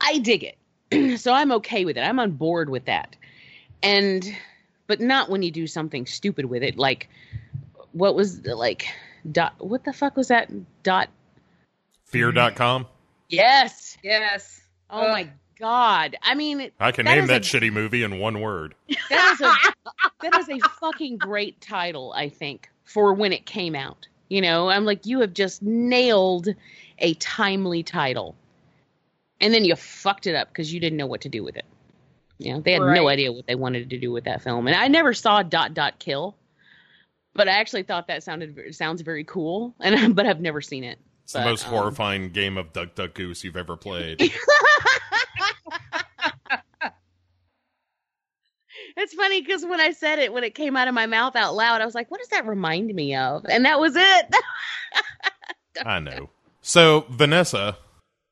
S5: I dig it. *clears throat* so I'm okay with it. I'm on board with that. And but not when you do something stupid with it like what was the, like dot what the fuck was that dot
S4: Fear.com.
S5: yes
S6: Yes.
S5: oh my god i mean
S4: I can
S5: that
S4: name that
S5: a,
S4: shitty movie in one word.
S5: that is a *laughs* that is a fucking great title i think for when it came out you know i'm like you have just nailed a timely title and then you fucked it up because you didn't know what to do with it you know they had no idea what they wanted to do with that film and i never saw dot dot kill but i actually thought that sounded sounds very cool *laughs* and but i've never seen it
S4: It's the most
S5: um,
S4: horrifying game of Duck Duck Goose you've ever played. *laughs*
S5: It's funny because when I said it, when it came out of my mouth out loud, I was like, "What does that remind me of?" And that was it. *laughs*
S4: I know. So, Vanessa,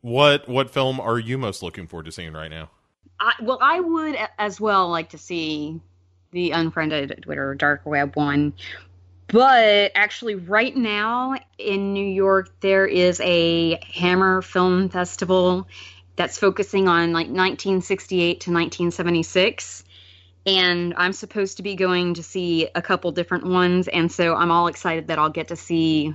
S4: what what film are you most looking forward to seeing right now?
S6: I, well, I would as well like to see the unfriended Twitter dark web one, but actually, right now in New York, there is a Hammer Film Festival that's focusing on like 1968 to 1976. And I'm supposed to be going to see a couple different ones. And so I'm all excited that I'll get to see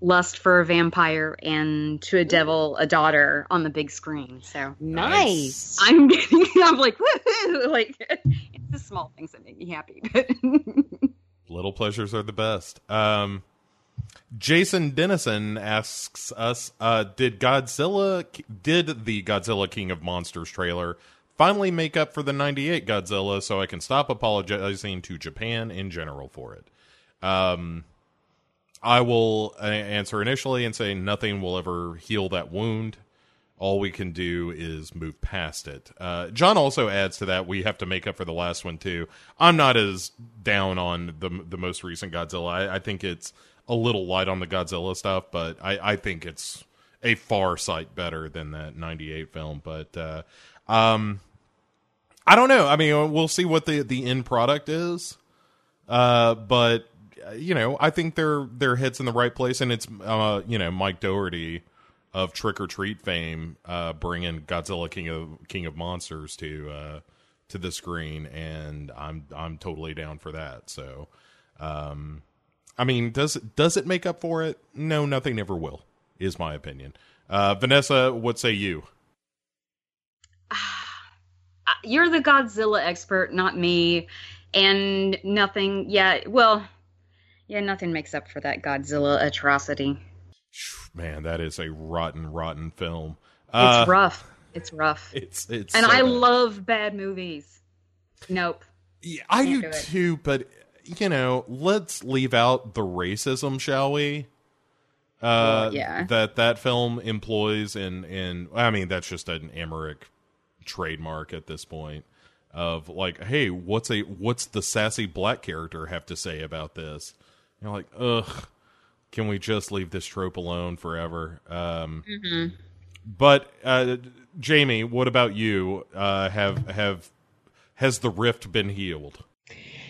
S6: Lust for a Vampire and To a Devil, a Daughter on the big screen. So
S5: Nice. *laughs*
S6: I'm getting, I'm like, woohoo! *laughs* Like, it's the small things that make me happy. But *laughs*
S4: Little pleasures are the best. Um, Jason Dennison asks us, uh, did Godzilla, did the Godzilla King of Monsters trailer finally make up for the 98 Godzilla so I can stop apologizing to Japan in general for it? Um, I will uh, answer initially and say nothing will ever heal that wound. All we can do is move past it. Uh, John also adds to that we have to make up for the last one too. I'm not as down on the the most recent Godzilla. I, I think it's a little light on the Godzilla stuff, but I, I think it's a far sight better than that '98 film. But uh, um, I don't know. I mean, we'll see what the the end product is. Uh, but you know, I think their their heads in the right place, and it's uh, you know Mike Dougherty of Trick or Treat fame uh, bringing Godzilla King of King of Monsters to uh, to the screen, and I'm I'm totally down for that. So, um, I mean, does does it make up for it? No, nothing ever will. Is my opinion. Uh, Vanessa, what say you? *sighs*
S6: you're the Godzilla expert, not me. And nothing, yeah, well, yeah, nothing makes up for that Godzilla atrocity.
S4: Man, that is a rotten, rotten film.
S6: It's rough. It's rough.
S4: It's it's
S6: and
S4: so
S6: I
S4: bad.
S6: love bad movies. Nope.
S4: Yeah, I do
S6: do
S4: too, but you know, let's leave out the racism, shall we? Uh,
S6: Well, yeah.
S4: That that film employs in in I mean that's just an Emmerich trademark at this point of like, hey, what's a what's the sassy black character have to say about this? You're like, ugh, can we just leave this trope alone forever? Um,
S5: Mhm.
S4: But uh, Jamie, what about you? Uh, have have has the rift been healed?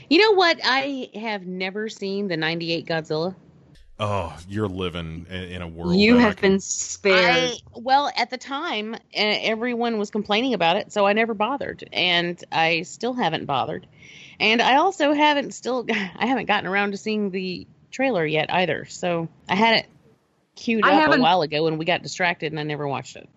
S5: You know what? I have never seen the 98 Godzilla.
S4: Oh, you're living in, in a world.
S6: You have
S4: can-
S6: been spared.
S5: I, well, at the time, uh, everyone was complaining about it, so I never bothered, and I still haven't bothered. And I also haven't still *laughs* I haven't gotten around to seeing the trailer yet either. So I had it queued
S6: I
S5: up a while ago, and we got distracted, and I never watched it.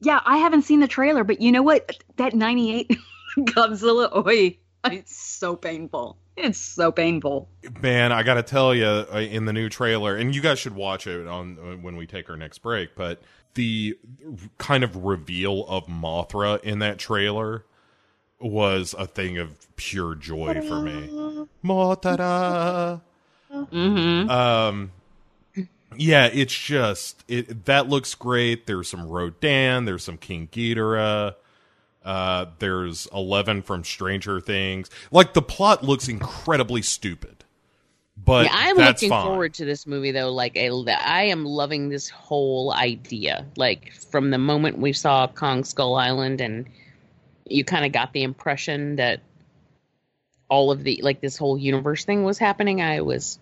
S6: yeah, I haven't seen the trailer, but you know what? That 98 *laughs* Godzilla, oi, it's so painful. It's so painful.
S4: Man, I got to tell you, uh, in the new trailer, and you guys should watch it on uh, when we take our next break. But the kind of reveal of Mothra in that trailer was a thing of pure joy for me. Mothra.
S6: Mm-hmm.
S4: Um, yeah, it's just it that looks great. There's some Rodan, there's some King Ghidorah, uh, there's Eleven from Stranger Things. Like the plot looks incredibly stupid, but
S5: yeah, I'm
S4: that's
S5: looking
S4: fine.
S5: forward to this movie though. Like, I, I am loving this whole idea. Like from the moment we saw Kong Skull Island, and you kind of got the impression that all of the like this whole universe thing was happening. I was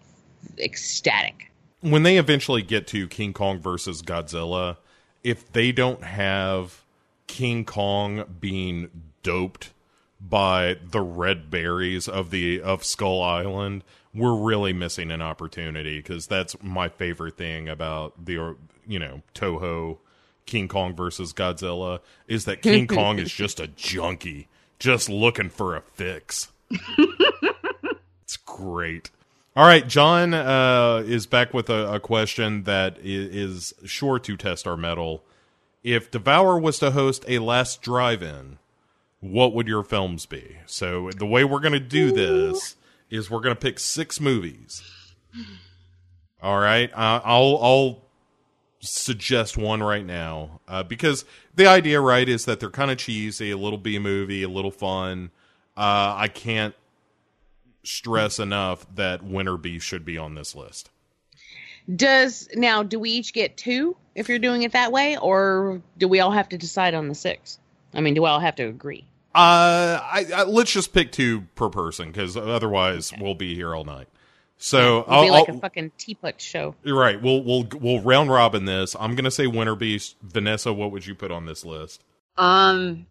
S5: ecstatic.
S4: when they eventually get to King Kong versus Godzilla, if they don't have King Kong being doped by the red berries of the of Skull Island, we're really missing an opportunity because that's my favorite thing about the you know Toho King Kong versus Godzilla is that King *laughs* Kong is just a junkie, just looking for a fix. *laughs* it's great. All right, John uh, is back with a, a question that is sure to test our mettle. If Devour was to host a last drive-in, what would your films be? So the way we're going to do this is we're going to pick six movies. All right, uh, I'll I'll suggest one right now uh, because the idea, right, is that they're kind of cheesy, a little B movie, a little fun. Uh, I can't stress enough that Winterbeast should be on this list.
S5: Does now do we each get two if you're doing it that way, or do we all have to decide on the six? I mean, do we all have to agree?
S4: Uh, I, I let's just pick two per person because otherwise we'll be here all night. So
S5: It'll be
S4: I'll,
S5: like
S4: I'll-
S5: a fucking teapot show.
S4: you're right. We'll we'll we'll round robin this. I'm gonna say Winterbeast. Vanessa, what would you put on this list?
S6: Um,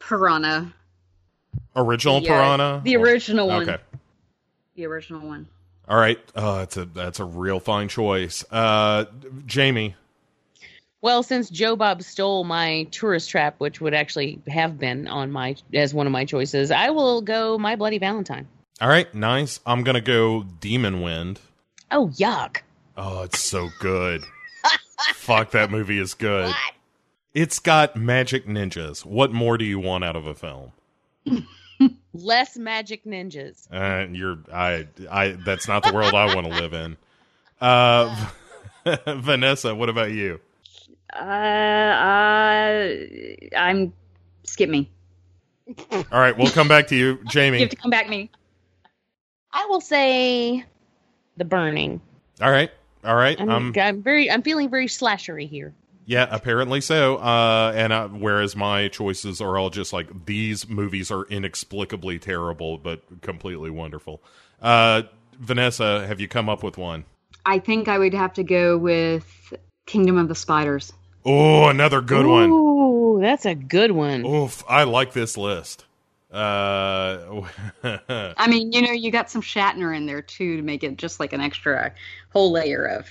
S6: Piranha.
S4: Original
S6: Yeah,
S4: Piranha.
S6: The original one.
S4: Okay.
S6: The original one.
S4: All right. Uh, that's a that's a real fine choice. Uh, Jamie.
S5: Well, since Joe Bob stole my tourist trap, which would actually have been on my as one of my choices, I will go My Bloody Valentine.
S4: All right. Nice. I'm gonna go Demon Wind.
S5: Oh yuck!
S4: Oh, it's so good. *laughs* Fuck, that movie is good. It's got magic ninjas. What more do you want out of a film? *laughs*
S5: Less magic ninjas.
S4: Uh, you're I I. That's not the world I want to live in. Uh, *laughs* Vanessa, what about you?
S6: Uh, uh, I'm skip me.
S4: All right, we'll come back to you, Jamie.
S6: You have to come back to me.
S5: I will say, The Burning.
S4: All right, all right.
S5: I'm,
S4: Um,
S5: I'm very, I'm feeling very slashery here.
S4: yeah, apparently so. Uh, and uh, whereas my choices are all just like these movies are inexplicably terrible but completely wonderful. Uh, Vanessa, have you come up with one?
S6: I think I would have to go with Kingdom of the Spiders.
S4: Oh, another good one.
S5: Ooh, that's a good one.
S4: Oof, I like this list. Uh, *laughs*
S6: I mean, you know, you got some Shatner in there too to make it just like an extra whole layer of,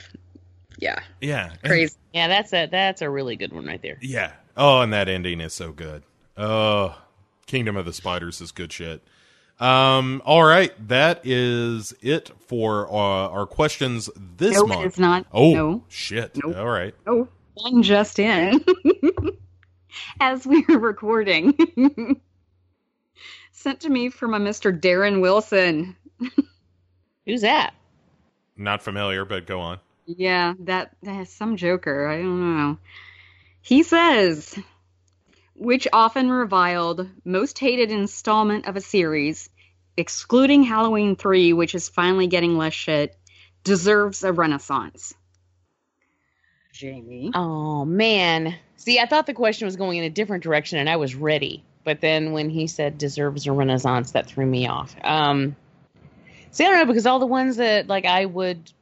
S6: yeah,
S4: yeah, and-
S6: crazy.
S5: Yeah, that's a that's a really good one right there.
S4: Yeah. Oh, and that ending is so good. Oh, Kingdom of the Spiders is good shit. Um. All right, that is it for uh, our questions this
S6: No,
S4: month.
S6: it's not.
S4: Oh
S6: No.
S4: shit!
S6: Nope.
S4: All right.
S6: Oh, one just in. *laughs* As we were recording. *laughs* Sent to me from a Mr. Darren Wilson. *laughs*
S5: Who's that?
S4: Not familiar, but go on.
S6: Yeah, that that's some joker. I don't know. He says, which often reviled, most hated installment of a series, excluding Halloween 3, which is finally getting less shit, deserves a renaissance. Jamie.
S5: Oh man. See, I thought the question was going in a different direction, and I was ready. But then when he said deserves a renaissance, that threw me off. Um, see, I don't know because all the ones that like I would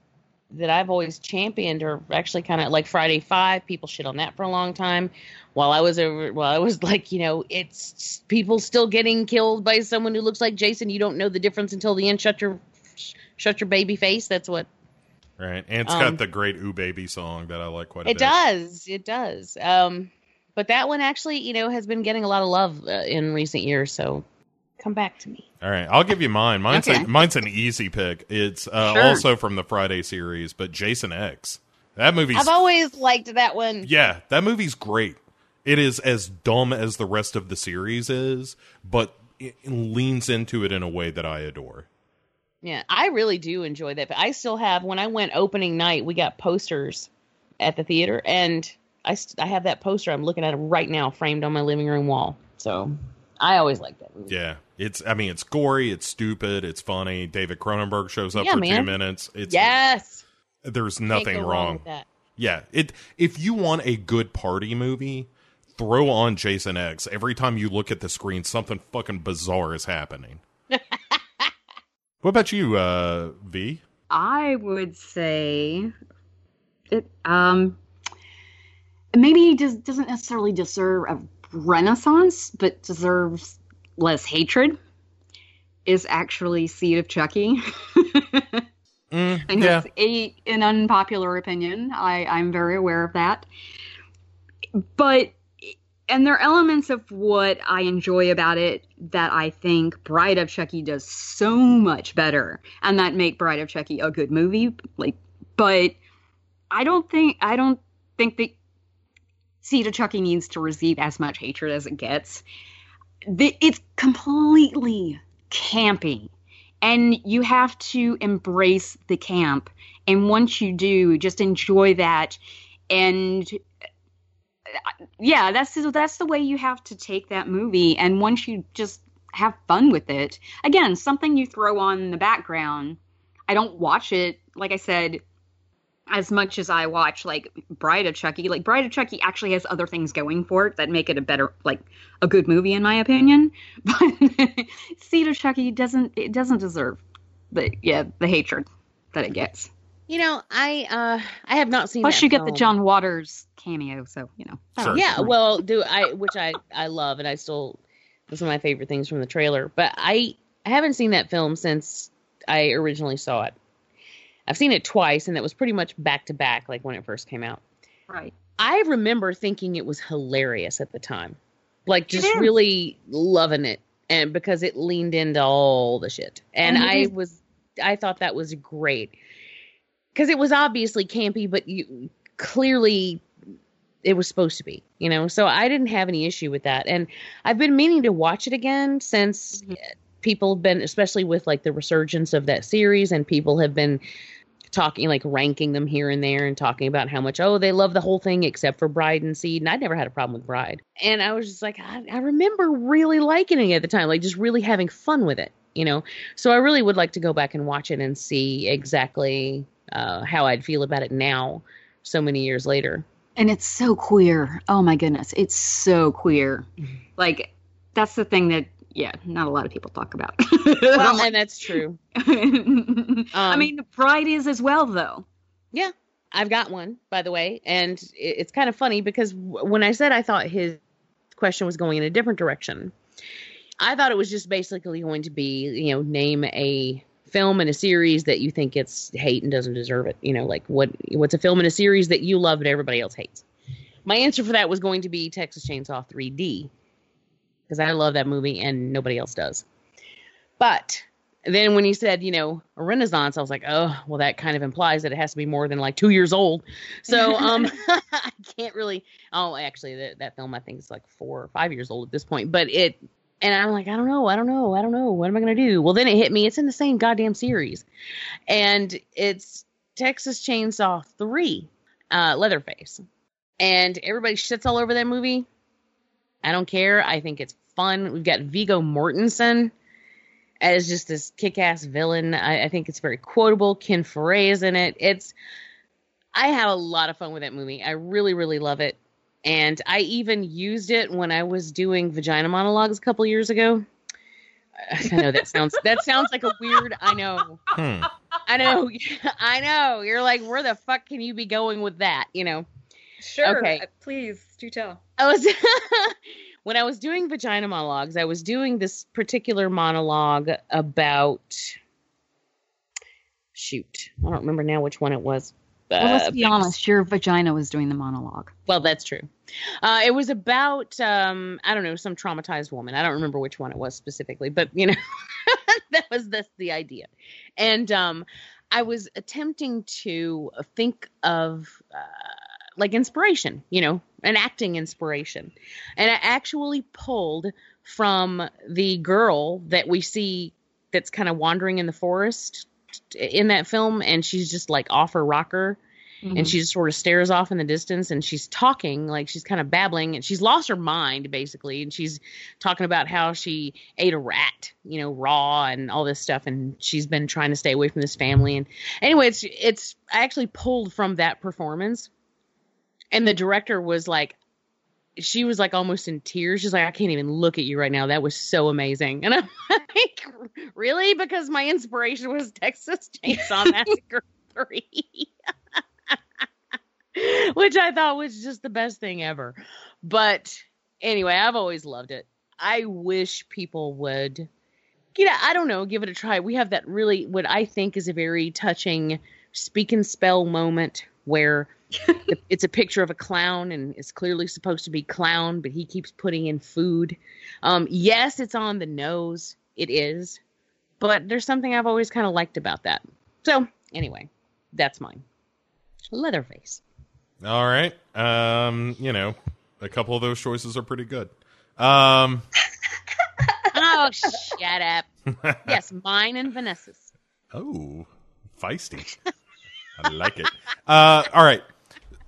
S5: that I've always championed are actually kind of like Friday Five. People shit on that for a long time. While I was over, while I was like, you know, it's people still getting killed by someone who looks like Jason. You don't know the difference until the end. Shut your, shut your baby face. That's what
S4: Right, and it's
S5: Um,
S4: got the great "Ooh Baby" song that I like quite a
S5: it
S4: bit.
S5: It does. It does. Um, but that one actually, you know, has been getting a lot of love uh, in recent years. So come back to me.
S4: All right, I'll give you mine. Mine's
S5: Okay.
S4: a, mine's an easy pick. It's uh,
S5: Sure.
S4: also from the Friday series, but Jason X. That movie's
S5: I've always liked that one.
S4: Yeah, that movie's great. It is as dumb as the rest of the series is, but it leans into it in a way that I adore.
S5: Yeah, I really do enjoy that. But I still have when I went opening night, we got posters at the theater, and I st- I have that poster. I'm looking at it right now, framed on my living room wall. So I always like that movie.
S4: Yeah, it's. I mean, it's gory, it's stupid, it's funny. David Cronenberg shows up
S5: Yeah,
S4: for two
S5: man.
S4: minutes. It's
S5: yes,
S4: There's nothing
S5: go
S4: wrong.
S5: with that.
S4: Yeah, it. If you want a good party movie, throw on Jason X. Every time you look at the screen, something fucking bizarre is happening. *laughs* what about you, uh, V?
S6: I would say it um maybe does, doesn't necessarily deserve a renaissance, but deserves less hatred. Is actually Seed of Chucky. *laughs*
S4: Mm,
S6: I know
S4: yeah,
S6: it's a, an unpopular opinion. I, I'm very aware of that. But, and there are elements of what I enjoy about it that I think Bride of Chucky does so much better, and that make Bride of Chucky a good movie. Like, but I don't think I don't think that Of Chucky needs to receive as much hatred as it gets. It's completely campy and you have to embrace the camp. And once you do just enjoy that. And uh, yeah that's that's the way you have to take that movie. And once you just have fun with it again something you throw on in the background. I don't watch it like i said as much as I watch like Bride of Chucky, like Bride of Chucky actually has other things going for it that make it a better, like a good movie in my opinion. *laughs* But Seed of Chucky doesn't it doesn't deserve the yeah the hatred that it gets.
S5: You know, I uh I have not seen.
S6: Plus,
S5: that
S6: you get the. John Waters cameo, so you know. that was
S5: Yeah, well, do I which I I love and I still was one of my favorite things from the trailer. But I I haven't seen that film since I originally saw it. I've seen it twice, and that was pretty much back to back, like when it first came out.
S6: right.
S5: I remember thinking it was hilarious at the time, like just really loving it, and because it leaned into all the shit, and,
S6: it
S5: I was, I thought that was great because it was obviously campy, but you clearly it was supposed to be, you know. So I didn't have any issue with that, and I've been meaning to watch it again since
S6: Mm-hmm.
S5: people have been, especially with like the resurgence of that series, and people have been talking like ranking them here and there and talking about how much oh they love the whole thing except for bride and seed and i'd never had a problem with bride. And i was just like i, I remember really liking it at the time like just really having fun with it you know? So i really would like to go back and watch it and see exactly uh, how i'd feel about it now so many years later.
S6: And it's so queer. Oh my goodness, it's so queer. Like that's the thing that yeah, not a lot of people talk about.
S5: well and that's true *laughs*
S6: I
S5: Um,
S6: mean, Pride is as well, though.
S5: Yeah, I've got one, by the way, and it- it's kind of funny because w- when I said I thought his question was going in a different direction, I thought it was just basically going to be, you know, name a film in a series that you think gets hate and doesn't deserve it. You know, like what what's a film in a series that you love but everybody else hates. My answer for that was going to be Texas Chainsaw 3D because I love that movie and nobody else does. But then when he said, you know, a renaissance, I was like, oh, well, that kind of implies that it has to be more than like two years old. So *laughs* um, *laughs* I can't really. Oh, actually, that, that film I think is like four or five years old at this point. But it, and I'm like, I don't know, I don't know, I don't know. What am I gonna do? Well, then it hit me. It's in the same goddamn series, and it's Texas Chainsaw Three, uh, Leatherface, and everybody shits all over that movie. I don't care. I think it's fun. We've got Viggo Mortensen as just this kick-ass villain. I, I think it's very quotable. Ken Foree is in it. It's I have a lot of fun with that movie. I really, really love it. And I even used it when I was doing vagina monologues a couple years ago. *laughs* I know that sounds that sounds like a weird. I know,
S4: Hmm.
S5: I know, *laughs* I know. You're like, where the fuck can you be going with that? You know.
S12: Sure.
S5: Okay.
S12: uh, Please do tell.
S5: I was *laughs* when I was doing vagina monologues, I was doing this particular monologue about shoot. I don't remember now which one it was.
S6: Well, let's
S5: Uh,
S6: be honest. Your vagina was doing the monologue.
S5: Well, that's true. Uh, it was about um, I don't know some traumatized woman. I don't remember which one it was specifically, but you know *laughs* that was that's the idea. And um, I was attempting to think of uh, like inspiration, you know, an acting inspiration, and I actually pulled from the girl that we see that's kind of wandering in the forest in that film, and she's just like off her rocker and mm-hmm. she just sort of stares off in the distance and she's talking like she's kind of babbling and she's lost her mind basically and she's talking about how she ate a rat you know raw and all this stuff and she's been trying to stay away from this family and anyway it's it's i actually pulled from that performance and the director was like she was like almost in tears she's like i can't even look at you right now that was so amazing and i'm *laughs* like really because my inspiration was texas chainsaw *laughs* massacre 3 *laughs* which I thought was just the best thing ever. But anyway, I've always loved it. I wish people would, you know, I don't know, give it a try. We have that really, what I think is a very touching speak and spell moment where *laughs* it's a picture of a clown and it's clearly supposed to be clown, but he keeps putting in food. Um, yes, it's on the nose. It is. But there's something I've always kind of liked about that. So anyway, that's mine. Leatherface.
S4: All right. Um, you know, a couple of those choices are pretty good. Um, *laughs*
S5: Oh, shut up. *laughs* Yes, mine and Vanessa's.
S4: oh, feisty. I like it. Uh, all right.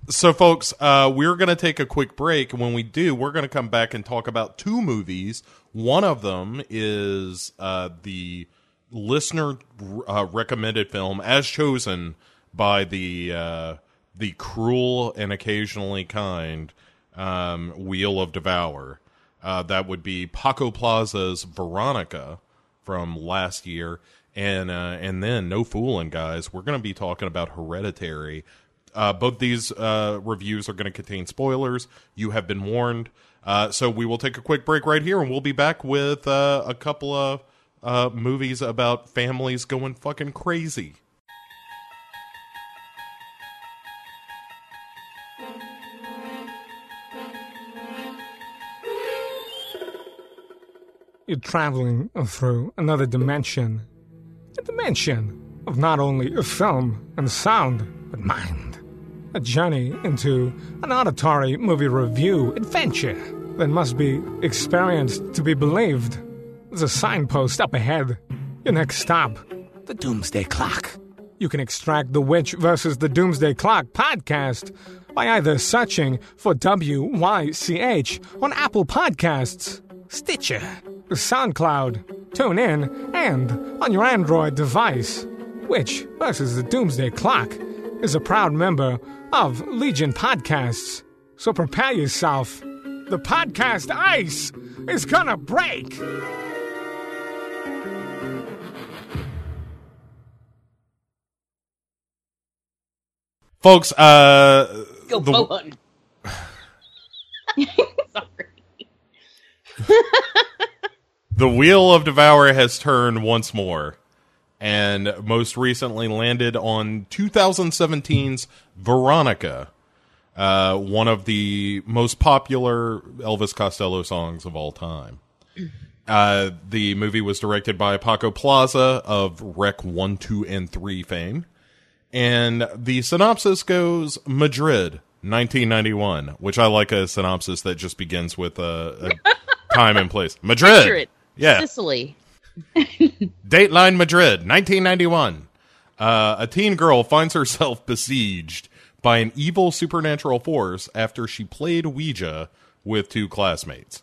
S4: So, folks, uh, we're going to take a quick break. When we do, we're going to come back and talk about two movies. One of them is uh, the listener uh, recommended film, as chosen by the uh, the cruel and occasionally kind um, Wheel of Devour. Uh, that would be Paco Plaza's Veronica from last year, and uh, and then no fooling, guys. We're going to be talking about Hereditary. Uh, both these uh, reviews are going to contain spoilers. You have been warned. Uh, so we will take a quick break right here, and we'll be back with uh, a couple of uh, movies about families going fucking crazy.
S13: You're traveling through another dimension. Dimension of not only film and sound, but mind. A journey into an auditory movie review adventure that must be experienced to be believed. There's a signpost up ahead. Your next stop, the Doomsday Clock. You can extract the Witch versus the Doomsday Clock podcast by either searching for WYCH on Apple Podcasts, Stitcher, SoundCloud, TuneIn, and on your Android device. Witch, versus the Doomsday Clock is a proud member of Legion Podcasts. So prepare yourself. The podcast ice is gonna break.
S4: Folks, uh.
S5: Go
S4: the-
S5: on. *laughs* *laughs* *laughs*
S4: The Wheel of Devour has turned once more, and most recently landed on 2017's Veronica, uh, one of the most popular Elvis Costello songs of all time. Uh, the movie was directed by Paco Plaza of Rec 1, 2, and 3 fame. And the synopsis goes Madrid, 1991, which I like a synopsis that just begins with a, a *laughs* time and place. Madrid.
S5: Madrid.
S4: Yeah.
S5: Sicily. *laughs*
S4: Dateline Madrid, 1991. Uh, a teen girl finds herself besieged by an evil supernatural force after she played Ouija with two classmates.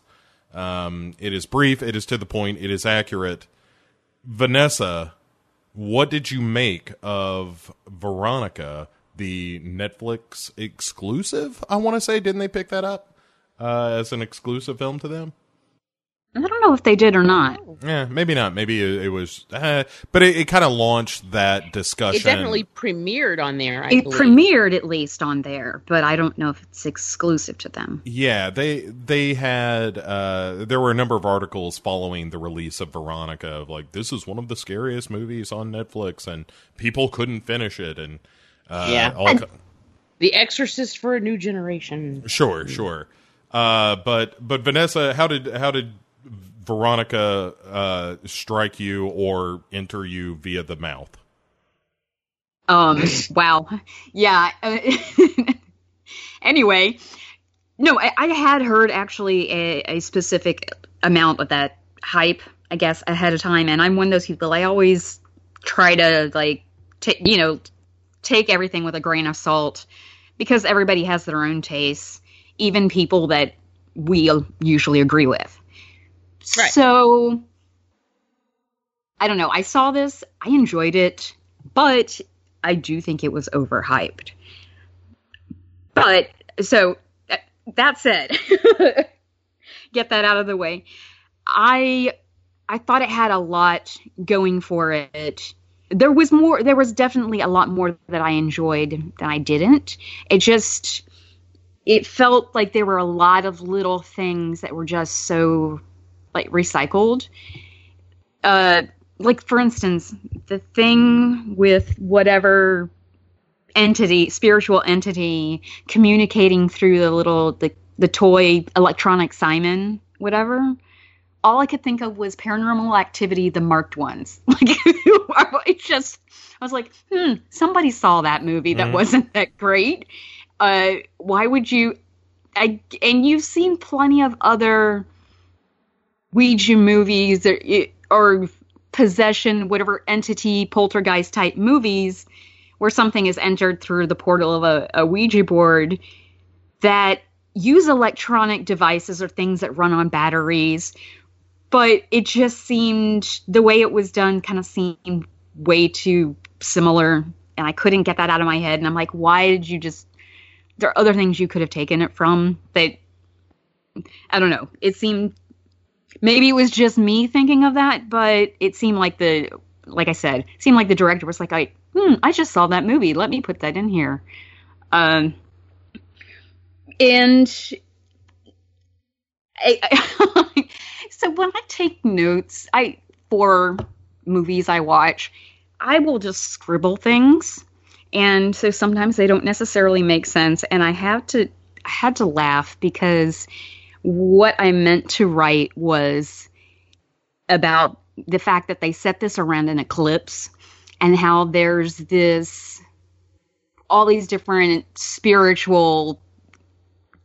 S4: Um, it is brief, it is to the point, it is accurate. Vanessa, what did you make of Veronica, the Netflix exclusive? I want to say, didn't they pick that up uh, as an exclusive film to them?
S6: I don't know if they did or not.
S4: Yeah, maybe not. Maybe it, it was, uh, but it, it kind of launched that discussion.
S5: It definitely premiered on there. I
S6: It
S5: believe.
S6: premiered at least on there, but I don't know if it's exclusive to them.
S4: Yeah, they they had uh, there were a number of articles following the release of Veronica of like this is one of the scariest movies on Netflix and people couldn't finish it and uh,
S5: Yeah.
S4: all
S5: And-
S4: ki-
S5: The Exorcist for a new generation.
S4: sure sure uh, but but Vanessa how did how did Veronica uh, strike you or enter you via the mouth?
S6: Um, *laughs* wow. Yeah. uh, *laughs* anyway, no, I, I had heard actually a, a specific amount of that hype, I guess, ahead of time. And I'm one of those people, I always try to, like, ta- you know, take everything with a grain of salt because everybody has their own tastes, even people that we usually agree with.
S5: Right.
S6: So, I don't know. I saw this, I enjoyed it, but I do think it was overhyped. But so uh, that said, *laughs* get that out of the way. I I thought it had a lot going for it. There was more there was definitely a lot more that I enjoyed than I didn't. It just it felt like there were a lot of little things that were just so like recycled. Uh like for instance, the thing with whatever entity, spiritual entity communicating through the little the the toy electronic Simon, whatever. All I could think of was Paranormal Activity, the marked ones. *laughs* Like it just, I was like, hmm, somebody saw that movie that
S14: Mhm.
S6: wasn't that great. Uh, why would you? I and you've seen plenty of other Ouija movies or, or possession, whatever entity, poltergeist type movies, where something is entered through the portal of a, a Ouija board that use electronic devices or things that run on batteries. But it just seemed the way it was done kind of seemed way too similar and I couldn't get that out of my head. And I'm like, why did you just? There are other things you could have taken it from. That I don't know. It seemed maybe it was just me thinking of that, but it seemed like the like I said, seemed like the director was like, I hmm, I just saw that movie. Let me put that in here. Um, and I, I *laughs* so when I take notes, I for movies I watch, I will just scribble things, and so sometimes they don't necessarily make sense, and I have to I had to laugh because what I meant to write was about the fact that they set this around an eclipse and how there's this all these different spiritual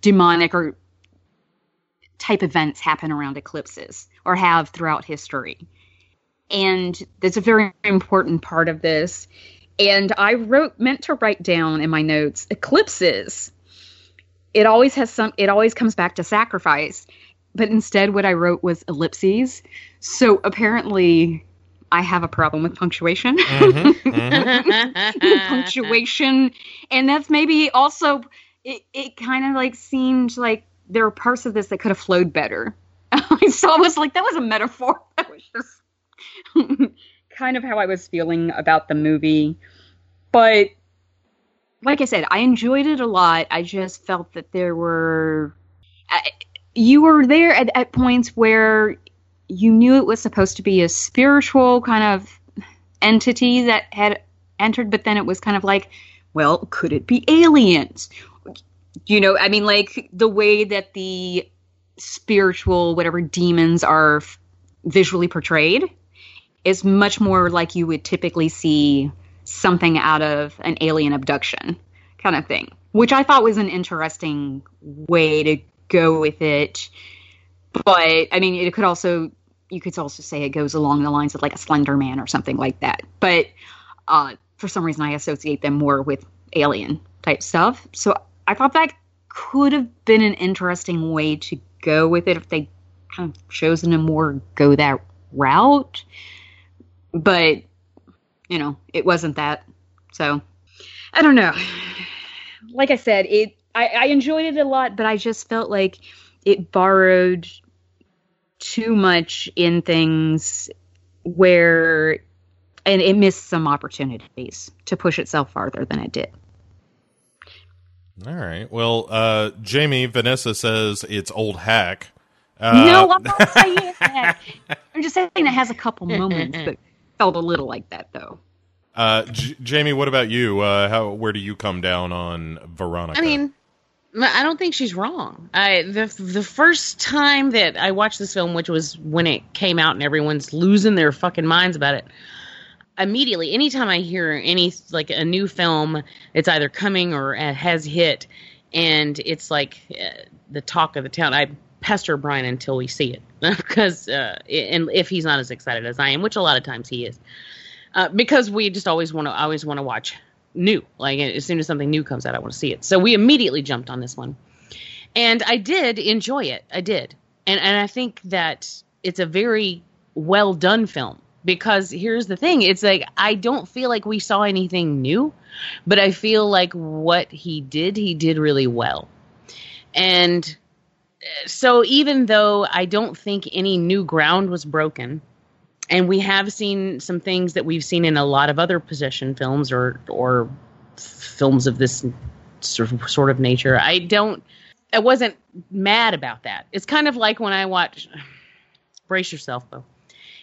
S6: demonic or type events happen around eclipses or have throughout history. And that's a very important part of this. And i wrote meant to write down in my notes eclipses it always has some it always comes back to sacrifice but instead what i wrote was ellipses so apparently I have a problem with punctuation. Mm-hmm, *laughs* mm-hmm. punctuation. And that's maybe also, it, it kind of like seemed like there were parts of this that could have flowed better. *laughs* so I was like, that was a metaphor. *laughs* That was just kind of how I was feeling about the movie. But like I said, I enjoyed it a lot. I just felt that there were. You were there at, at points where you knew it was supposed to be a spiritual kind of entity that had entered, but then it was kind of like, well, could it be aliens? You know, I mean, like the way that the spiritual, whatever demons are visually portrayed is much more like you would typically see something out of an alien abduction kind of thing, which I thought was an interesting way to go with it. But I mean, it could also you could also say it goes along the lines of like a Slender Man or something like that. But uh, for some reason, I associate them more with alien type stuff. So I thought that could have been an interesting way to go with it if they kind of chosen to more go that route. But you know, it wasn't that. So I don't know. Like I said, it I, I enjoyed it a lot, but I just felt like it borrowed too much in things where and it missed some opportunities to push itself farther than it did.
S4: All right. Well, uh, Jamie Vanessa says it's old hack. Uh,
S6: no, I'm not *laughs* saying that. I'm just saying it has a couple moments that felt a little like that, though.
S4: Uh, J- Jamie, what about you? Uh, how where do you come down on Veronica?
S5: I mean, I don't think she's wrong. I the the first time that I watched this film, which was when it came out and everyone's losing their fucking minds about it, immediately, anytime I hear any like a new film, it's either coming or has hit, and it's like uh, the talk of the town. I pester Brian until we see it *laughs* because, uh, and if he's not as excited as I am, which a lot of times he is, uh, because we just always want to always want to watch new. Like as soon as something new comes out, I want to see it. So we immediately jumped on this one, and I did enjoy it. I did, and and I think that it's a very well done film because here's the thing it's like i don't feel like we saw anything new but i feel like what he did he did really well and so even though i don't think any new ground was broken and we have seen some things that we've seen in a lot of other possession films or or films of this sort of, nature i don't i wasn't mad about that it's kind of like when i watch brace yourself though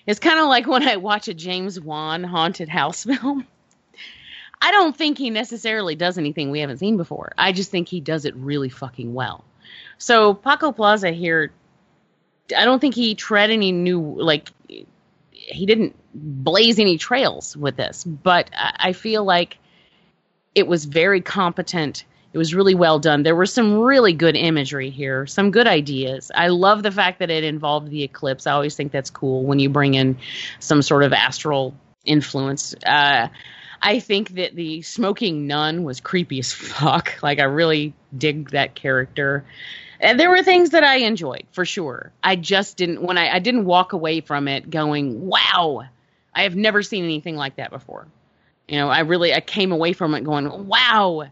S5: it's kind of like when I watch a James Wan haunted house *laughs* film. I don't think he necessarily does anything we haven't seen before. I just think he does it really fucking well. So Paco Plaza here, I don't think he tread any new like he didn't blaze any trails with this, but I feel like it was very competent it was really well done. There was some really good imagery here, some good ideas. I love the fact that it involved the eclipse. I always think that's cool when you bring in some sort of astral influence. Uh, I think that the smoking nun was creepy as fuck. Like I really dig that character. And there were things that I enjoyed for sure. I just didn't when I, I didn't walk away from it going, "Wow, I have never seen anything like that before." You know, I really I came away from it going, "Wow,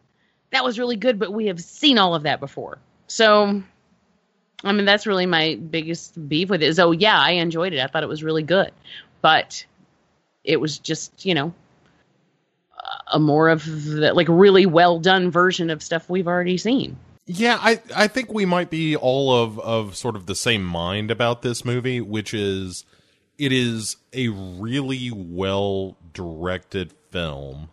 S5: that was really good," but we have seen all of that before. So, I mean, that's really my biggest beef with it. Is oh yeah, I enjoyed it. I thought it was really good, but it was just you know a more of the like really well done version of stuff we've already seen.
S4: Yeah, I I think we might be all of of sort of the same mind about this movie, which is it is a really well directed film.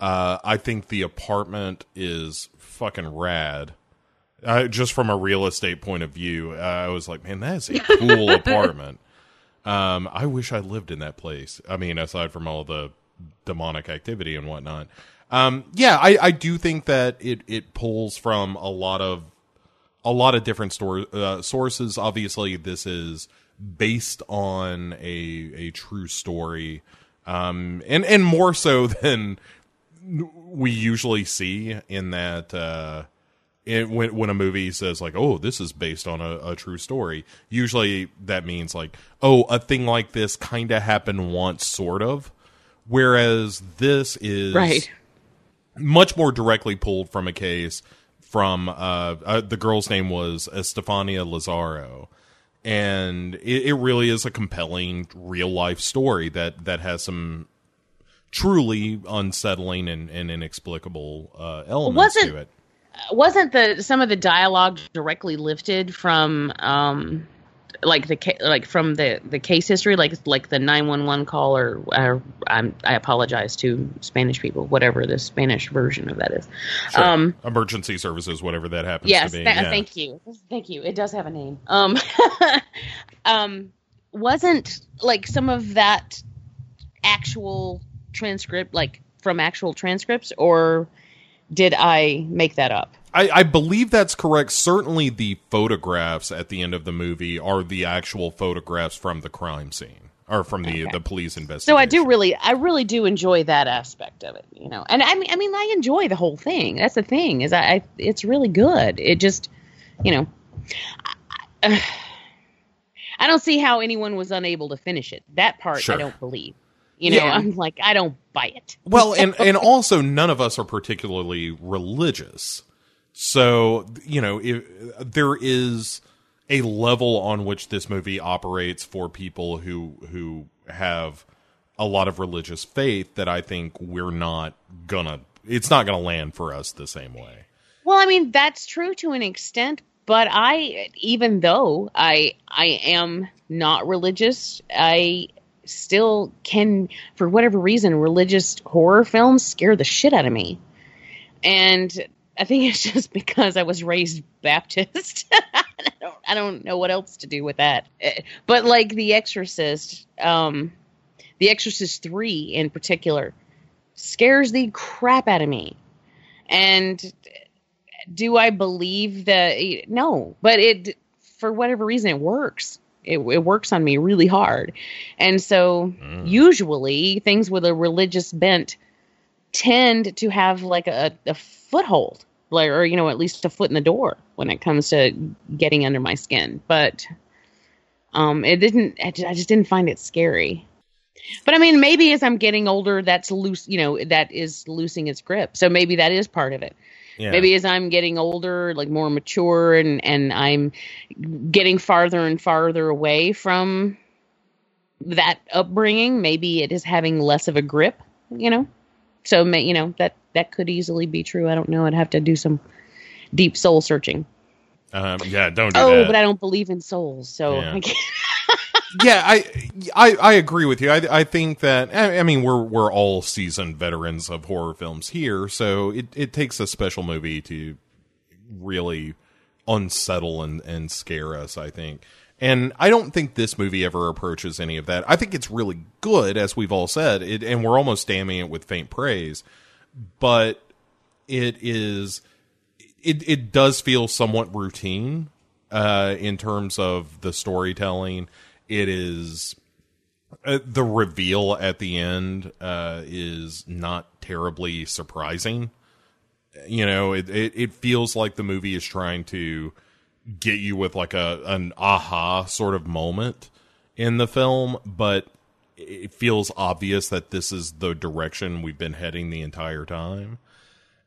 S4: Uh, I think the apartment is fucking rad. Uh, just from a real estate point of view, uh, I was like, man, that is a *laughs* cool apartment. Um, I wish I lived in that place. I mean, aside from all the demonic activity and whatnot. Um, yeah, I, I do think that it, it pulls from a lot of a lot of different store, uh, sources. Obviously, this is based on a a true story, um, and and more so *laughs* than we usually see in that. Uh, it, when when a movie says like, "Oh, this is based on a, a true story," usually that means like, "Oh, a thing like this kind of happened once, sort of." Whereas this is
S5: Right.
S4: much more directly pulled from a case from uh, uh the girl's name was Estefania Lazaro, and it, it really is a compelling real life story that that has some truly unsettling and, and inexplicable uh, elements
S5: Wasn't-
S4: to it.
S5: wasn't the some of the dialogue directly lifted from um like the ca- like from the the case history like like the 911 call or, I'm, I apologize to Spanish people whatever the Spanish version of that is
S4: Sure.
S5: um
S4: emergency services, whatever that happens
S5: yes
S4: to be.
S5: tha-
S4: yeah.
S5: thank you thank you it does have a name um *laughs* um wasn't like some of that actual transcript like from actual transcripts or did I make that up
S4: I, I believe that's correct. Certainly, the photographs at the end of the movie are the actual photographs from the crime scene or from the the police investigation.
S5: So I do really, I really do enjoy that aspect of it, you know. And I mean, I mean, I enjoy the whole thing. That's the thing is, I, I it's really good. It just, you know, I, I *sighs* don't see how anyone was unable to finish it. That part
S4: Sure.
S5: I don't believe. You know,
S4: Yeah.
S5: I'm like, I don't buy it.
S4: Well, and and *laughs* also none of us are particularly religious, so you know if, there is a level on which this movie operates for people who who have a lot of religious faith that I think we're not gonna. It's not gonna land for us the same way.
S5: Well, I mean, that's true to an extent, but I even though I I am not religious, I still can for whatever reason religious horror films scare the shit out of me. And I think it's just because I was raised Baptist. *laughs* I don't I don't know what else to do with that. Eh, But like The Exorcist, um The Exorcist 3 in particular scares the crap out of me. And do I believe that? No, but it for whatever reason it works. It, it works on me really hard, and so usually things with a religious bent tend to have like a, a foothold, or you know at least a foot in the door when it comes to getting under my skin. But um, it didn't. I just didn't find it scary. But I mean, maybe as I'm getting older, that's loose. You know, that is losing its grip. So maybe that is part of it.
S4: Yeah.
S5: Maybe as I'm getting older, like more mature, and and I'm getting farther and farther away from that upbringing, maybe it is having less of a grip. You know, so may, you know that that could easily be true. I don't know. I'd have to do some deep soul searching.
S4: Um, yeah, don't do
S5: Oh,
S4: that.
S5: but I don't believe in souls, so
S4: Yeah.
S5: I can't. *laughs*
S4: yeah, I, I I agree with you. I I think that I, I mean we're we're all seasoned veterans of horror films here, so it it takes a special movie to really unsettle and and scare us. I think. And I don't think this movie ever approaches any of that. I think it's really good, as we've all said, it, and we're almost damning it with faint praise. But it is, it it does feel somewhat routine uh, in terms of the storytelling. It is uh, the reveal at the end uh, is not terribly surprising. You know, it, it it feels like the movie is trying to get you with like a an aha sort of moment in the film, but it feels obvious that this is the direction we've been heading the entire time.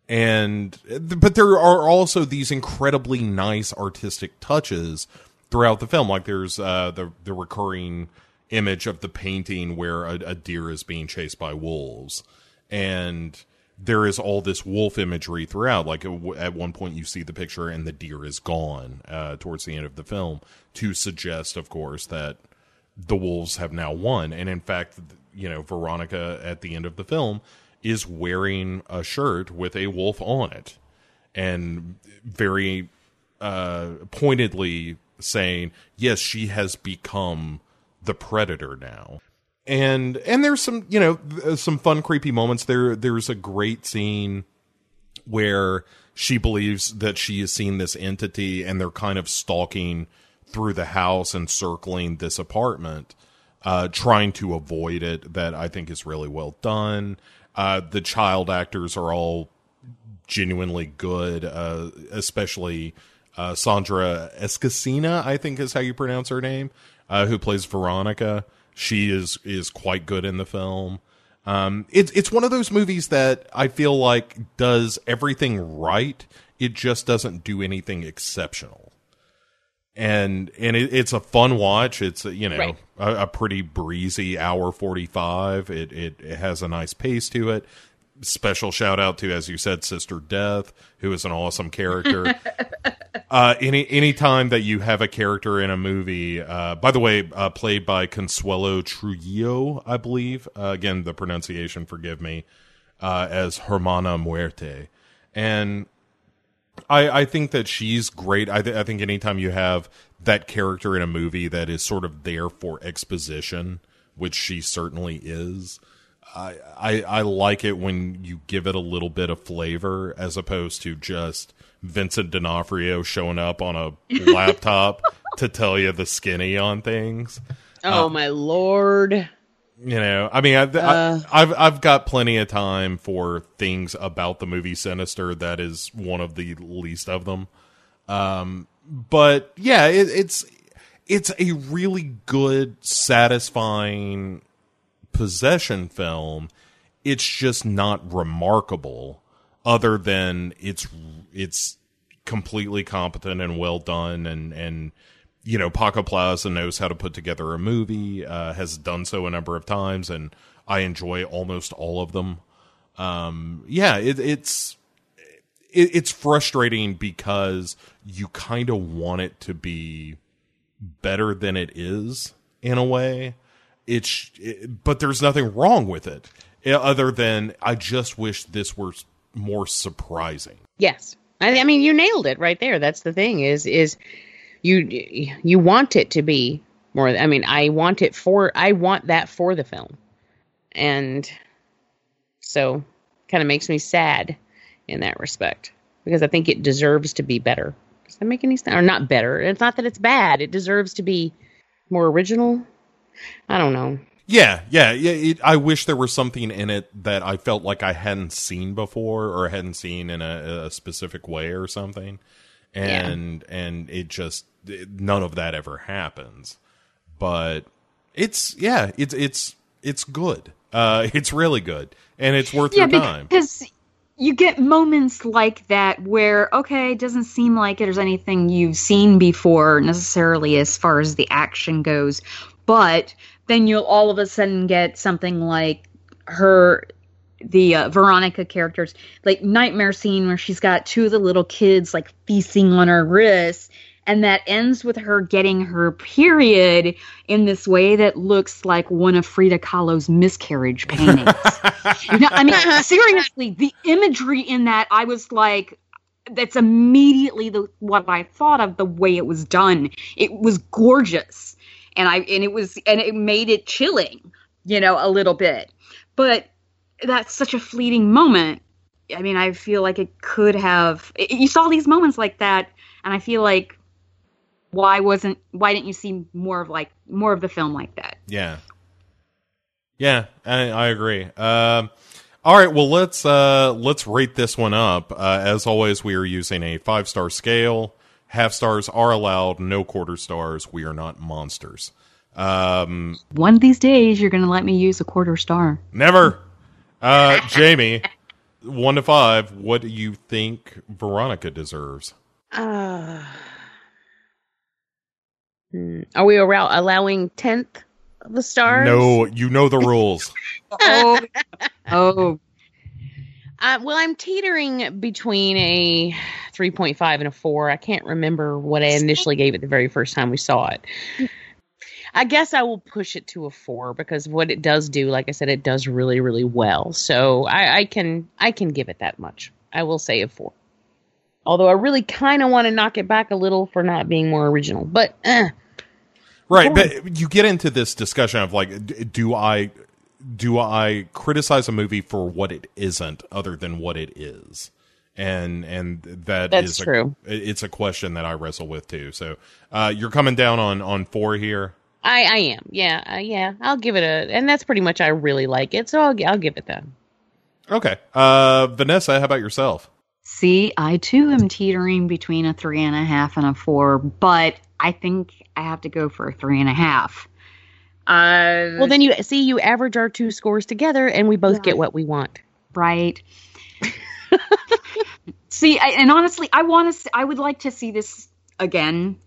S4: And but there are also these incredibly nice artistic touches throughout the film. Like there's uh, the the recurring image of the painting where a, a deer is being chased by wolves, and there is all this wolf imagery throughout. Like at one point, you see the picture and the deer is gone uh, towards the end of the film to suggest, of course, that the wolves have now won. And in fact, you know, Veronica at the end of the film is wearing a shirt with a wolf on it and very uh, pointedly saying, yes, she has become the predator now and and there's some you know some fun creepy moments. There there's a great scene where she believes that she has seen this entity and they're kind of stalking through the house and circling this apartment uh, trying to avoid it. That i think is really well done. Uh, the child actors are all genuinely good uh, especially uh, Sandra Escacena i think is how you pronounce her name uh, who plays veronica she is is quite good in the film. Um, it's it's one of those movies that I feel like does everything right. It just doesn't do anything exceptional. And and it, it's a fun watch. It's you know
S5: Right.
S4: a, a pretty breezy hour forty five. It, it it has a nice pace to it. Special shout out to as you said, Sister Death, who is an awesome character. *laughs* uh, any any time that you have a character in a movie, uh, by the way, uh, played by Consuelo Trujillo, I believe. Uh, again, the pronunciation, forgive me, uh, as Hermana Muerte, and I I think that she's great. I th- I think anytime you have that character in a movie that is sort of there for exposition, which she certainly is. I, I I like it when you give it a little bit of flavor as opposed to just Vincent D'Onofrio showing up on a *laughs* laptop to tell you the skinny on things.
S5: Oh
S4: Uh,
S5: my lord.
S4: You know, I mean, I,
S5: Uh.
S4: I, I've I've got plenty of time for things about the movie Sinister. That is one of the least of them. Um, but yeah, it, it's it's a really good, satisfying possession film. It's just not remarkable, other than it's it's completely competent and well done, and and you know Paco Plaza knows how to put together a movie, uh, has done so a number of times, and I enjoy almost all of them. Um, yeah, it, it's it, it's frustrating because you kind of want it to be better than it is in a way. It's it, but there's nothing wrong with it eh, other than I just wish this were more surprising.
S5: Yes. I, I mean, you nailed it right there. That's the thing is is you you want it to be more. I mean, I want it for I want that for the film, and so kind of makes me sad in that respect because I think it deserves to be better. Does that make any sense? Or not better? It's not that it's bad. It deserves to be more original. I don't know.
S4: Yeah, yeah, yeah. It, I wish there was something in it that I felt like I hadn't seen before or hadn't seen in a, a specific way or something, and and it just it- none of that ever happens. But it's yeah, it's it's it's good. Uh, it's really good, and it's worth
S6: yeah,
S4: your time.
S6: because you get moments like that where okay, it doesn't seem like there's anything you've seen before necessarily as far as the action goes, but then you'll all of a sudden get something like her the uh, Veronica characters like nightmare scene where she's got two of the little kids like feasting on her wrists and that ends with her getting her period in this way that looks like one of Frida Kahlo's miscarriage paintings. *laughs* You know, I mean, seriously, the imagery in that, I was like, that's immediately the what I thought of the way it was done. It was gorgeous, and I and it was and it made it chilling, you know, a little bit. But that's such a fleeting moment. I mean, I feel like it could have. You saw these moments like that, and I feel like why wasn't why didn't you see more of like more of the film like that?
S4: Yeah. Yeah, I, I agree. Um, all right, well let's uh, let's rate this one up. Uh, as always, we are using a five star scale. Half stars are allowed, no quarter stars. We are not monsters. Um,
S6: One of these days, you're going to let me use a quarter star.
S4: never. Uh, Jamie, one to five. What do you think Veronica deserves?
S5: Uh, hmm, are we allow- allowing tenth of the stars?
S4: No, you know the rules. *laughs*
S6: Oh, oh,
S5: Uh, well, I'm teetering between a 3.5 and a 4. I can't remember what I initially gave it the very first time we saw it. I guess I will push it to a 4 because what it does do, like I said, it does really, really well. So I, I can I can give it that much. I will say a 4. Although I really kind of want to knock it back a little for not being more original. But eh,
S4: Right, but you get into this discussion of like, do I do I criticize a movie for what it isn't, other than what it is? And and that
S5: That's
S4: is a-
S5: true.
S4: it's a question that I wrestle with too. So uh, you're coming down on on four here.
S5: I I am. Yeah, uh, yeah. I'll give it a and that's pretty much I really like it. So I'll I'll give it that.
S4: Okay, uh, Vanessa, how about yourself?
S6: See, I too am teetering between a three and a half and a four, but I think I have to go for a three and a half. Uh,
S5: Well, then you see, you average our two scores together, and we both get what we want.
S6: right. *laughs* see, I, and honestly, I want to. I would like to see this again,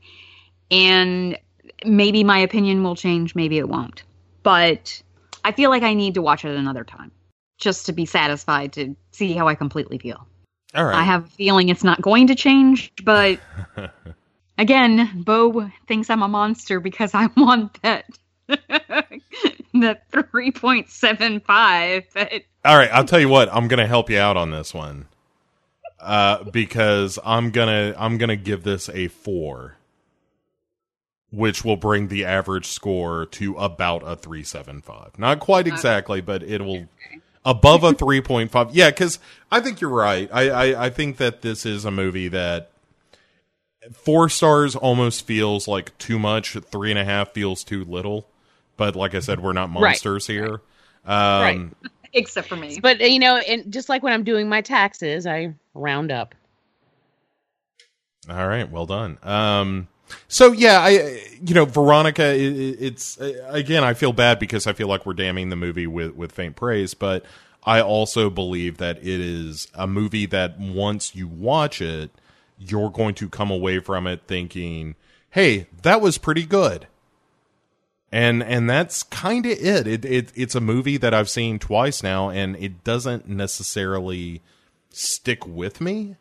S6: and maybe my opinion will change. Maybe it won't, but I feel like I need to watch it another time just to be satisfied to see how I completely feel.
S4: All right.
S6: I have a feeling it's not going to change, but *laughs* again, Bo thinks I'm a monster because I *laughs* want that *laughs* that 3.75. But
S4: All right, I'll tell you what. I'm gonna help you out on this one, uh, because I'm gonna I'm gonna give this a four, which will bring the average score to about a three seven five. Not quite exactly, but it will above a three point five. Yeah, because I think you're right. I, I I think that this is a movie that four stars almost feels like too much. Three and a half feels too little. But like I said, we're not
S5: Right.
S4: monsters here. Um, *laughs*
S6: except for me.
S5: But uh, you know, and just like when I'm doing my taxes, I round up.
S4: All right, well done. Um, so yeah, I you know Veronica, i i- it's uh, again I feel bad because I feel like we're damning the movie with with faint praise, but I also believe that it is a movie that once you watch it, you're going to come away from it thinking, "Hey, that was pretty good." And and that's kind of it. It, it. It's a movie that I've seen twice now, and it doesn't necessarily stick with me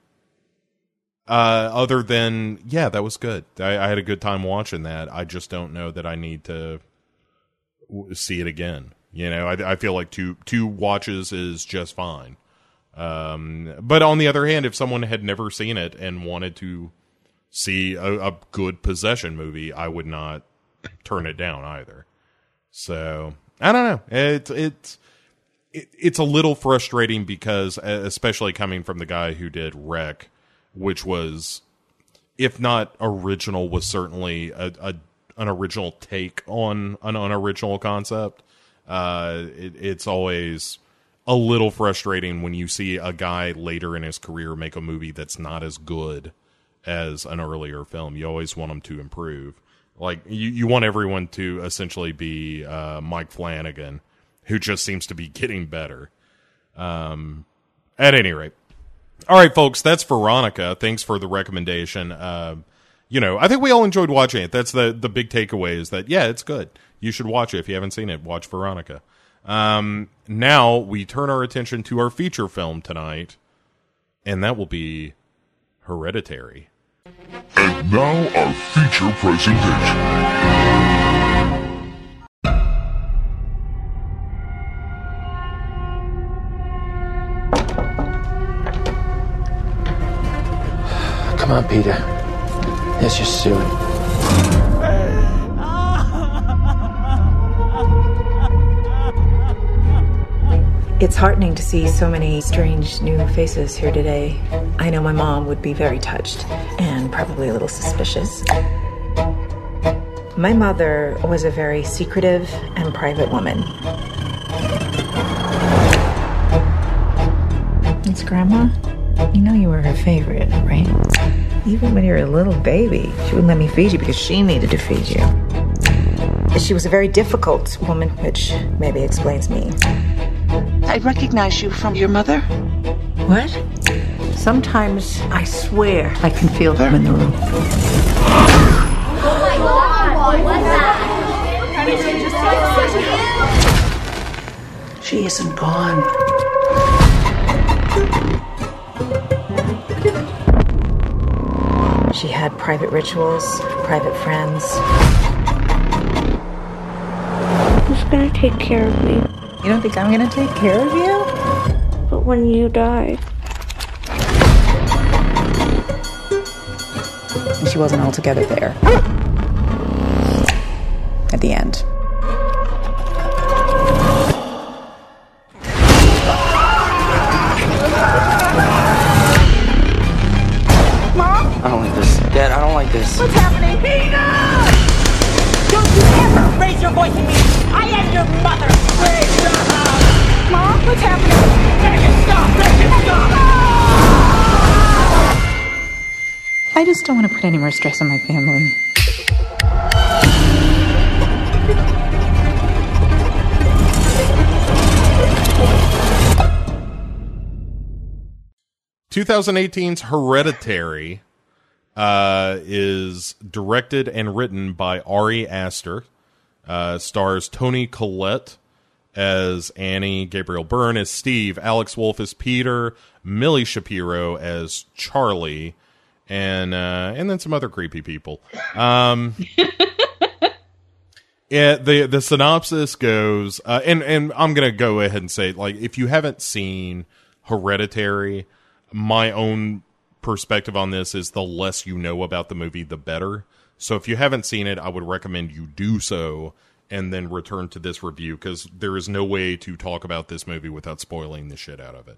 S4: uh, other than yeah, that was good. I, I had a good time watching that. I just don't know that I need to w- see it again. You know, I, I feel like two two watches is just fine. Um, but on the other hand, if someone had never seen it and wanted to see a, a good possession movie, I would not turn it down either. So I don't know. It's it's it, it's a little frustrating because, especially coming from the guy who did Rec, which was, if not original, was certainly a, a an original take on an unoriginal concept. Uh, it, it's always a little frustrating when you see a guy later in his career make a movie that's not as good as an earlier film. You always want him to improve. Like you, you want everyone to essentially be uh, Mike Flanagan, who just seems to be getting better. Um, at any rate, all right, folks, that's Veronica. Thanks for the recommendation. Uh, you know, I think we all enjoyed watching it. That's the the big takeaway is that yeah, it's good. You should watch it if you haven't seen it. Watch Veronica. Um, now we turn our attention to our feature film tonight, and that will be Hereditary.
S14: And now our feature presentation.
S11: Come on, Peter. Let's just do
S15: It's heartening to see so many strange new faces here today. I know my mom would be very touched and probably a little suspicious. My mother was a very secretive and private woman. It's Grandma. You know you were her favorite, right? Even when you were a little baby, she wouldn't let me feed you because she needed to feed you. She was a very difficult woman, which maybe explains me.
S16: I recognize you from your mother.
S15: What? Sometimes I swear I can feel them in the room. Oh my god, what's that?
S16: She isn't gone.
S15: She had private rituals, private friends.
S17: Who's gonna take care of me?
S15: You don't think I'm gonna take care of you?
S17: But when you die,
S15: she wasn't altogether there. At the end. Just don't want to put any more stress on my family.
S4: Two thousand eighteen's Hereditary uh, is directed and written by Ari Aster. Uh, stars Toni Collette as Annie, Gabriel Byrne as Steve, Alex Wolff as Peter, Millie Shapiro as Charlie, and uh, and then some other creepy people. Um, *laughs* yeah, the the synopsis goes, uh, and and I'm gonna go ahead and say, like, if you haven't seen Hereditary, my own perspective on this is the less you know about the movie, the better. So if you haven't seen it, I would recommend you do so and then return to this review because there is no way to talk about this movie without spoiling the shit out of it.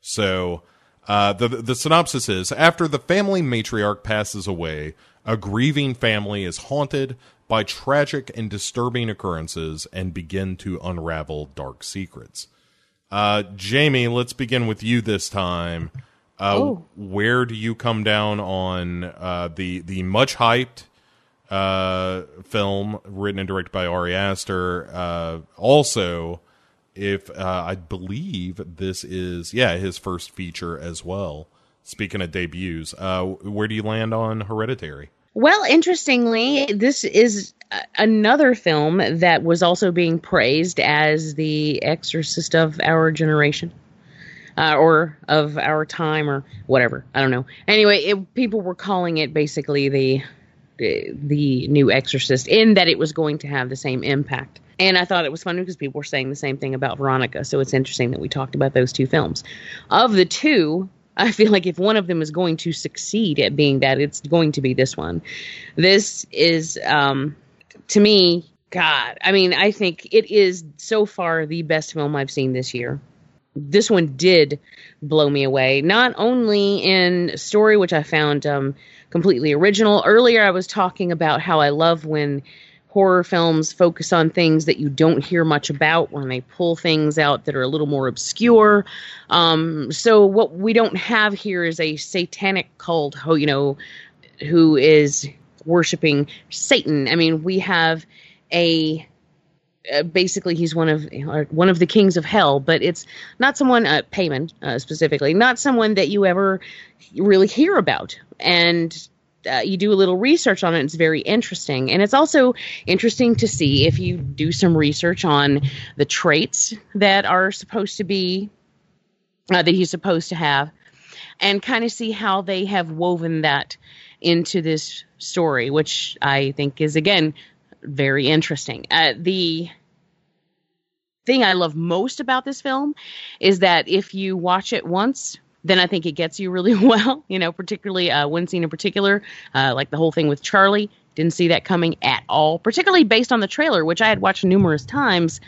S4: So uh, the the synopsis is: After the family matriarch passes away, a grieving family is haunted by tragic and disturbing occurrences and begin to unravel dark secrets. Uh, Jamie, let's begin with you this time. Uh,
S5: Oh.
S4: Where do you come down on uh, the the much hyped uh, film written and directed by Ari Aster? Uh, also, if uh, I believe this is yeah his first feature as well. Speaking of debuts, uh, where do you land on Hereditary?
S5: Well, interestingly, this is another film that was also being praised as the exorcist of our generation. Uh, or of our time, or whatever. I don't know. Anyway, it, people were calling it basically the the new Exorcist, in that it was going to have the same impact. And I thought it was funny because people were saying the same thing about Veronica. So it's interesting that we talked about those two films. Of the two, I feel like if one of them is going to succeed at being that, it's going to be this one. This is, um, to me, God, I mean, I think it is so far the best film I've seen this year. This one did blow me away, not only in story, which I found um, completely original. Earlier, I was talking about how I love when horror films focus on things that you don't hear much about when they pull things out that are a little more obscure. Um, so what we don't have here is a satanic cult, who you know, who is worshiping Satan. I mean, we have a uh, basically he's one of one of the kings of hell, but it's not someone uh, Paimon uh, specifically, not someone that you ever really hear about, and uh, you do a little research on it. It's very interesting, and it's also interesting to see if you do some research on the traits that are supposed to be uh, that he's supposed to have, and kind of see how they have woven that into this story, which I think is again very interesting. Uh, the thing I love most about this film is that if you watch it once, then I think it gets you really *laughs* well. You know, particularly uh, one scene in particular, uh, like the whole thing with Charlie. Didn't see that coming at all, particularly based on the trailer, which I had watched numerous times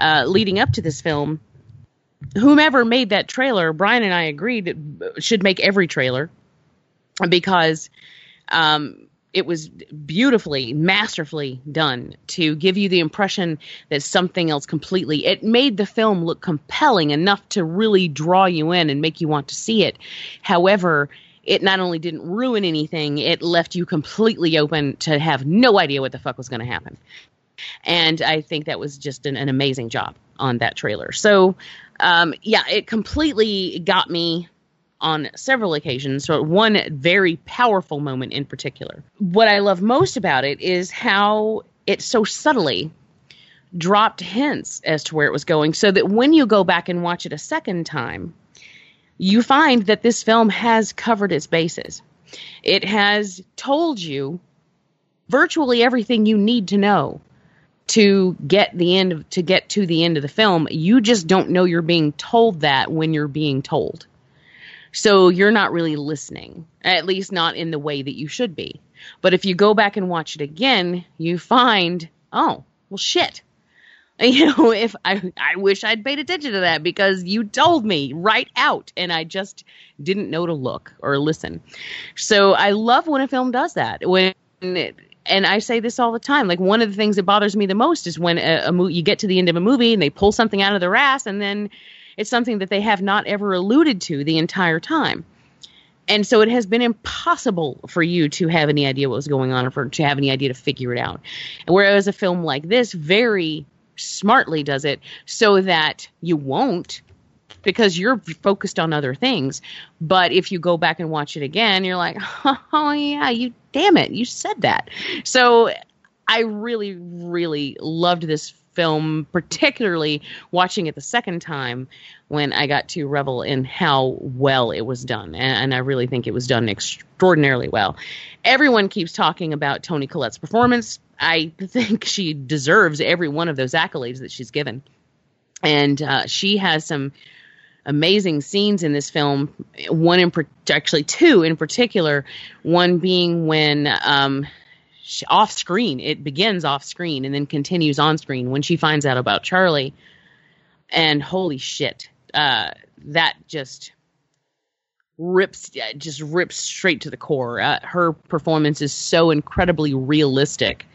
S5: uh, leading up to this film. Whomever made that trailer, Brian and I agreed should make every trailer because um, it was beautifully, masterfully done to give you the impression that something else completely. It made the film look compelling enough to really draw you in and make you want to see it. However, it not only didn't ruin anything, it left you completely open to have no idea what the fuck was going to happen. And I think that was just an, an amazing job on that trailer. So, um, yeah, it completely got me on several occasions. So, one very powerful moment in particular. What I love most about it is how it so subtly dropped hints as to where it was going, so that when you go back and watch it a second time, you find that this film has covered its bases. It has told you virtually everything you need to know to get the end of, to get to the end of the film. You just don't know you're being told that when you're being told. So you're not really listening, at least not in the way that you should be. But if you go back and watch it again, you find, oh, well, shit. *laughs* You know, if I, I wish I'd paid attention to that because you told me right out and I just didn't know to look or listen. So I love when a film does that. When it, and I say this all the time. Like one of the things that bothers me the most is when a, a mo- you get to the end of a movie and they pull something out of their ass and then it's something that they have not ever alluded to the entire time. And so it has been impossible for you to have any idea what was going on or for to have any idea to figure it out. And whereas a film like this very smartly does it so that you won't because you're focused on other things. But if you go back and watch it again, you're like, *laughs* oh, yeah, you damn it, you said that. So I really, really loved this film, particularly watching it the second time when I got to revel in how well it was done. And, I really think it was done extraordinarily well. Everyone keeps talking about Toni Collette's performance. I think she deserves every one of those accolades that she's given. And uh, she has some amazing scenes in this film. One in actually two in particular. One being when um, she, off screen it begins off screen and then continues on screen when she finds out about Charlie. And holy shit, uh, that just rips just rips straight to the core. Uh, her performance is so incredibly realistic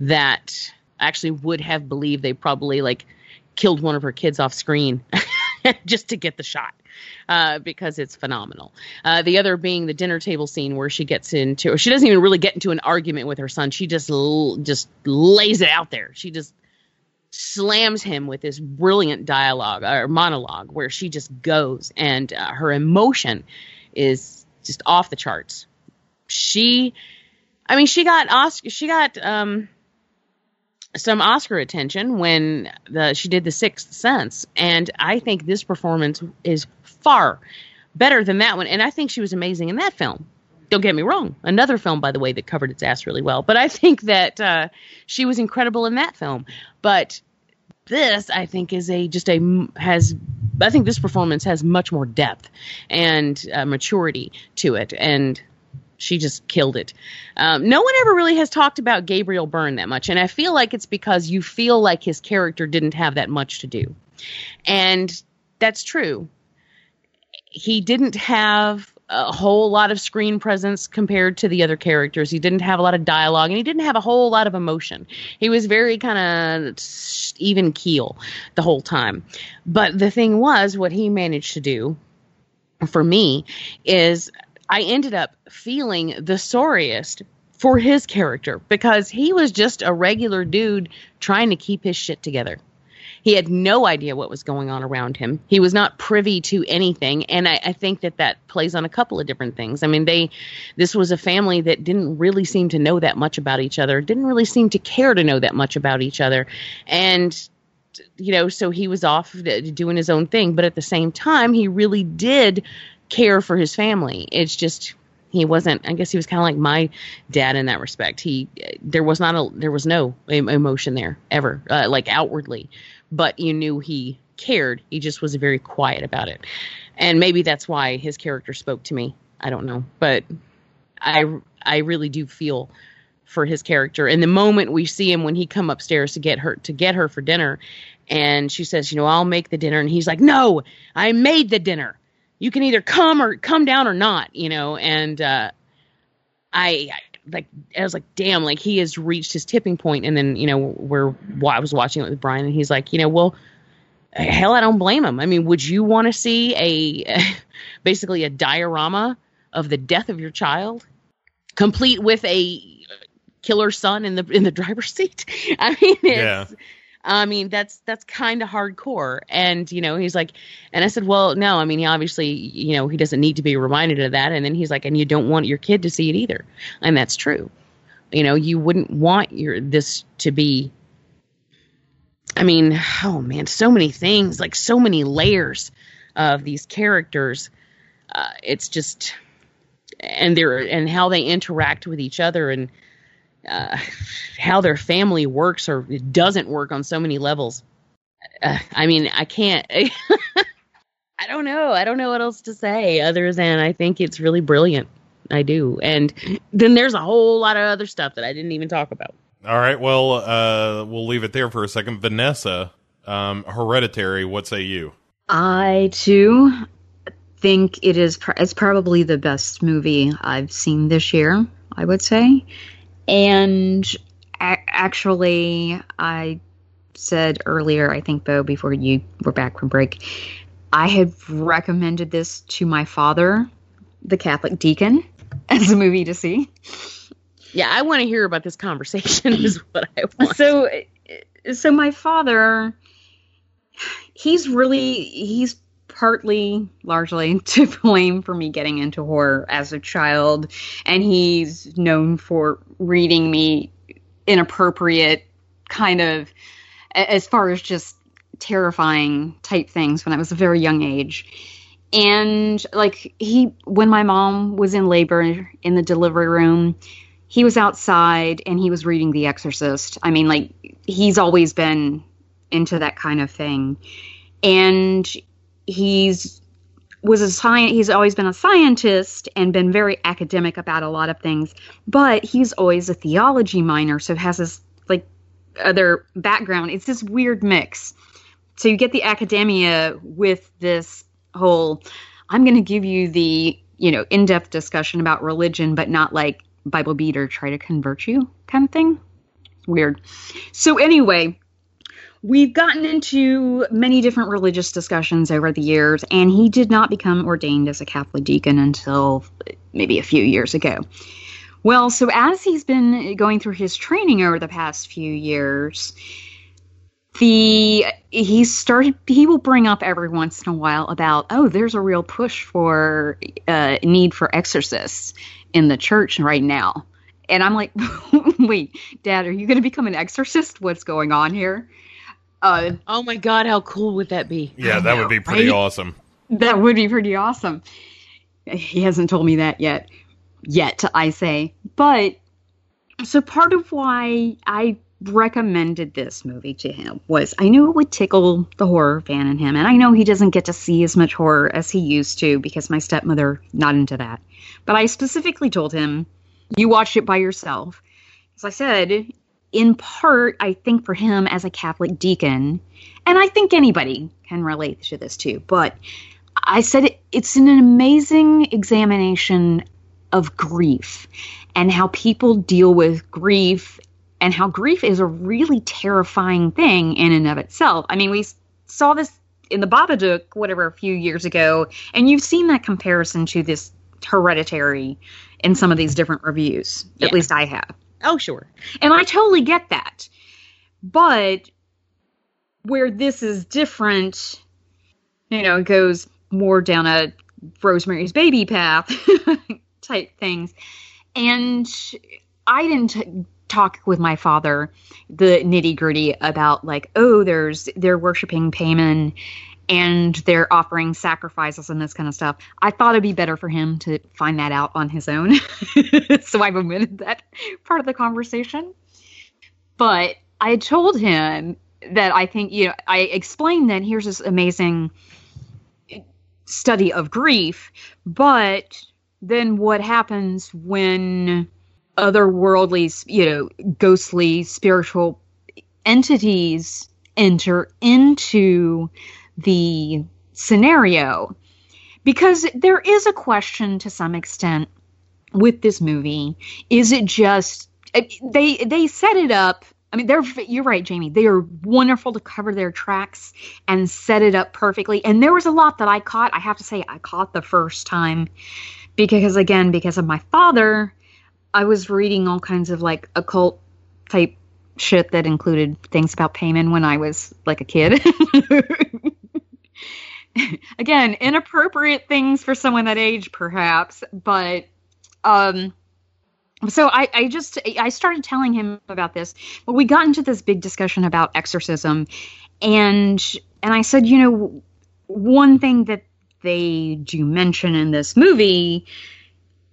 S5: that I actually would have believed they probably like killed one of her kids off screen *laughs* just to get the shot. Uh, because it's phenomenal. Uh, the other being the dinner table scene where she gets into, or she doesn't even really get into an argument with her son. She just l- just lays it out there. She just slams him with this brilliant dialogue or monologue where she just goes and uh, her emotion is just off the charts. She, I mean, she got Oscar, she got um, some Oscar attention when the, she did The Sixth Sense, and I think this performance is far better than that one. And I think she was amazing in that film. Don't get me wrong. Another film, by the way, that covered its ass really well. But I *laughs* think that uh, she was incredible in that film. But this, I think, is a just a has. I think this performance has much more depth and uh, maturity to it, and she just killed it. Um, no one ever really has talked about Gabriel Byrne that much, and I feel like it's because you feel like his character didn't have that much to do, and that's true. He didn't have a whole lot of screen presence compared to the other characters. He didn't have a lot of dialogue and he didn't have a whole lot of emotion. He was very kind of even keel the whole time. But the thing was, what he managed to do for me is I ended up feeling the sorriest for his character because he was just a regular dude trying to keep his shit together. He had no idea what was going on around him. He was not privy to anything, and I, I, think that that plays on a couple of different things. I mean, they, this was a family that didn't really seem to know that much about each other, didn't really seem to care to know that much about each other, and you know, so he was off doing his own thing. But at the same time, he really did care for his family. It's just he wasn't i guess he was kind of like my dad in that respect he there was not a there was no emotion there ever uh, like outwardly but you knew he cared. He just was very quiet about it. And maybe that's why his character spoke to me. I don't know, but I I really do feel for his character. And the moment we see him when he come upstairs to get her to get her for dinner and she says, "You know, I'll make the dinner." And he's like, "No, I made the dinner. You can either come or come down or not, you know." And uh I, I like I was like, damn, like he has reached his tipping point. And then you know where I was watching it with Brian, and he's like, you know, well, hell, I don't blame him. I mean, would you want to see a *laughs* basically a diorama of the death of your child, complete with a killer son in the in the driver's seat. *laughs* I mean, it's,
S4: Yeah.
S5: I mean, that's that's kind of hardcore. And you know, he's like, and I said, well, no, I mean, he obviously, you know, he doesn't need to be reminded of that. And then he's like, and you don't want your kid to see it either, and that's true. You know, you wouldn't want your this to be. I mean, oh man, so many things, like so many layers of these characters. Uh, it's just, and they're and how they interact with each other and uh, how their family works or doesn't work on so many levels. Uh, I mean, I can't. *laughs* I don't know. I don't know what else to say other than I think it's really brilliant. I do. And then there's a whole lot of other stuff that I didn't even talk about.
S4: All right. Well, uh, we'll leave it there for a second. Vanessa, um, Hereditary. What say you?
S6: I too think it is. Pr- it's probably the best movie I've seen this year. I would say, and a- actually, I said earlier. I think Bo, before you were back from break, I had recommended this to my father, the Catholic deacon, *laughs* as a movie to see.
S5: Yeah, I want to hear about this conversation. *laughs* Is what I want.
S6: So, so my father, he's really he's partly largely *laughs* to blame for me getting into horror as a child and he's known for reading me inappropriate kind of as far as just terrifying type things when I was a very young age. And like he when my mom was in labor in the delivery room, he was outside and he was reading The Exorcist. I mean like he's always been into that kind of thing. And he's was a science he's always been a scientist and been very academic about a lot of things but he's always a theology minor so has this like other background. It's this weird mix. So you get the academia with this whole i'm going to give you the you know in-depth discussion about religion but not like bible beat or try to convert you kind of thing. Weird. So anyway We've gotten into many different religious discussions over the years, and he did not become ordained as a Catholic deacon until maybe a few years ago. Well, so as he's been going through his training over the past few years, the he started he will bring up every once in a while about oh there's a real push for uh, need for exorcists in the church right now. And i'm like *laughs* wait dad are you going to become an exorcist? What's going on here uh,
S5: oh my god, how cool would that be?
S4: Yeah, that would be pretty
S6: right?
S4: awesome.
S6: That would be pretty awesome. He hasn't told me that yet. Yet, I say. But so part of why I recommended this movie to him was I knew it would tickle the horror fan in him. And I know he doesn't get to see as much horror as he used to because my stepmother not into that. But I specifically told him, you watched it by yourself. As I said, in part, I think for him as a Catholic deacon, and I think anybody can relate to this too, but I said it, it's an amazing examination of grief and how people deal with grief and how grief is a really terrifying thing in and of itself. I mean, we saw this in the Babadook, whatever, a few years ago, and you've seen that comparison to this hereditary in some of these different reviews.
S5: Yeah.
S6: At least I have.
S5: Oh, sure.
S6: And I totally get that. But where this is different, you know, it goes more down a Rosemary's Baby path *laughs* type things. And I didn't talk with my father the nitty gritty about like, oh, there's they're worshiping Paimon and they're offering sacrifices and this kind of stuff. I thought it'd be better for him to find that out on his own. *laughs* so I've omitted that part of the conversation. But I told him that I think, you know, I explained that here's this amazing study of grief, but then what happens when otherworldly, you know, ghostly spiritual entities enter into the scenario? Because there is a question to some extent with this movie. Is it just uh, they they set it up I mean, they're you're right, Jamie. They are wonderful to cover their tracks and set it up perfectly. And there was a lot that I caught. I have to say, I caught the first time because, again, because of my father, I was reading all kinds of like occult type shit that included things about Paimon when I was like a kid. *laughs* *laughs* Again, inappropriate things for someone that age, perhaps, but um, so I, I just I started telling him about this, but we got into this big discussion about exorcism, and and I said, you know, one thing that they do mention in this movie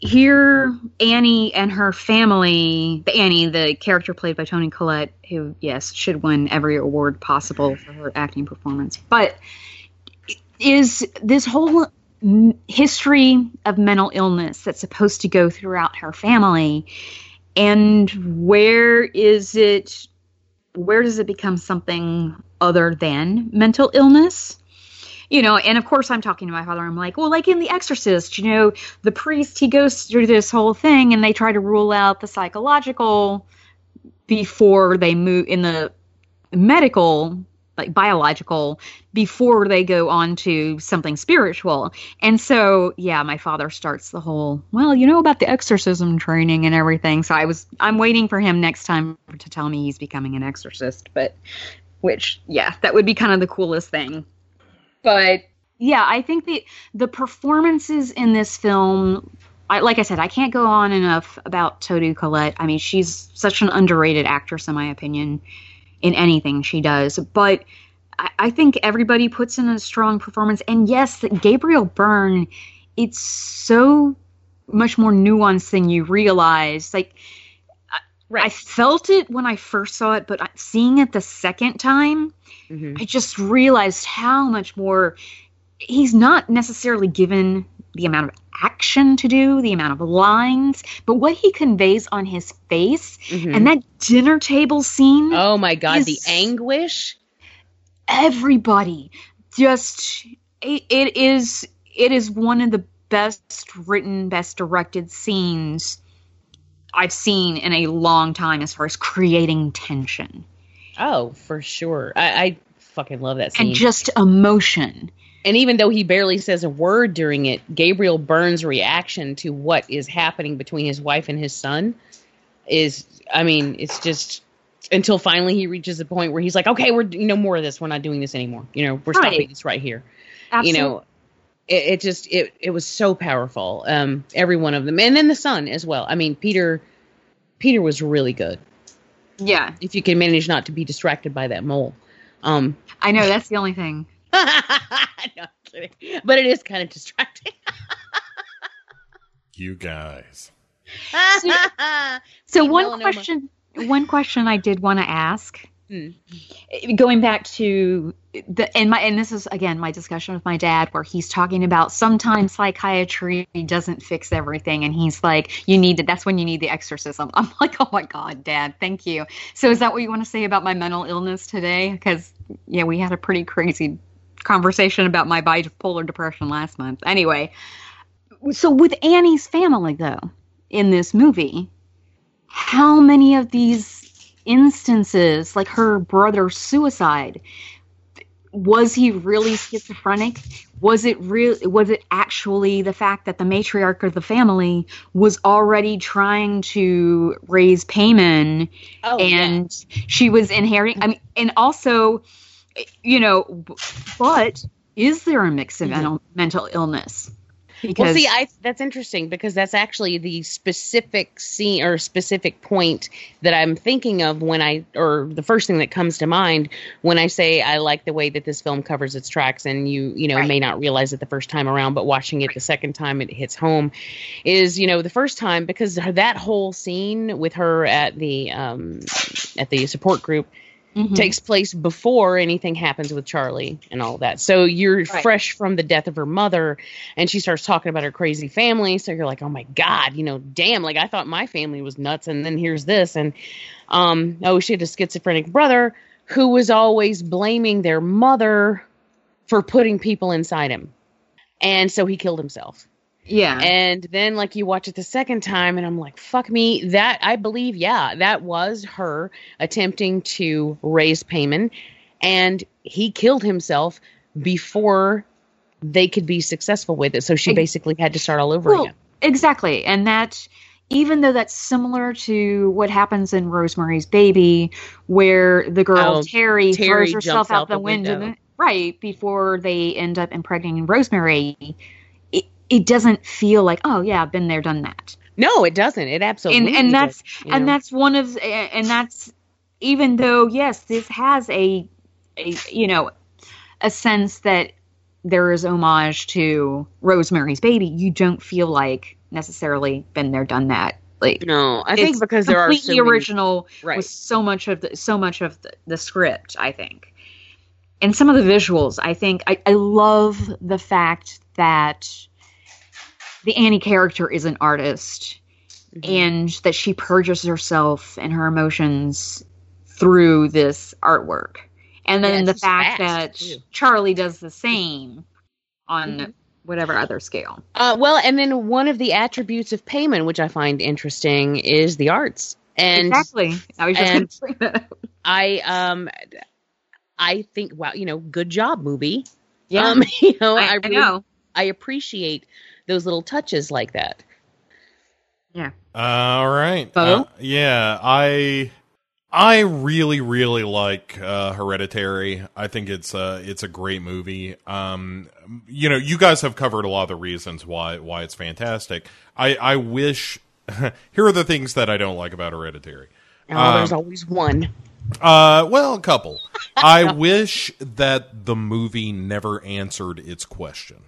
S6: here Annie and her family, Annie, the character played by Toni Collette, who yes should win every award possible for her acting performance, but is this whole history of mental illness that's supposed to go throughout her family, and where is it? Where does it become something other than mental illness? you know, and of course I'm talking to my father. I'm like, well, like in The Exorcist, you know, the priest he goes through this whole thing, and they try to rule out the psychological before they move in the medical, like biological, before they go on to something spiritual. And so, yeah, my father starts the whole, well, you know about the exorcism training and everything. So I was, I'm waiting for him next time to tell me he's becoming an exorcist, but which, yeah, that would be kind of the coolest thing but yeah, I think the the performances in this film, I, like I said, I can't go on enough about Toni Collette. I mean, she's such an underrated actress, in my opinion, in anything she does. But I, I think everybody puts in a strong performance. And yes, Gabriel Byrne, it's so much more nuanced than you realize. Like. I felt it when I first saw it, but seeing it the second time,
S5: Mm-hmm.
S6: I just realized how much more he's not necessarily given the amount of action to do, the amount of lines, but what he conveys on his face
S5: Mhm.
S6: and that dinner table scene.
S5: Oh my god, the anguish.
S6: Everybody just it, it is it is one of the best written, best directed scenes I've seen in a long time as far as creating tension
S5: Oh, for sure. I, I fucking love that scene.
S6: and just emotion.
S5: And even though he barely says a word during it, Gabriel Byrne's reaction to what is happening between his wife and his son is, I mean, it's just until finally he reaches the point where he's like, okay, we're you know more of this. We're not doing this anymore. You know, we're stopping
S6: Right.
S5: this right here.
S6: Absolutely.
S5: You know, it, it just it it was so powerful. Um, every one of them, and then the son as well. I mean, Peter, Peter was really good.
S6: Yeah.
S5: If you can manage not to be distracted by that mole. Um,
S6: I know that's the only thing. *laughs*
S5: no, I'm kidding. But it is kind of distracting.
S4: You guys.
S6: So *laughs*
S5: See,
S6: one question, one question I did want to ask,
S5: Hmm.
S6: going back to the and my and this is again my discussion with my dad where he's talking about sometimes psychiatry doesn't fix everything and he's like you need to that's when you need the exorcism *laughs* i'm like oh my god dad thank you so is that what you want to say about my mental illness today because yeah we had a pretty crazy conversation about my bipolar depression last month. Anyway so with annie's family though in this movie how many of these instances like her brother's suicide was he really schizophrenic? Was it real was it actually the fact that the matriarch of the family was already trying to raise Paimon
S5: Oh,
S6: and she was inheriting i mean and also you know but is there a mix of mental, mental illness?
S5: Well, see, I that's interesting because that's actually the specific scene or specific point that I'm thinking of when I, or the first thing that comes to mind when I say I like the way that this film covers its tracks, and you, you know, may not realize it the first time around, but watching it the second time it hits home, is you know the first time because that whole scene with her at the um at the support group
S6: Mhm.
S5: takes place before anything happens with Charlie and all that. So you're
S6: Right.
S5: fresh from the death of her mother and she starts talking about her crazy family. So you're like, oh my God, you know, damn, like I thought my family was nuts. And then here's this. And, um, oh, she had a schizophrenic brother who was always blaming their mother for putting people inside him. And so he killed himself.
S6: Yeah
S5: And then like you watch it the second time and I'm like, fuck me. That I believe, yeah, that was her attempting to raise Paimon and he killed himself before they could be successful with it. So she basically had to start all over
S6: well,
S5: again.
S6: exactly and that even though that's similar to what happens in Rosemary's Baby, where the girl
S5: Oh,
S6: Terry,
S5: Terry
S6: throws herself out,
S5: out
S6: the, window,
S5: window.
S6: right before they end up impregnating Rosemary. It, doesn't feel like, oh yeah, I've been there, done that.
S5: No, it doesn't. It
S6: and
S5: absolutely.
S6: and that's
S5: does,
S6: and
S5: know?
S6: that's one of and that's even though yes this has a, a you know a sense that there is homage to Rosemary's Baby you don't feel like necessarily been there done that like
S5: no. I think because there are so
S6: completely
S5: many-
S6: original
S5: Right.
S6: with so much of the so much of the, the script I think and some of the visuals I think I, I love the fact that the Annie character is an artist
S5: Mm-hmm.
S6: and that she purges herself and her emotions through this artwork. And then
S5: Yeah,
S6: the fact that
S5: too.
S6: Charlie does the same on
S5: Mm-hmm.
S6: whatever other scale.
S5: Uh, well, and then one of the attributes of Paimon, which I find interesting, is the arts. And
S6: exactly. I was just going *laughs* that.
S5: I um I think wow, you know, good job movie.
S6: Yeah.
S5: Um, *laughs* you know,
S6: I-
S5: I,
S6: I know.
S5: I appreciate those little touches like that.
S6: Yeah.
S4: All right. Uh, yeah, I I really really like uh, Hereditary. I think it's uh it's a great movie. Um you know, you guys have covered a lot of the reasons why why it's fantastic. I I wish *laughs* here are the things that I don't like about Hereditary.
S5: Oh, there's
S4: Um,
S5: always one.
S4: uh, well, a couple. *laughs* I wish that the movie never answered its question.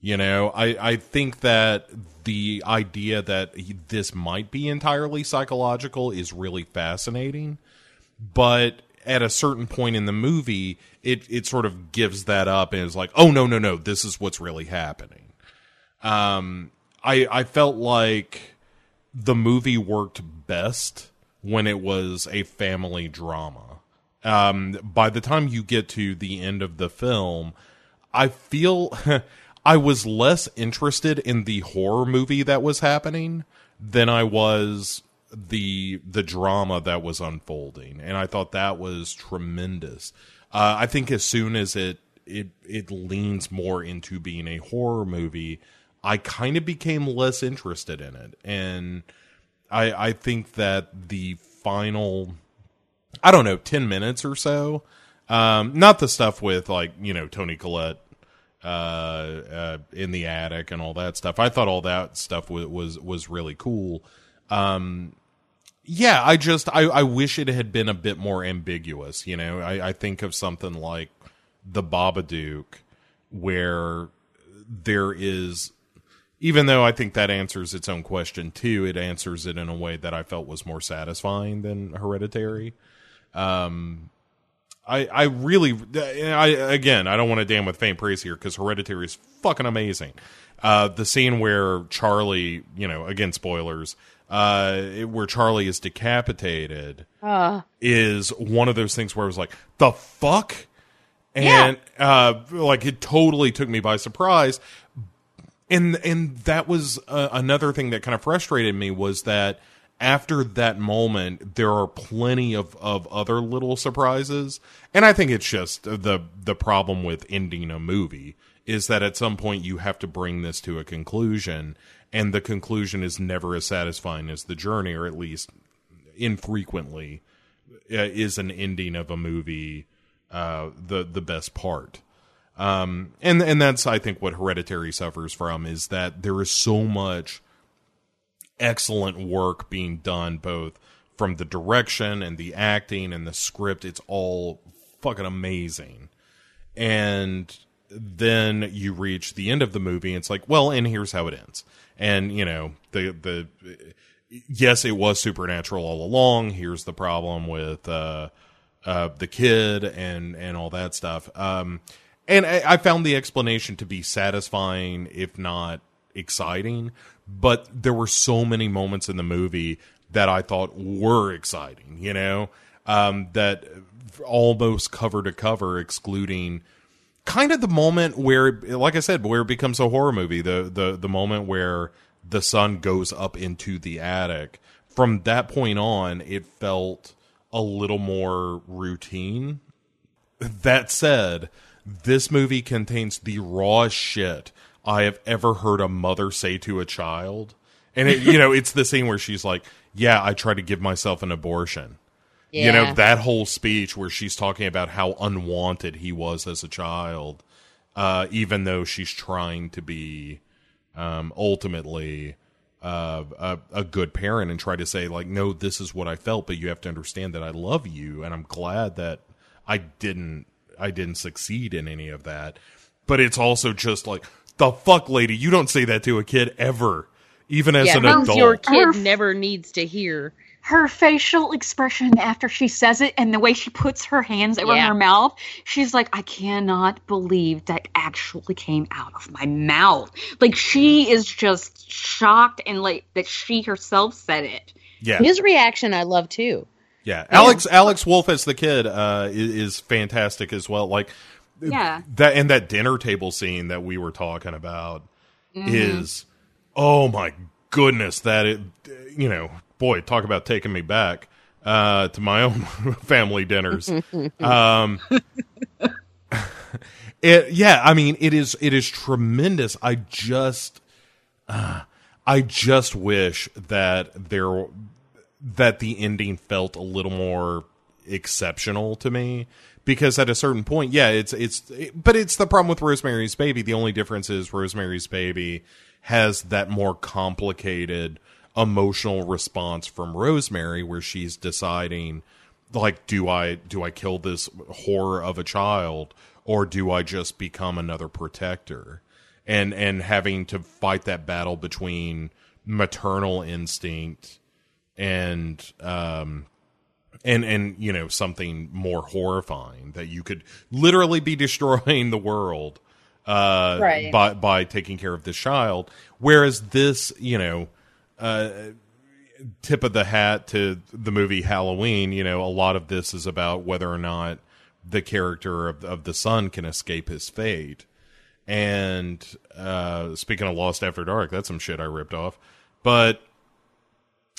S4: You know, I, I think that the idea that this might be entirely psychological is really fascinating. But at a certain point in the movie, it, it sort of gives that up and is like, oh, no, no, no, this is what's really happening. Um, I, I felt like the movie worked best when it was a family drama. Um, by the time you get to the end of the film, I feel *laughs* I was less interested in the horror movie that was happening than I was the the drama that was unfolding, and I thought that was tremendous. Uh, I think as soon as it it it leans more into being a horror movie, I kind of became less interested in it, and I I think that the final I don't know, 10 minutes or so. Um, not the stuff with like, you know, Toni Collette, uh, uh, in the attic and all that stuff. I thought all that stuff was, was, was really cool. Um, yeah, I just, I, I wish it had been a bit more ambiguous. You know, I, I think of something like the Babadook where there is, even though I think that answers its own question too, it answers it in a way that I felt was more satisfying than Hereditary. Um, I I really I again I don't want to damn with faint praise here because Hereditary is fucking amazing. Uh, the scene where Charlie, you know, again spoilers, uh, it- where Charlie is decapitated
S5: Uh,
S4: is one of those things where I was like, the fuck? And uh like it totally took me by surprise. And and that was uh, another thing that kind of frustrated me was that after that moment there are plenty of of other little surprises. And I think it's just the the problem with ending a movie is that at some point you have to bring this to a conclusion and the conclusion is never as satisfying as the journey or at least infrequently uh, is an ending of a movie uh, the the best part. Um, and and that's I think what Hereditary suffers from is that there is so much excellent work being done both from the direction and the acting and the script. It's all fucking amazing. And then you reach the end of the movie, and it's like, well, and here's how it ends. And you know, the the yes, it was supernatural all along. Here's the problem with uh, uh, the kid and and all that stuff. Um, and I, I found the explanation to be satisfying, if not exciting. But there were so many moments in the movie that I thought were exciting. You know, um, that almost cover to cover, excluding kind of the moment where, like I said, where it becomes a horror movie. The the the moment where the son goes up into the attic. From that point on, it felt a little more routine. That said, this movie contains the raw shit I have ever heard a mother say to a child. And it, you know, it's the scene where she's like, "Yeah, I tried to give myself an abortion." You know that whole speech where she's talking about how unwanted he was as a child, uh, even though she's trying to be um, ultimately uh, a, a good parent and try to say like, no, this is what I felt, but you have to understand that I love you, and I'm glad that I didn't I didn't succeed in any of that. But it's also just like the fuck, lady, you don't say that to a kid ever, even as
S5: yeah,
S4: an adult.
S5: your kid never needs to hear.
S6: her facial expression after she says it and the way she puts her hands over
S5: Yeah.
S6: her mouth she's like i cannot believe that actually came out of my mouth like she is just shocked and like that she herself said it
S4: yeah,
S5: His reaction, I love too.
S4: Yeah, Alex Alex Wolff as the kid uh, is, is fantastic as well. Like
S6: Yeah.
S4: that and that dinner table scene that we were talking about
S6: Mhm.
S4: is oh my goodness that it you know boy talk about taking me back uh, to my *laughs* own family dinners. *laughs* um, it, yeah, I mean it is it is tremendous. I just uh, I just wish that there that the ending felt a little more exceptional to me because at a certain point yeah it's it's but it's the problem with Rosemary's Baby. The only difference is Rosemary's Baby has that more complicated emotional response from Rosemary where she's deciding like do I do I kill this horror of a child or do I just become another protector? And and having to fight that battle between maternal instinct and um and and you know something more horrifying that you could literally be *laughs* destroying the world uh
S5: Right.
S4: by by taking care of this child. Whereas this you know uh tip of the hat to the movie Halloween you know a lot of this is about whether or not the character of of the son can escape his fate. And uh speaking of Lost After Dark that's some shit I ripped off. But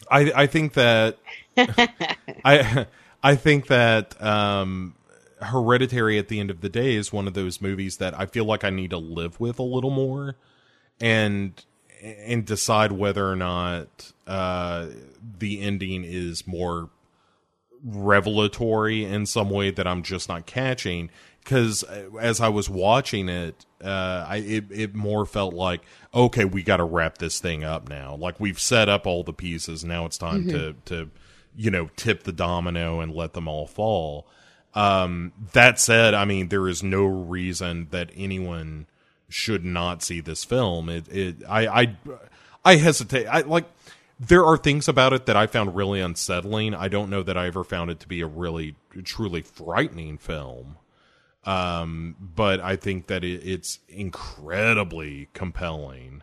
S4: I I think that I I think that um Hereditary at the end of the day is one of those movies that I feel like I need to live with a little more and and decide whether or not uh the ending is more revelatory in some way that I'm just not catching. Because as I was watching it, uh, I it, it more felt like okay, we got to wrap this thing up now. Like we've set up all the pieces, now it's time to to you know tip the domino and let them all fall. Um, that said, I mean there is no reason that anyone should not see this film. It it I I I hesitate. I like there are things about it that I found really unsettling. I don't know that I ever found it to be a really truly frightening film. Um, but I think that it, it's incredibly compelling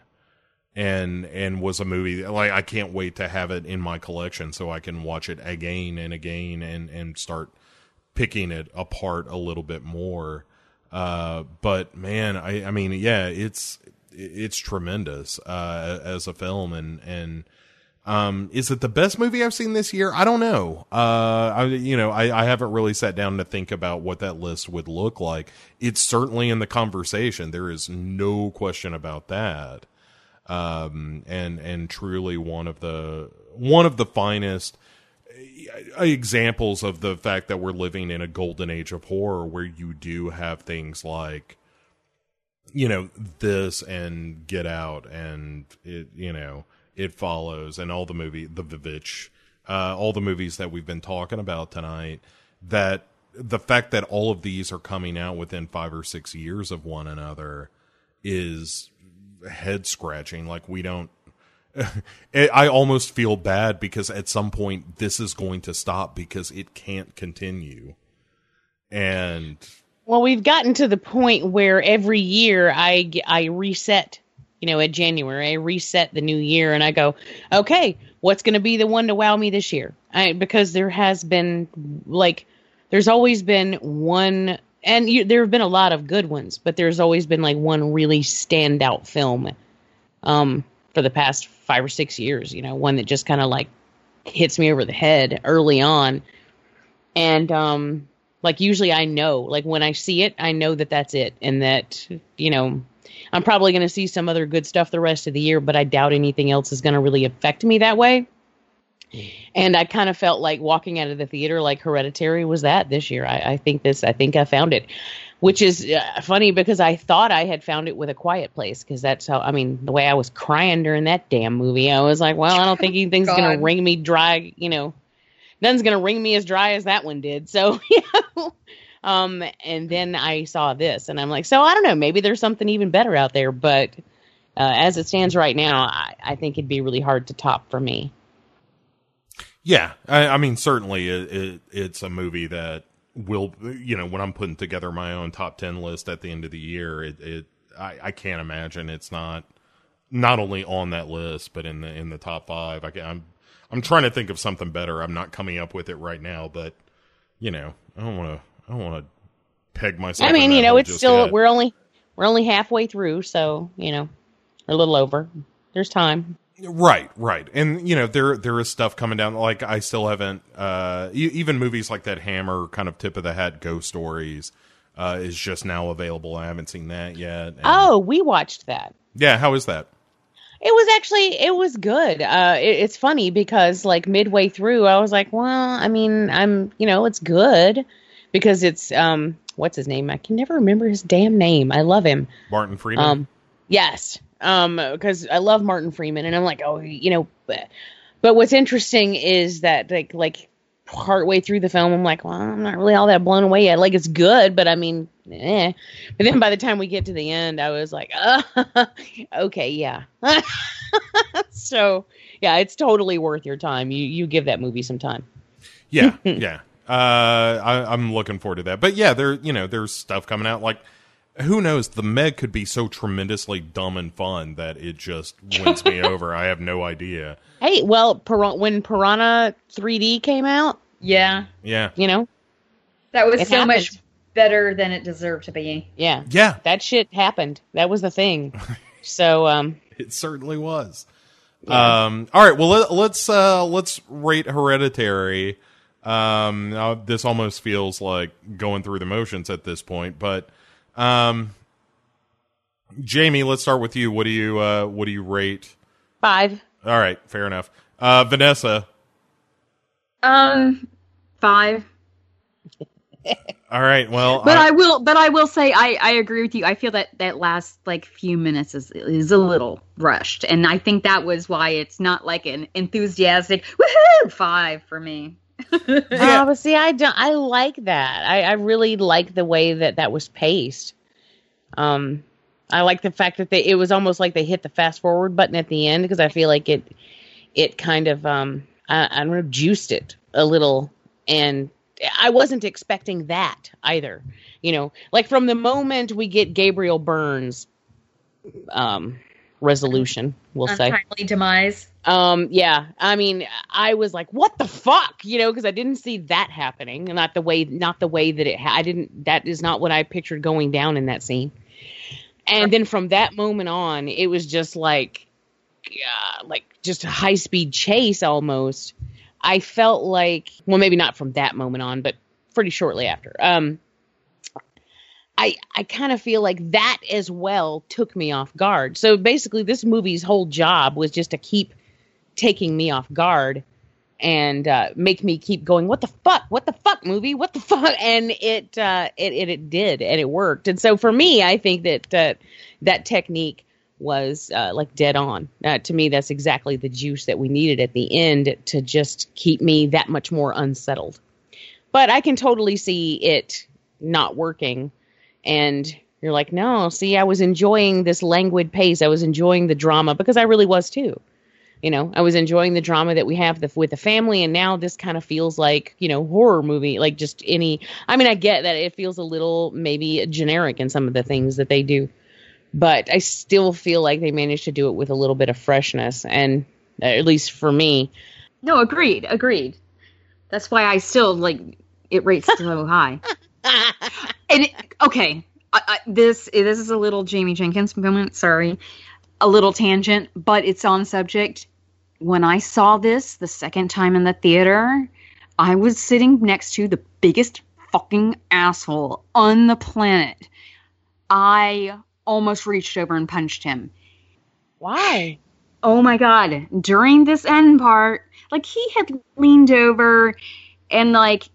S4: and and was a movie like I can't wait to have it in my collection so I can watch it again and again and and start picking it apart a little bit more. Uh, but man, I I mean, yeah, it's it's tremendous uh, as a film and and um, is it the best movie I've seen this year? I don't know. Uh, I, you know, I, I haven't really sat down to think about what that list would look like. It's certainly in the conversation. There is no question about that. Um, and, and truly one of the, one of the finest uh, examples of the fact that we're living in a golden age of horror where you do have things like, you know, this and Get Out and it, you know, it follows and all the movie the Vivitch, uh, all the movies that we've been talking about tonight. That the fact that all of these are coming out within five or six years of one another is head scratching. Like we don't. *laughs* I almost feel bad because at some point this is going to stop because it can't continue. And
S5: Well, we've gotten to the point where every year I I reset, you know, at January I reset the new year and I go, okay, what's going to be the one to wow me this year? I, because there has been like, there's always been one, and you, there have been a lot of good ones, but there's always been like one really standout film, um, for the past five or six years. You know, one that just kind of like hits me over the head early on, and um like usually i know like when i see it i know that that's it and that you know I'm probably going to see some other good stuff the rest of the year, but I doubt anything else is going to really affect me that way. And I kind of felt like walking out of the theater like Hereditary was that this year. I, I think this, I think I found it, which is uh, funny because I thought I had found it with A Quiet Place because that's how, I mean, the way I was crying during that damn movie, I was like, well, I don't think *laughs* anything's going to wring me dry, you know, nothing's going to wring me as dry as that one did. So, *laughs* you know, um, and then I saw this and I'm like, so I don't know, maybe there's something even better out there, but uh, as it stands right now, I, I think it'd be really hard to top for me.
S4: Yeah, I, I mean, certainly it, it, it's a movie that will, you know, when I'm putting together my own top ten list at the end of the year, it, it I, I can't imagine it's not not only on that list, but in the in the top five. I, can- I'm I'm trying to think of something better. I'm not coming up with it right now, but you know, I don't want to I don't want to peg myself.
S5: I mean, you know, it's still
S4: yet.
S5: we're only we're only halfway through, so you know, a little over. There's time.
S4: Right, right, and you know there there is stuff coming down. Like I still haven't uh, e- even movies like that Hammer kind of tip of the hat ghost stories uh, is just now available. I haven't seen that yet. And-
S5: Oh, we watched that.
S4: yeah, how is that?
S5: It was actually it was good. Uh, it, it's funny because like midway through, I was like, well, I mean, I'm you know, it's good because it's um, what's his name? I can never remember his damn name. I love him.
S4: Martin Freeman.
S5: Um, yes, um, because I love Martin Freeman, and I'm like, oh, you know, but, but what's interesting is that like like partway through the film, I'm like, well, I'm not really all that blown away yet. Like it's good, but I mean, eh. But then by the time we get to the end, I was like, uh, *laughs* okay, yeah. *laughs* so yeah, it's totally worth your time. You you give that movie some time.
S4: Yeah, *laughs* yeah. Uh, I, I'm looking forward to that. But yeah, there, you know, there's stuff coming out. Like, who knows? The Meg could be so tremendously dumb and fun that it just wins me *laughs* over. I have no idea.
S5: Hey, well, Pir- when Piranha 3D came out,
S12: Yeah.
S4: Yeah,
S5: you know,
S12: That was so
S5: happened.
S12: much better than it deserved to be.
S5: Yeah.
S4: Yeah.
S5: That shit happened. That was the thing. *laughs* so, um,
S4: it certainly was. Um, all right, well let, let's uh, let's rate Hereditary. Um, now, this almost feels like going through the motions at this point, but um, Jamie, let's start with you. What do you uh, what do you rate?
S5: five.
S4: All right, fair enough. Uh, Vanessa.
S6: Um, five. *laughs*
S4: All right, well,
S6: But I, will, but I will say, I, I agree with you. I feel that that last like few minutes is is a little rushed, and I think that was why it's not like an enthusiastic woohoo five for me. *laughs*
S5: Oh, but see, I don't. I like that. I, I really like the way that that was paced. Um, I like the fact that they. It was almost like they hit the fast forward button at the end because I feel like it. It kind of um. I, I don't know, juiced it a little, and I wasn't expecting that either. You know, like from the moment we get Gabriel Byrne's, um, resolution, we'll say.
S12: Untimely demise.
S5: Um, yeah, I mean, I was like, "What the fuck," you know, because I didn't see that happening, not the way, not the way that it. Ha- I didn't. That is not what I pictured going down in that scene. And then from that moment on, it was just like, yeah, like just a high speed chase almost. I felt like, well, maybe not from that moment on, but pretty shortly after. Um, I I kind of feel like that as well took me off guard. So basically, this movie's whole job was just to keep taking me off guard and uh, make me keep going. What the fuck? What the fuck, movie? What the *laughs* fuck? And it uh, it, it it did, and it worked. And so for me, I think that uh, that technique was uh, like dead on. Uh, to me, that's exactly the juice that we needed at the end to just keep me that much more unsettled. But I can totally see it not working and you're like, no, see, I was enjoying this languid pace. I was enjoying the drama because I really was too. You know, I was enjoying the drama that we have the, with the family, and now this kind of feels like you know horror movie, like just any. I mean, I get that it feels a little maybe generic in some of the things that they do, but I still feel like they managed to do it with a little bit of freshness, and at least for me,
S6: No, agreed, agreed. That's why I still like it rates so high. *laughs* And it, okay, I, I, this this is a little Jamie Jenkins moment. Sorry, a little tangent, but it's on subject. When I saw this the second time in the theater, I was sitting next to the biggest fucking asshole on the planet. I almost reached over and punched him.
S5: Why?
S6: Oh my god. During this end part, like he had leaned over and like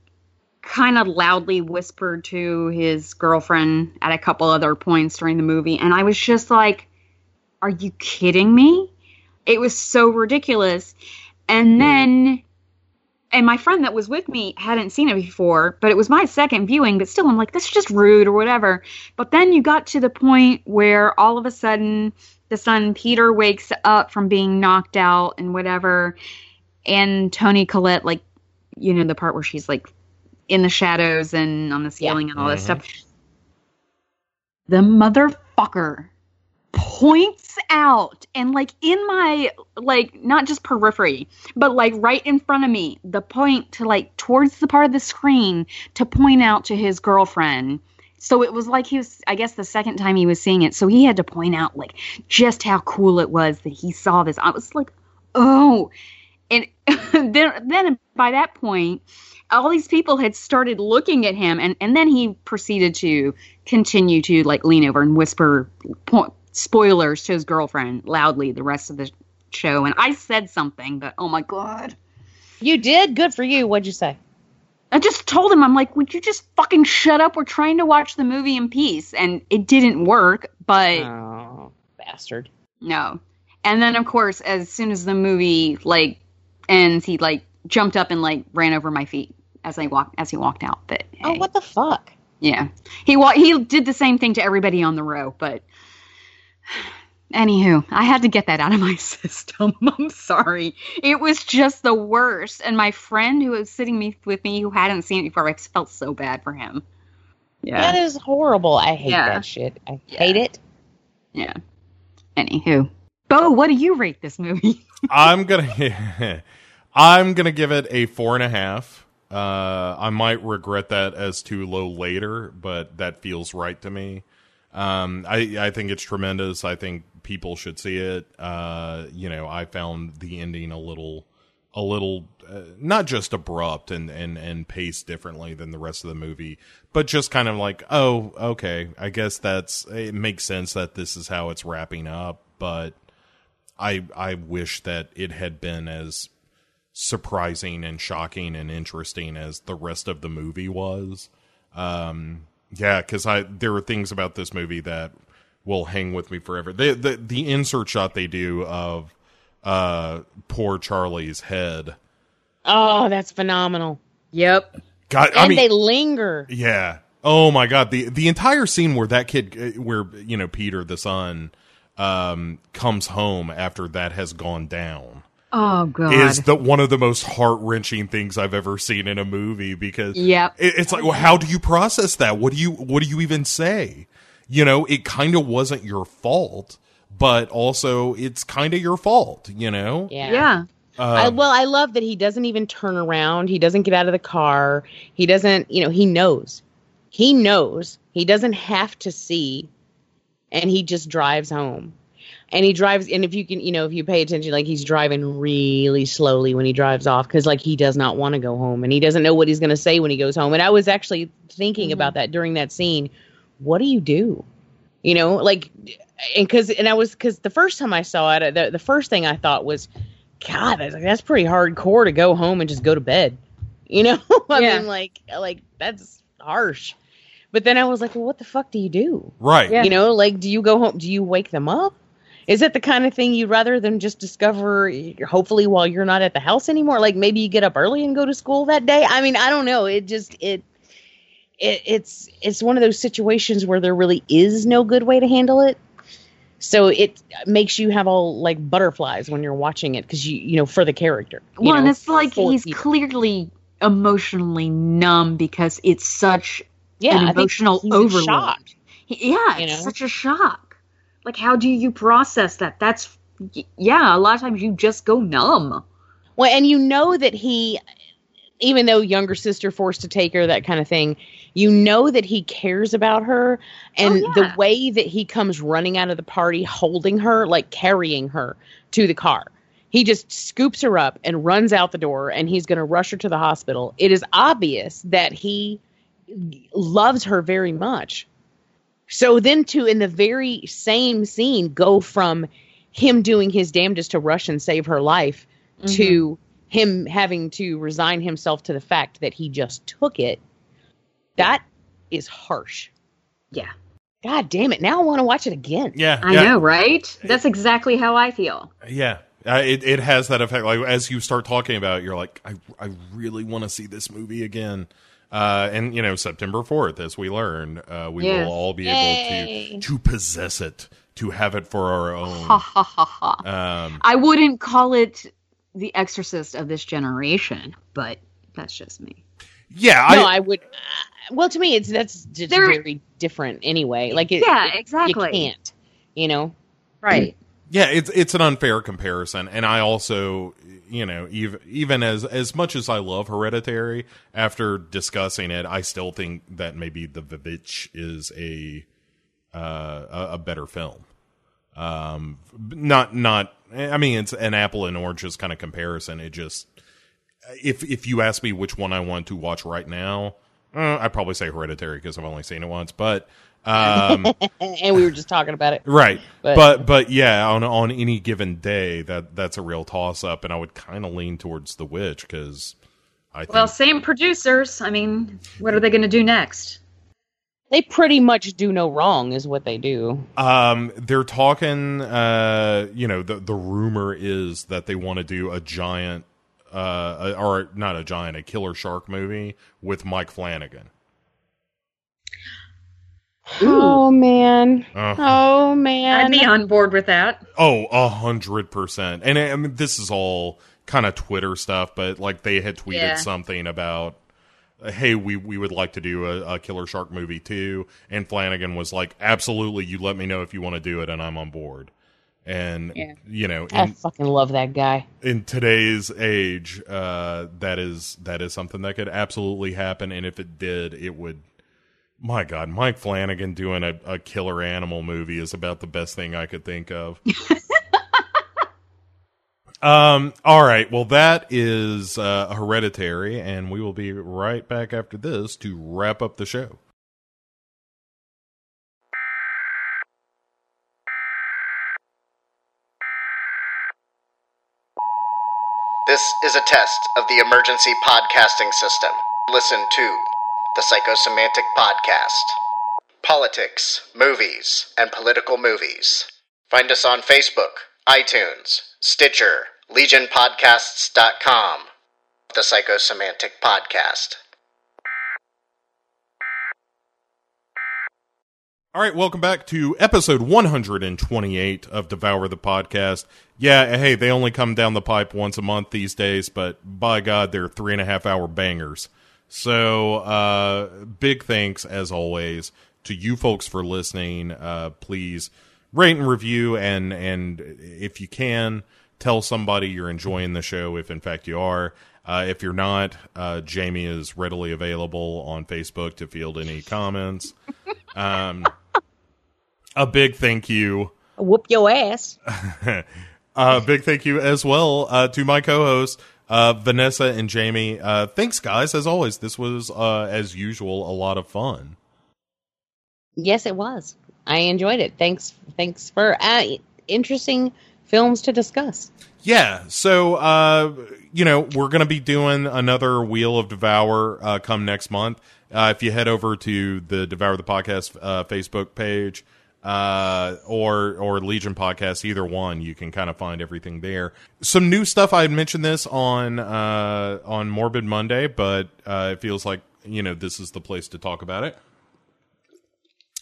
S6: kind of loudly whispered to his girlfriend at a couple other points during the movie and I was just like are you kidding me? It was so ridiculous. And then and my friend that was with me hadn't seen it before, but it was my second viewing, but still I'm like this is just rude or whatever. But then you got to the point where all of a sudden the son Peter wakes up from being knocked out and whatever and Toni Collette like you know the part where she's like in the shadows and on the ceiling and all this
S5: Mhm.
S6: stuff. The motherfucker points out and like in my like not just periphery but like right in front of me the point to like towards the part of the screen to point out to his girlfriend. So it was like he was i guess the second time he was seeing it. So he had to point out like just how cool it was that he saw this. I was like oh. And *laughs* then then by that point all these people had started looking at him and and then he proceeded to continue to like lean over and whisper po- spoilers to his girlfriend loudly the rest of the show and i said something but oh my god
S5: You did? Good for you. What'd you say?
S6: i just told him i'm like would you just fucking shut up we're trying to watch the movie in peace and it didn't work but
S5: Oh, bastard.
S6: no and then of course as soon as the movie like ends he like jumped up and like ran over my feet as i walked as he walked out but
S5: Oh, what the fuck?
S6: yeah he wa- he did the same thing to everybody on the row but anywho i had to get that out of my *laughs* system *laughs* i'm sorry it was just the worst and my friend who was sitting me with me who hadn't seen it before i felt so bad for him yeah
S5: That is horrible. I hate
S6: Yeah.
S5: that shit. I hate it.
S6: yeah anywho bo what do you rate this movie *laughs*
S4: I'm gonna I'm gonna give it a four and a half. Uh, I might regret that as too low later, but that feels right to me. Um, I I think it's tremendous. I think people should see it. Uh, you know, I found the ending a little a little uh, not just abrupt and and and paced differently than the rest of the movie, but just kind of like, oh, okay, I guess that's it makes sense that this is how it's wrapping up, but I I wish that it had been as surprising and shocking and interesting as the rest of the movie was. Um, yeah, because I there are things about this movie that will hang with me forever. The the the insert shot they do of uh poor Charlie's head.
S5: Oh, that's phenomenal.
S6: Yep.
S4: God,
S5: And
S4: I mean,
S5: they linger.
S4: yeah. Oh my god, the the entire scene where that kid where you know Peter the son um comes home after that has gone down
S6: oh god
S4: is the one of the most heart-wrenching things I've ever seen in a movie because
S6: Yep.
S4: it, it's like well how do you process that what do you what do you even say you know it kind of wasn't your fault but also it's kind of your fault you know
S5: Yeah.
S6: yeah
S5: I,
S4: Um,
S5: well, I love that he doesn't even turn around. He doesn't get out of the car. He doesn't, you know, he knows. He knows. He doesn't have to see. And he just drives home. And he drives, and if you can, you know, if you pay attention, like he's driving really slowly when he drives off because, like, he does not want to go home and he doesn't know what he's going to say when he goes home. And I was actually thinking mm-hmm. about that during that scene. What do you do? You know, like, and because, and I was, because the first time I saw it, the, the first thing I thought was, God, that's, that's pretty hardcore to go home and just go to bed. You know, *laughs* I
S6: Yeah.
S5: mean, like, like that's harsh. But then I was like, well, what the fuck do you do?
S4: right
S6: Yeah.
S5: You know, like, do you go home? Do you wake them up? Is it the kind of thing you'd rather than just discover, hopefully, while you're not at the house anymore? Like, maybe you get up early and go to school that day. I mean, I don't know. It just it. It, it's it's one of those situations where there really is no good way to handle it so it makes you have all like butterflies when you're watching it because you you know for the character
S6: well and it's like he's clearly emotionally numb because it's such
S5: yeah
S6: an emotional overload yeah
S5: You
S6: it's
S5: know?
S6: such a shock like how do you process that? That's yeah a lot of times you just go numb.
S5: Well and you know that he even though younger sister forced to take her that kind of thing you know that he cares about her and
S6: Oh,
S5: the way that he comes running out of the party holding her like carrying her to the car. He just scoops her up and runs out the door and he's going to rush her to the hospital. It is obvious that he loves her very much So then to in the very same scene go from him doing his damnedest to rush and save her life to him having to resign himself to the fact that he just took it. That is harsh.
S6: Yeah.
S5: God damn it. Now I want to watch it again.
S4: Yeah,
S6: I
S4: yeah.
S6: know, right? That's exactly how I feel.
S4: Yeah, uh, it it has that effect. Like as you start talking about, it, you're like, I I really want to see this movie again. Uh, and you know, September fourth, as we learn, uh, we
S6: Yes.
S4: will all be
S6: Yay.
S4: able to to possess it, to have it for our own.
S6: Ha ha ha ha.
S4: Um,
S6: I wouldn't call it the Exorcist of this generation, but that's just me.
S4: yeah,
S5: no,
S4: I,
S5: I would. Uh, well, to me, it's that's just very different anyway. Like, it,
S6: Yeah,
S5: it-
S6: exactly.
S5: You can't, you know.
S6: Right.
S4: Yeah, it's it's an unfair comparison, and I also, you know, even even as as much as I love Hereditary, after discussing it, I still think that maybe The Vivitch is a uh, a, better film. Um, not not. I mean, it's an apple and oranges kind of comparison. It just if if you ask me which one I want to watch right now, uh, I'd probably say Hereditary because I've only seen it once. But um, *laughs*
S5: and we were just talking about it.
S4: right,
S5: But-
S4: but, but yeah, on on any given day, that that's a real toss up, and I would kind of lean towards The Witch because I think
S6: Well, same producers. I mean, what are they going to do next?
S5: They pretty much do no wrong, is what they do.
S4: Um, they're talking. Uh, you know, the the rumor is that they want to do a giant, uh, or not a giant, a killer shark movie with Mike Flanagan.
S5: Oh man.
S4: Uh,
S5: Oh man.
S6: I'd be on board with that.
S4: oh, a hundred percent. And I mean, this is all kind of Twitter stuff, but like they had tweeted
S6: Yeah.
S4: something about. Hey, we we would like to do a, a killer shark movie too, and Flanagan was like, "Absolutely, you let me know if you want to do it, and I'm on board." And
S5: Yeah.
S4: you know,
S5: I fucking love that guy.
S4: in today's age, uh, that is that is something that could absolutely happen. And if it did, it would. My God, Mike Flanagan doing a, a killer animal movie is about the best thing I could think of. *laughs* um. All right. Well, that is uh, hereditary, and we will be right back after this to wrap up the show.
S18: This is a test of the emergency podcasting system. Listen to the Psychosemantic Podcast. Politics, movies, and political movies. Find us on Facebook, iTunes, Stitcher, LegionPodcasts.com. The Psychosemantic Podcast.
S4: All right, welcome back to episode 128 of Devour the Podcast. Yeah, hey, they only come down the pipe once a month these days, but by God, they're three and a half hour bangers. So, uh, big thanks, as always, to you folks for listening. Uh, please rate and review, and, and if you can, tell somebody you're enjoying the show, if in fact you are. Uh, if you're not, uh, Jamie is readily available on Facebook to field any comments. Um, a big thank you.
S5: Whoop your ass. *laughs*
S4: uh, big thank you as well uh, to my co-hosts uh, Vanessa and Jamie. Uh, thanks, guys. As always, this was uh, as usual a lot of fun.
S5: Yes, it was. I enjoyed it. Thanks. Thanks for uh, interesting films to discuss.
S4: Yeah, so uh, you know we're gonna be doing another Wheel of Devour uh, come next month. Uh, if you head over to the Devour the Podcast uh, Facebook page uh, or or Legion Podcast, either one, you can kind of find everything there. Some new stuff. I had mentioned this on uh, on Morbid Monday, but uh, it feels like you know this is the place to talk about it.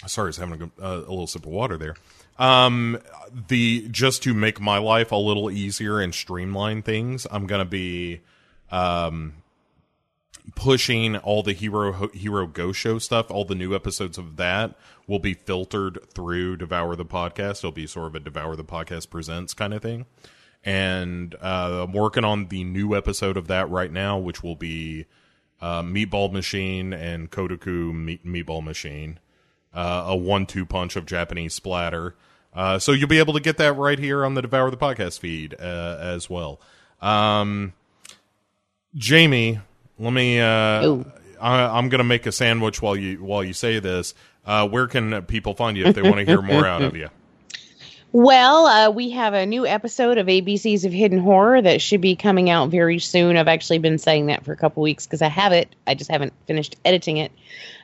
S4: Sorry, I was having a, a, a little sip of water there. Um, the just to make my life a little easier and streamline things, I'm gonna be um pushing all the hero hero go show stuff. All the new episodes of that will be filtered through Devour the Podcast. It'll be sort of a Devour the Podcast presents kind of thing. And uh, I'm working on the new episode of that right now, which will be uh, Meatball Machine and Kodoku Meat- Meatball Machine uh, a one-two punch of Japanese splatter. Uh, so you'll be able to get that right here on the Devour the Podcast feed uh, as well. Um, Jamie, let me. Uh, I, I'm going to make a sandwich while you while you say this. Uh, where can people find you if they want to hear more out of you? *laughs*
S5: Well, uh, we have a new episode of ABCs of Hidden Horror that should be coming out very soon. I've actually been saying that for a couple weeks because I have it. I just haven't finished editing it.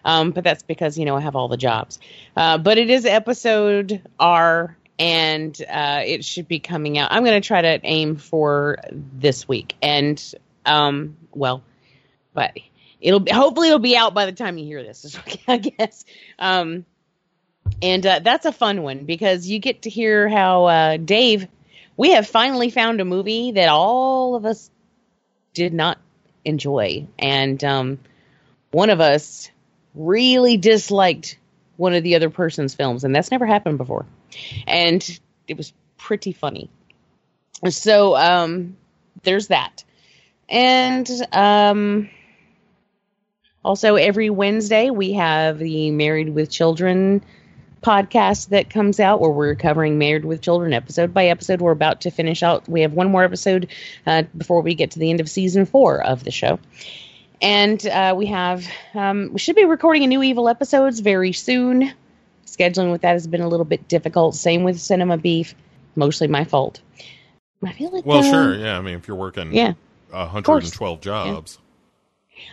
S5: Um, but that's because, you know, I have all the jobs. Uh, but it is episode R, and uh, it should be coming out. I'm going to try to aim for this week. And, um, well, but it'll hopefully it'll be out by the time you hear this, I *laughs* guess. Um, and uh, that's a fun one because you get to hear how uh, Dave. We have finally found a movie that all of us did not enjoy, and um, one of us really disliked one of the other person's films, and that's never happened before. And it was pretty funny. So um, there's that, and um, also every Wednesday we have the Married with Children podcast that comes out where we're covering Married with Children episode by episode. We're about to finish out. We have one more episode uh, before we get to the end of season four of the show. And uh, we have, um, we should be recording a new Evil episodes very soon. Scheduling with that has been a little bit difficult. Same with Cinema Beef. Mostly my fault. I feel like.
S4: Well,
S5: uh,
S4: sure, yeah. I mean, if you're working,
S5: Yeah.
S4: uh, 112 jobs.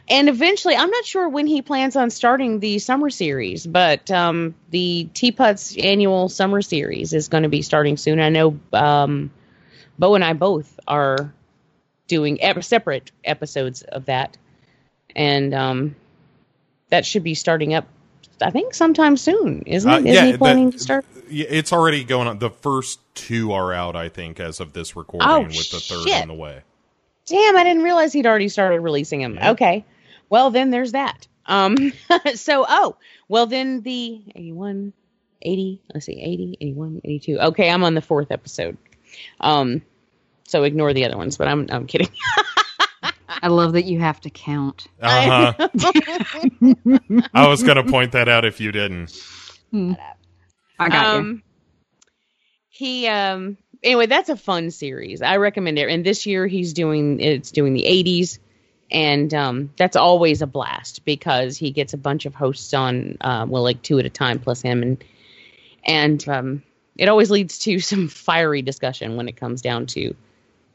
S5: And eventually, I'm not sure when he plans on starting the summer series, but um, the Teapots annual summer series is going to be starting soon. I know um, Bo and I both are doing ep- separate episodes of that, and um, that should be starting up. I think sometime soon, isn't
S4: Uh,
S5: it? Isn't
S4: yeah,
S5: he planning
S4: that-
S5: to start?
S4: It's already going on. The first two are out, I think, as of this recording,
S5: Oh,
S4: with the third
S5: shit.
S4: on the way.
S5: Damn, I didn't realize he'd already started releasing them. Okay. Well, then there's that. Um *laughs* so oh, well then the 81 80, let's see, 80, 81, 82. Okay, I'm on the fourth episode. Um so ignore the other ones, but I'm I'm kidding. *laughs*
S6: I love that you have to count. *laughs*
S4: Uh huh. I was going to point that out if you didn't.
S6: I got you.
S5: um, He um anyway, that's a fun series. I recommend it. And this year he's doing it's doing the 80s and um that's always a blast because he gets a bunch of hosts on uh well like two at a time plus him and and um it always leads to *laughs* some fiery discussion when it comes down to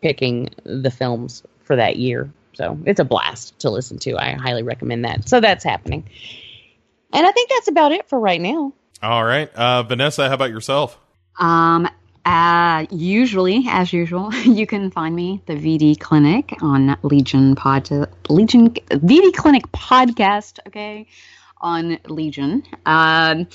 S5: picking the films for that year. So it's a blast to listen to. I highly recommend that. So that's happening. And I think that's about it for right now.
S4: All right. Uh, Vanessa, how about yourself?
S6: Um, uh, usually, as usual, *laughs* you can find me the VD Clinic on Legion Pod Legion VD Clinic podcast. Okay, on Legion. Um,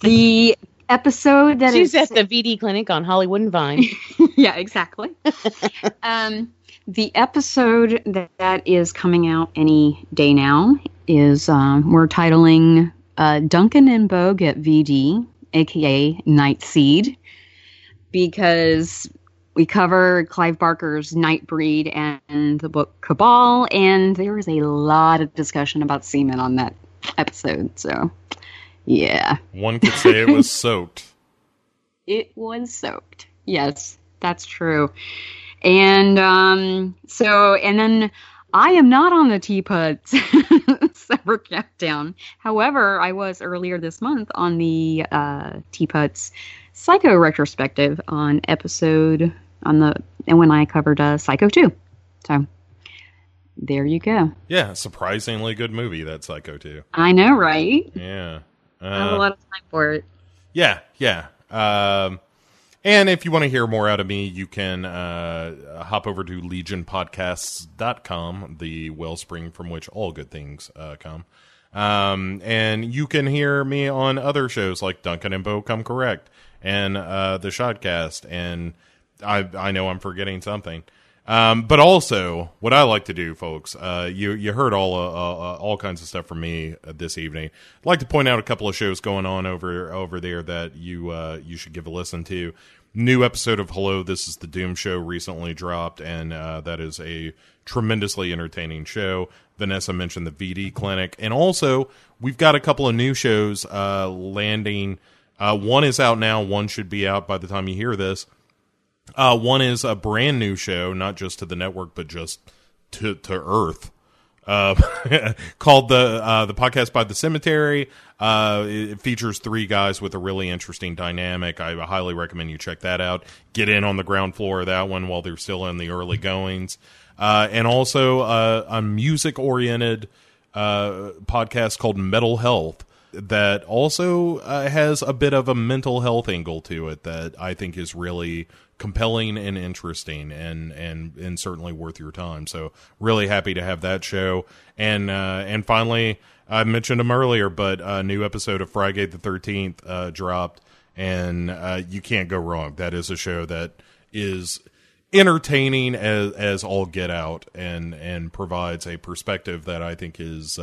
S6: the episode that
S5: She's
S6: is
S5: at the VD clinic on Hollywood and Vine. *laughs*
S6: yeah, exactly. *laughs* um, the episode that, that is coming out any day now is um, we're titling uh, Duncan and Bo get VD, aka Night Seed, because we cover Clive Barker's Nightbreed and the book Cabal, and there was a lot of discussion about semen on that episode. So, yeah.
S4: One could say it was *laughs* soaked.
S6: It was soaked. Yes, that's true. And um, so, and then I am not on the Teapots *laughs* summer countdown. However, I was earlier this month on the uh, Teapots Psycho retrospective on episode on the and when I covered uh, Psycho 2. So there you go.
S4: Yeah, surprisingly good movie, that Psycho 2.
S6: I know, right?
S4: Yeah. Uh,
S6: I have a lot of time for it.
S4: Yeah, yeah. Um, and if you want to hear more out of me, you can uh, hop over to legionpodcasts.com, the wellspring from which all good things uh, come. Um, and you can hear me on other shows like Duncan and Bo Come Correct and uh, the Shotcast. And I, I know I'm forgetting something. Um, but also, what I like to do, folks, uh, you you heard all uh, uh, all kinds of stuff from me uh, this evening. I'd like to point out a couple of shows going on over over there that you uh, you should give a listen to. New episode of Hello, this is the Doom Show recently dropped, and that is a tremendously entertaining show. Vanessa mentioned the VD Clinic, and also we've got a couple of new shows landing. Uh, one is out now. One should be out by the time you hear this. Uh, one is a brand new show, not just to the network, but just to to Earth. uh, *laughs* called the uh, the podcast by the cemetery. Uh, it features three guys with a really interesting dynamic. I highly recommend you check that out. Get in on the ground floor of that one while they're still in the early goings, uh, and also uh, a music oriented uh, podcast called Metal Health that also uh, has a bit of a mental health angle to it that I think is really compelling and interesting and and and certainly worth your time. So really happy to have that show. And uh, and finally, I mentioned them earlier, but a new episode of Friday the Thirteenth uh, dropped, and uh, you can't go wrong. That is a show that is entertaining as as all get out, and and provides a perspective that I think is.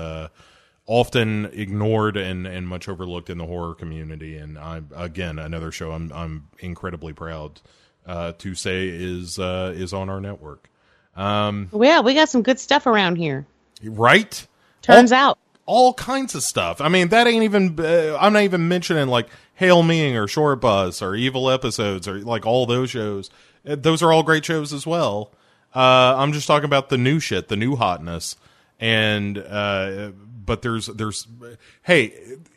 S4: Often ignored and, and much overlooked in the horror community. And I again another show I'm I'm incredibly proud uh, to say is uh, is on our network. Um,
S5: yeah, we got some good stuff around here.
S4: Right?
S5: Turns
S4: all,
S5: out
S4: all kinds of stuff. I mean, that ain't even. Uh, I'm not even mentioning like Hail Meing or Short Bus or Evil Episodes or like all those shows. Uh, Those are all great shows as well. Uh, I'm just talking about the new shit, the new hotness, and uh, but there's there's hey,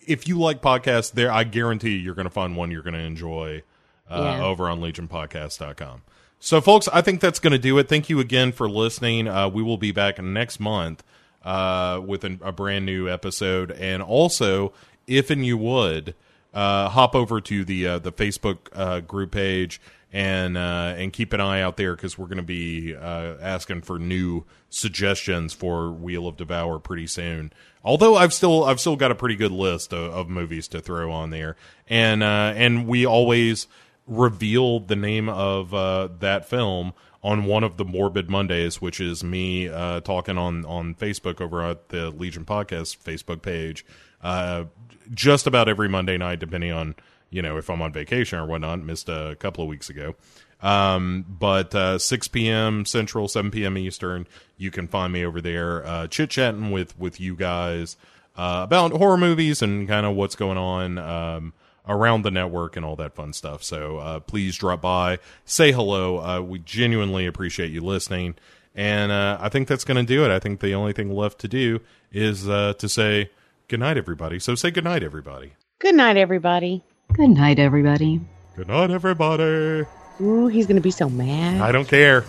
S4: if you like podcasts, there I guarantee you're going to find one you're going to enjoy uh,
S5: Yeah.
S4: over on legionpodcast.com. So, folks, I think that's going to do it. Thank you again for listening. Uh, we will be back next month uh, with an, a brand new episode, and also, if and you would, uh, hop over to the uh, the Facebook uh, group page and uh, and keep an eye out there because we're going to be uh, asking for new suggestions for Wheel of Devour pretty soon. Although I've still I've still got a pretty good list of, of movies to throw on there, and uh, and we always reveal the name of uh, that film on one of the Morbid Mondays, which is me uh, talking on on Facebook over at the Legion Podcast Facebook page, uh, just about every Monday night, depending on you know if I'm on vacation or whatnot. Missed a couple of weeks ago. Um, but uh, 6 p.m. Central, 7 p.m. Eastern, you can find me over there uh, chit chatting with with you guys uh, about horror movies and kind of what's going on um, around the network and all that fun stuff. So uh, please drop by, say hello. Uh, we genuinely appreciate you listening, and uh, I think that's going to do it. I think the only thing left to do is to say good night, everybody. So say good night, everybody.
S5: Good night, everybody.
S6: Good night, everybody.
S4: Good night, everybody.
S5: Ooh, he's gonna be so mad.
S4: I don't care.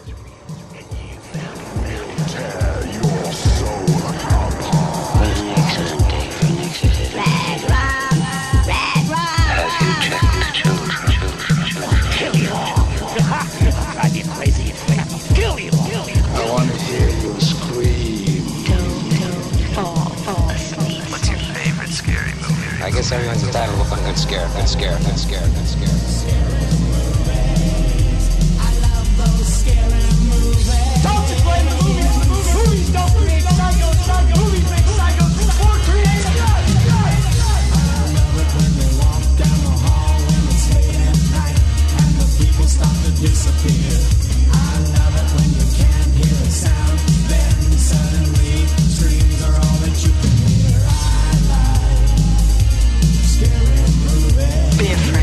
S2: Movie? I guess everyone's entitled to one good scare, good scare, good scare, good scare.
S3: Don't explain the movies. The movies, movies don't create psycho, psycho. Movies make psychos or create
S15: Be afraid. Be